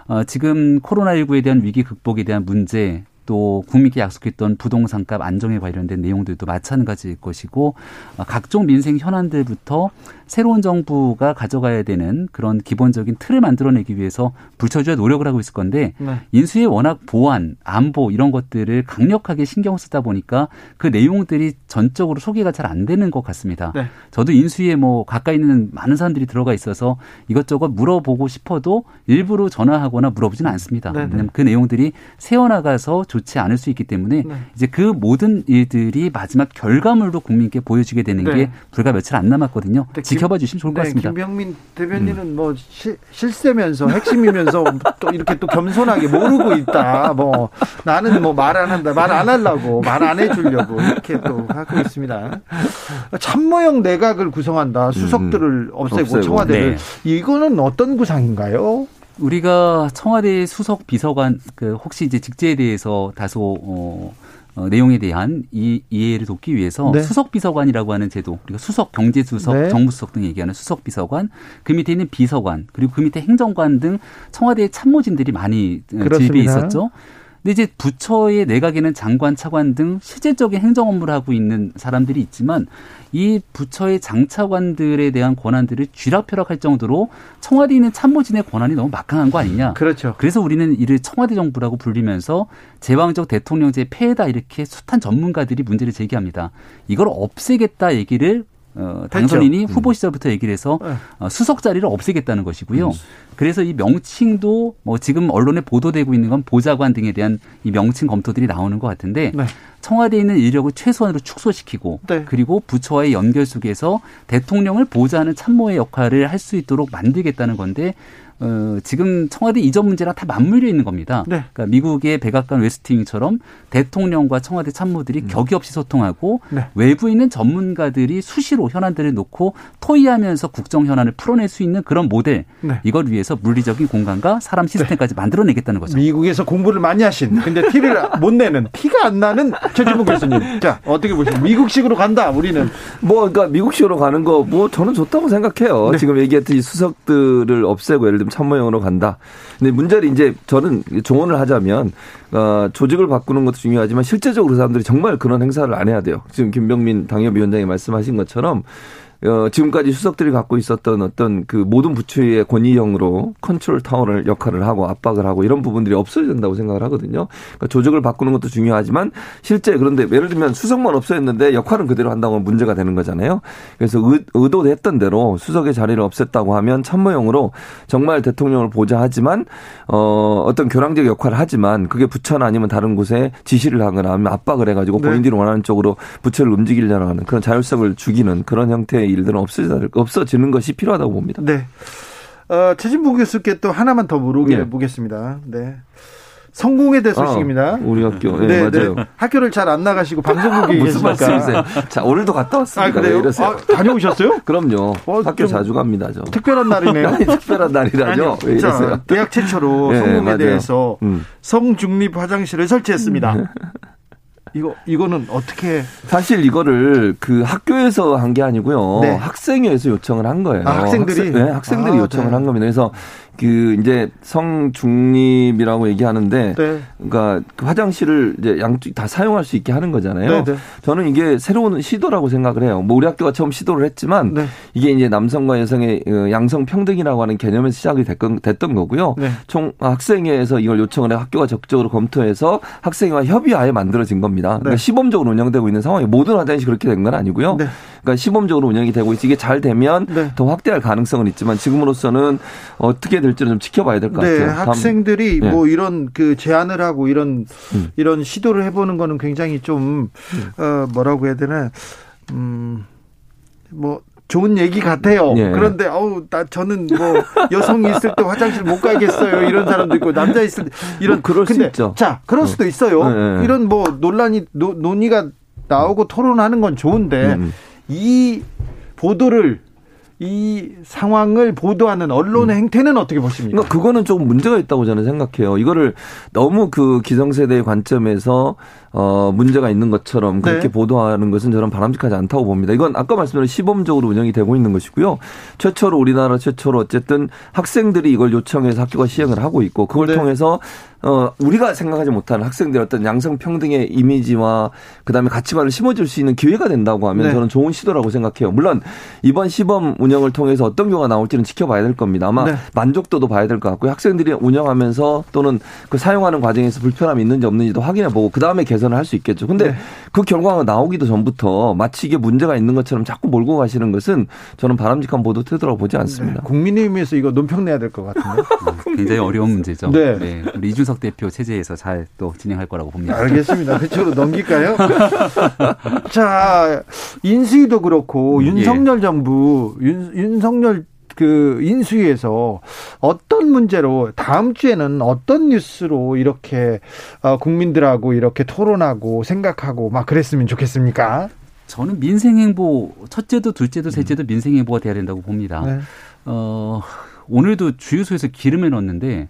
어, 지금 코로나19에 대한 위기 극복에 대한 문제 또 국민께 약속했던 부동산값 안정에 관련된 내용들도 마찬가지일 것이고 어, 각종 민생 현안들부터 새로운 정부가 가져가야 되는 그런 기본적인 틀을 만들어내기 위해서 불철주야 노력을 하고 있을 건데 네. 인수위 워낙 보안, 안보 이런 것들을 강력하게 신경 쓰다 보니까 그 내용들이 전적으로 소개가 잘 안 되는 것 같습니다. 네. 저도 인수위에 뭐 가까이 있는 많은 사람들이 들어가 있어서 이것저것 물어보고 싶어도 일부러 전화하거나 물어보지는 않습니다. 네, 네. 왜냐하면 그 내용들이 새어나가서 좋지 않을 수 있기 때문에 네. 이제 그 모든 일들이 마지막 결과물로 국민께 보여주게 되는 네. 게 불과 며칠 안 남았거든요. 지켜봐 주시면 좋을 것 네, 같습니다. 김병민 대변인은 뭐 실, 실세면서 핵심이면서 *laughs* 또 이렇게 또 겸손하게 모르고 있다. 뭐 나는 뭐 말 안 한다. 말 안 하려고 말 안 해주려고 이렇게 또 하고 있습니다. 참모형 내각을 구성한다. 수석들을 없애고, 없애고. 청와대를 네. 이거는 어떤 구상인가요? 우리가 청와대 수석 비서관 그 혹시 이제 직제에 대해서 다소 어, 어, 내용에 대한 이, 이해를 돕기 위해서 네. 수석 비서관이라고 하는 제도, 우리가 수석 경제 수석, 네. 정무 수석 등 얘기하는 수석 비서관, 그 밑에 있는 비서관, 그리고 그 밑에 행정관 등 청와대 참모진들이 많이 어, 그렇습니다. 진입해 있었죠. 근데 이제 부처의 내각에는 장관, 차관 등 실질적인 행정 업무를 하고 있는 사람들이 있지만 이 부처의 장차관들에 대한 권한들을 쥐락펴락할 정도로 청와대에 있는 참모진의 권한이 너무 막강한 거 아니냐. 그렇죠. 그래서 우리는 이를 청와대 정부라고 불리면서 제왕적 대통령제 폐해다 이렇게 숱한 전문가들이 문제를 제기합니다. 이걸 없애겠다 얘기를 어, 당선인이 했죠. 후보 시절부터 얘기를 해서 네. 어, 수석 자리를 없애겠다는 것이고요. 그래서 이 명칭도 뭐 지금 언론에 보도되고 있는 건 보좌관 등에 대한 이 명칭 검토들이 나오는 것 같은데 네. 청와대에 있는 인력을 최소한으로 축소시키고 네. 그리고 부처와의 연결 속에서 대통령을 보좌하는 참모의 역할을 할 수 있도록 만들겠다는 건데 어, 지금 청와대 이전 문제랑 다 맞물려 있는 겁니다. 네. 그러니까 미국의 백악관 웨스팅처럼 대통령과 청와대 참모들이 음. 격이 없이 소통하고 네. 외부에 있는 전문가들이 수시로 현안들을 놓고 토의하면서 국정 현안을 풀어낼 수 있는 그런 모델 네. 이걸 위해서 물리적인 공간과 사람 시스템까지 만들어내겠다는 거죠. 미국에서 공부를 많이 하신 근데 티를 못 내는 티가 안 나는 최진봉 교수님. 자 어떻게 보십니까? 미국식으로 간다. 우리는 뭐 그러니까 미국식으로 가는 거 뭐 저는 좋다고 생각해요. 네. 지금 얘기했듯이 수석들을 없애고 예를 들면 참모형으로 간다. 근데 문제는 이제 저는 조언을 하자면 어, 조직을 바꾸는 것도 중요하지만 실제적으로 그 사람들이 정말 그런 행사를 안 해야 돼요. 지금 김병민 당협위원장이 말씀하신 것처럼 어, 지금까지 수석들이 갖고 있었던 어떤 그 모든 부처의 권위형으로 컨트롤 타워를 역할을 하고 압박을 하고 이런 부분들이 없어야 된다고 생각을 하거든요. 그러니까 조직을 바꾸는 것도 중요하지만 실제 그런데 예를 들면 수석만 없어졌는데 역할은 그대로 한다고 하면 문제가 되는 거잖아요. 그래서 의, 의도했던 대로 수석의 자리를 없앴다고 하면 참모형으로 정말 대통령을 보좌 하지만 어, 어떤 교량적 역할을 하지만 그게 부처나 아니면 다른 곳에 지시를 하거나 아니면 압박을 해가지고 네. 본인들이 원하는 쪽으로 부처를 움직이려는 그런 자율성을 죽이는 그런 형태의 일들은 없어져, 없어지는 것이 필요하다고 봅니다. 네. 어, 최진봉 교수께 또 하나만 더 물어보게, 네. 보겠습니다. 네. 성공에 대한 소식입니다. 아, 우리 학교. 네, 맞아요. 학교를 잘 안 나가시고 방송국에 무슨. 말씀이세요? 자, 오늘도 갔다 왔습니다. 아, 그래요? 왜 이러세요? 아, 다녀오셨어요? *laughs* 그럼요. 어, 학교 좀 자주 갑니다, 저. 특별한 날이네요. *laughs* 아니, 특별한 날이라죠. 아니요. 이러세요? 대학 최초로 네, *laughs* 성공에 맞아요. 대해서 음. 성중립 화장실을 설치했습니다. 이거 이거는 어떻게 사실 이거를 그 학교에서 한 게 아니고요. 네. 학생회에서 요청을 한 거예요. 아, 학생들이? 학생, 네, 학생들이 아, 요청을 네. 한 겁니다. 그래서 그 이제 성 중립이라고 얘기하는데 네. 그러니까 그 화장실을 이제 양쪽 다 사용할 수 있게 하는 거잖아요. 네, 네. 저는 이게 새로운 시도라고 생각을 해요. 뭐 우리 학교가 처음 시도를 했지만 네. 이게 이제 남성과 여성의 어, 양성 평등이라고 하는 개념에서 시작이 됐건, 됐던 거고요. 네. 총 학생회에서 이걸 요청을 해 학교가 적극적으로 검토해서 학생회와 협의하에 만들어진 겁니다. 그러니까 네. 시범적으로 운영되고 있는 상황이 모든 화장실이 그렇게 된 건 아니고요. 네. 그러니까 시범적으로 운영이 되고 있지 이게 잘 되면 네. 더 확대할 가능성은 있지만 지금으로서는 어떻게 될지는 좀 지켜봐야 될것 네, 같아요. 다음- 학생들이 네. 뭐 이런 그 제안을 하고 이런 음. 이런 시도를 해보는 거는 굉장히 좀 어, 뭐라고 해야 되나 음뭐 좋은 얘기 같아요. 예. 그런데 어우 나 저는 뭐 여성이 있을 때 화장실 못 가겠어요. 이런 사람도 있고 남자 있을 때 이런 뭐 그럴 수 근데 있죠. 자 그럴 수도 있어요. 네, 네. 이런 뭐 논란이 노, 논의가 나오고 토론하는 건 좋은데 음. 이 보도를 이 상황을 보도하는 언론의 행태는 어떻게 보십니까? 그러니까 그거는 조금 문제가 있다고 저는 생각해요. 이거를 너무 그 기성세대의 관점에서 어 문제가 있는 것처럼 그렇게 네. 보도하는 것은 저는 바람직하지 않다고 봅니다. 이건 아까 말씀드린 시범적으로 운영이 되고 있는 것이고요. 최초로 우리나라 최초로 어쨌든 학생들이 이걸 요청해서 학교가 시행을 하고 있고 그걸 네. 통해서 어 우리가 생각하지 못하는 학생들의 어떤 양성 평등의 이미지와 그다음에 가치관을 심어줄 수 있는 기회가 된다고 하면 네. 저는 좋은 시도라고 생각해요. 물론 이번 시범 운영을 통해서 어떤 경우가 나올지는 지켜봐야 될 겁니다. 아마 네. 만족도도 봐야 될 것 같고요. 학생들이 운영하면서 또는 그 사용하는 과정에서 불편함이 있는지 없는지도 확인해 보고 그 다음에 개선을 할 수 있겠죠. 근데 네. 그 결과가 나오기도 전부터 마치 이게 문제가 있는 것처럼 자꾸 몰고 가시는 것은 저는 바람직한 보도 태도라고 보지 않습니다. 국민의힘에서 이거 논평 내야 될 것 같은데. 굉장히 어려운 문제죠. 네. 우리 이준석 대표 체제에서 잘 또 진행할 거라고 봅니다. 알겠습니다. 그쪽으로 넘길까요? *laughs* 자, 인수위도 그렇고 예. 윤석열 정부 윤, 윤석열 그 인수위에서 어떤 문제로 다음 주에는 어떤 뉴스로 이렇게 어, 국민들하고 이렇게 토론하고 생각하고 막 그랬으면 좋겠습니까? 저는 민생행보 첫째도 둘째도 셋째도 민생행보가 돼야 된다고 봅니다. 네. 어, 오늘도 주유소에서 기름을 넣었는데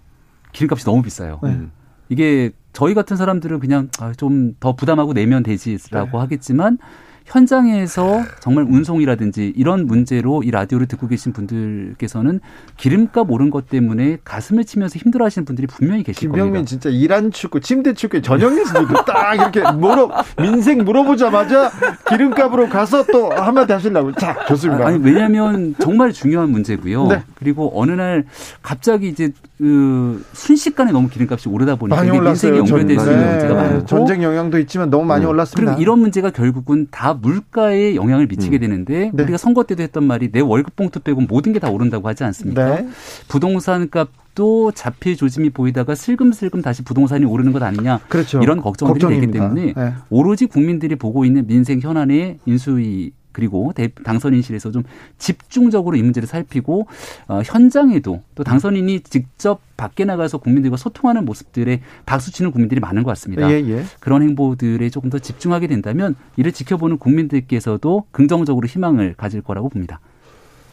기름값이 너무 비싸요. 네. 이게 저희 같은 사람들은 그냥 아, 좀더 부담하고 내면 네. 되지라고 하겠지만 현장에서 정말 운송이라든지 이런 문제로 이 라디오를 듣고 계신 분들께서는 기름값 오른 것 때문에 가슴을 치면서 힘들어하시는 분들이 분명히 계실 겁니다. 김병민 진짜 이란 축구, 침대 축구 전형에서도 딱 이렇게 물어 민생 물어보자마자 기름값으로 가서 또 한마디 하시려고. 자, 좋습니다. 아니 왜냐하면 정말 중요한 문제고요. 네. 그리고 어느 날 갑자기 이제 그 순식간에 너무 기름값이 오르다 보니까 많이 올랐어요. 민생에 연결될 수 있는 네. 문제가 많고 전쟁 영향도 있지만 너무 많이 올랐습니다. 그리고 이런 문제가 결국은 다 물가에 영향을 미치게 되는데 네. 우리가 선거 때도 했던 말이 내 월급 봉투 빼고 모든 게 다 오른다고 하지 않습니까? 네. 부동산 값도 잡힐 조짐이 보이다가 슬금슬금 다시 부동산이 오르는 것 아니냐 그렇죠. 이런 걱정들이 되기 걱정입니다. 때문에 네. 오로지 국민들이 보고 있는 민생 현안의 인수위 그리고 대- 당선인실에서 좀 집중적으로 이 문제를 살피고 어, 현장에도 또 당선인이 직접 밖에 나가서 국민들과 소통하는 모습들에 박수 치는 국민들이 많은 것 같습니다. 예, 예. 그런 행보들에 조금 더 집중하게 된다면 이를 지켜보는 국민들께서도 긍정적으로 희망을 가질 거라고 봅니다.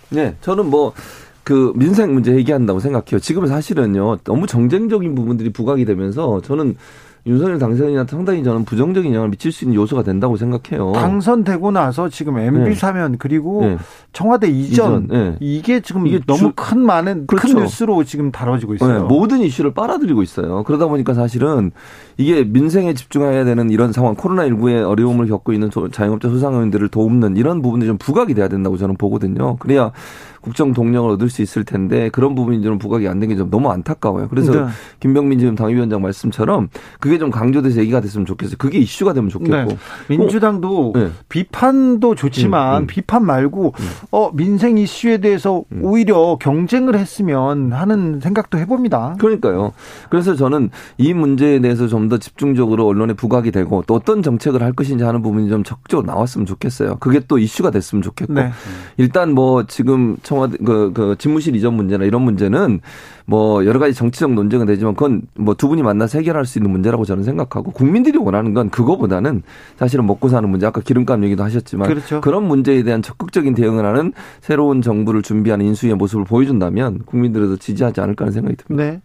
네, 저는 뭐, 그 민생 문제 얘기한다고 생각해요. 지금 사실은요, 너무 정쟁적인 부분들이 부각이 되면서 저는 윤석열 당선인한테 상당히 저는 부정적인 영향을 미칠 수 있는 요소가 된다고 생각해요. 당선되고 나서 지금 MB 네. 사면 그리고 네. 청와대 이전, 이전, 네. 이게 지금 이게 너무 주- 큰 많은 그렇죠. 큰 뉴스로 지금 다뤄지고 있어요. 네, 모든 이슈를 빨아들이고 있어요. 그러다 보니까 사실은 이게 민생에 집중해야 되는 이런 상황, 코로나 19의 어려움을 겪고 있는 소- 자영업자 소상공인들을 도움는 이런 부분이 좀 부각이 돼야 된다고 저는 보거든요. 그래야 국정 동력을 얻을 수 있을 텐데 그런 부분이 좀 부각이 안 된 게 좀 너무 안타까워요. 그래서 네. 김병민 지금 당위원장 말씀처럼 그게 좀 강조돼서 얘기가 됐으면 좋겠어요. 그게 이슈가 되면 좋겠고. 네. 민주당도 네. 비판도 좋지만 음, 음. 비판 말고 어 민생 이슈에 대해서 음. 오히려 경쟁을 했으면 하는 생각도 해봅니다. 그러니까요. 그래서 저는 이 문제에 대해서 좀 더 집중적으로 언론에 부각이 되고 또 어떤 정책을 할 것인지 하는 부분이 좀 적극적으로 나왔으면 좋겠어요. 그게 또 이슈가 됐으면 좋겠고. 네. 일단 뭐 지금 청와대 그, 그 집무실 이전 문제나 이런 문제는 뭐 여러 가지 정치적 논쟁은 되지만 그건 뭐 두 분이 만나서 해결할 수 있는 문제라고 저는 생각하고 국민들이 원하는 건 그거보다는 사실은 먹고 사는 문제 아까 기름값 얘기도 하셨지만 그렇죠. 런 문제에 대한 적극적인 대응을 하는 새로운 정부를 준비하는 인수위의 모습을 보여준다면 국민들에도 지지하지 않을까 하는 생각이 듭니다. 네.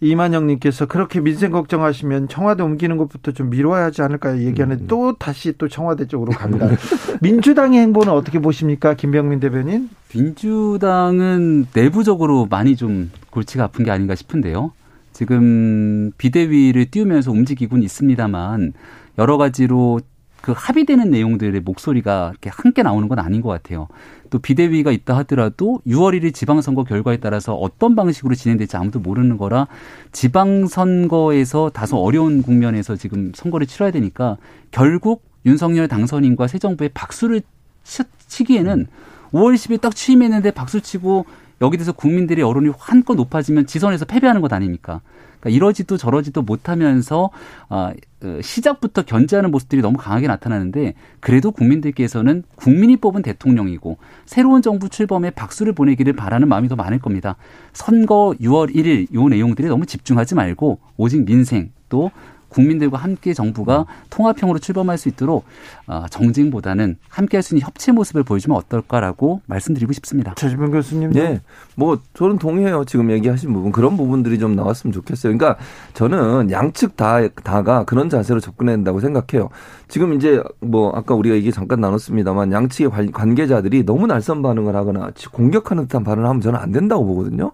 이만영님께서 그렇게 민생 걱정하시면 청와대 옮기는 것부터 좀 미뤄야 하지 않을까 음, 얘기하는데 또 다시 또 청와대 쪽으로 갑니다. *laughs* 민주당의 행보는 어떻게 보십니까, 김병민 대변인? 민주당은 내부적으로 많이 좀 골치가 아픈 게 아닌가 싶은데요. 지금 비대위를 띄우면서 움직이곤 있습니다만 여러 가지로 그 합의되는 내용들의 목소리가 이렇게 함께 나오는 건 아닌 것 같아요. 또 비대위가 있다 하더라도 6월 1일 지방선거 결과에 따라서 어떤 방식으로 진행될지 아무도 모르는 거라 지방선거에서 다소 어려운 국면에서 지금 선거를 치러야 되니까 결국 윤석열 당선인과 새 정부의 박수를 치- 치기에는 5월 10일 딱 취임했는데 박수 치고 여기 대해서 국민들의 여론이 한껏 높아지면 지선에서 패배하는 것 아닙니까? 그러니까 이러지도 저러지도 못하면서 아, 어, 시작부터 견제하는 모습들이 너무 강하게 나타나는데 그래도 국민들께서는 국민이 뽑은 대통령이고 새로운 정부 출범에 박수를 보내기를 바라는 마음이 더 많을 겁니다. 선거 6월 1일 요 내용들이 너무 집중하지 말고 오직 민생 또 국민들과 함께 정부가 통합형으로 출범할 수 있도록 아, 정쟁보다는 함께할 수 있는 협치 모습을 보여주면 어떨까라고 말씀드리고 싶습니다. 최지명 교수님. 네. 뭐 저는 동의해요. 지금 얘기하신 부분 그런 부분들이 좀 나왔으면 좋겠어요. 그러니까 저는 양측 다 다가 그런 자세로 접근해야 된다고 생각해요. 지금 이제 뭐 아까 우리가 얘기 잠깐 나눴습니다만 양측의 관- 관계자들이 너무 날선 반응을 하거나 공격하는 듯한 반응을 하면 저는 안 된다고 보거든요.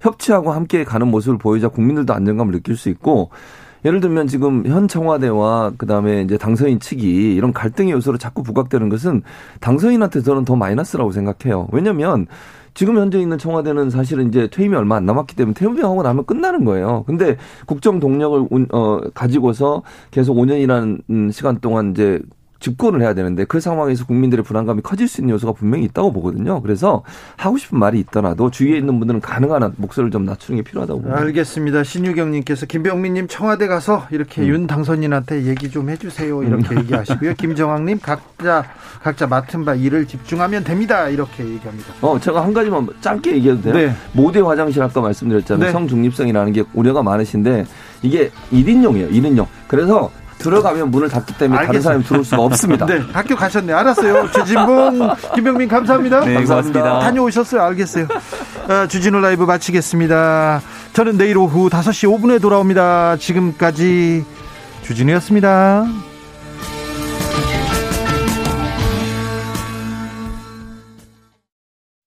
협치하고 함께 가는 모습을 보여야 국민들도 안정감을 느낄 수 있고 예를 들면 지금 현 청와대와 그다음에 이제 당선인 측이 이런 갈등의 요소로 자꾸 부각되는 것은 당선인한테 저는 더 마이너스라고 생각해요. 왜냐면 지금 현재 있는 청와대는 사실은 이제 퇴임이 얼마 안 남았기 때문에 퇴임하고 나면 끝나는 거예요. 근데 국정 동력을 운- 어 가지고서 계속 5년이라는 시간 동안 이제 집권을 해야 되는데 그 상황에서 국민들의 불안감이 커질 수 있는 요소가 분명히 있다고 보거든요. 그래서 하고 싶은 말이 있더라도 주위에 있는 분들은 가능한 한 목소리를 좀 낮추는 게 필요하다고 봅니다. 알겠습니다. 신유경님께서 김병민님 청와대 가서 이렇게 윤 당선인한테 얘기 좀 해주세요. 이렇게 얘기하시고요. *laughs* 김정학님 각자 각자 맡은 바 일을 집중하면 됩니다. 이렇게 얘기합니다. 어, 제가 한 가지만 짧게 얘기해도 돼요? 네. 모대 화장실 아까 말씀드렸잖아요. 네. 성중립성이라는 게 우려가 많으신데 이게 1인용이에요. 1인용. 그래서 들어가면 문을 닫기 때문에 다른 알겠습니다. 사람이 들어올 수가 없습니다. *laughs* 네, 학교 가셨네. 알았어요. 최진봉, *laughs* 김병민 감사합니다. 네, 고맙습니다. 다녀오셨어요. 알겠어요. 어, 주진우 라이브 마치겠습니다. 저는 내일 오후 5시 5분에 돌아옵니다. 지금까지 주진우였습니다.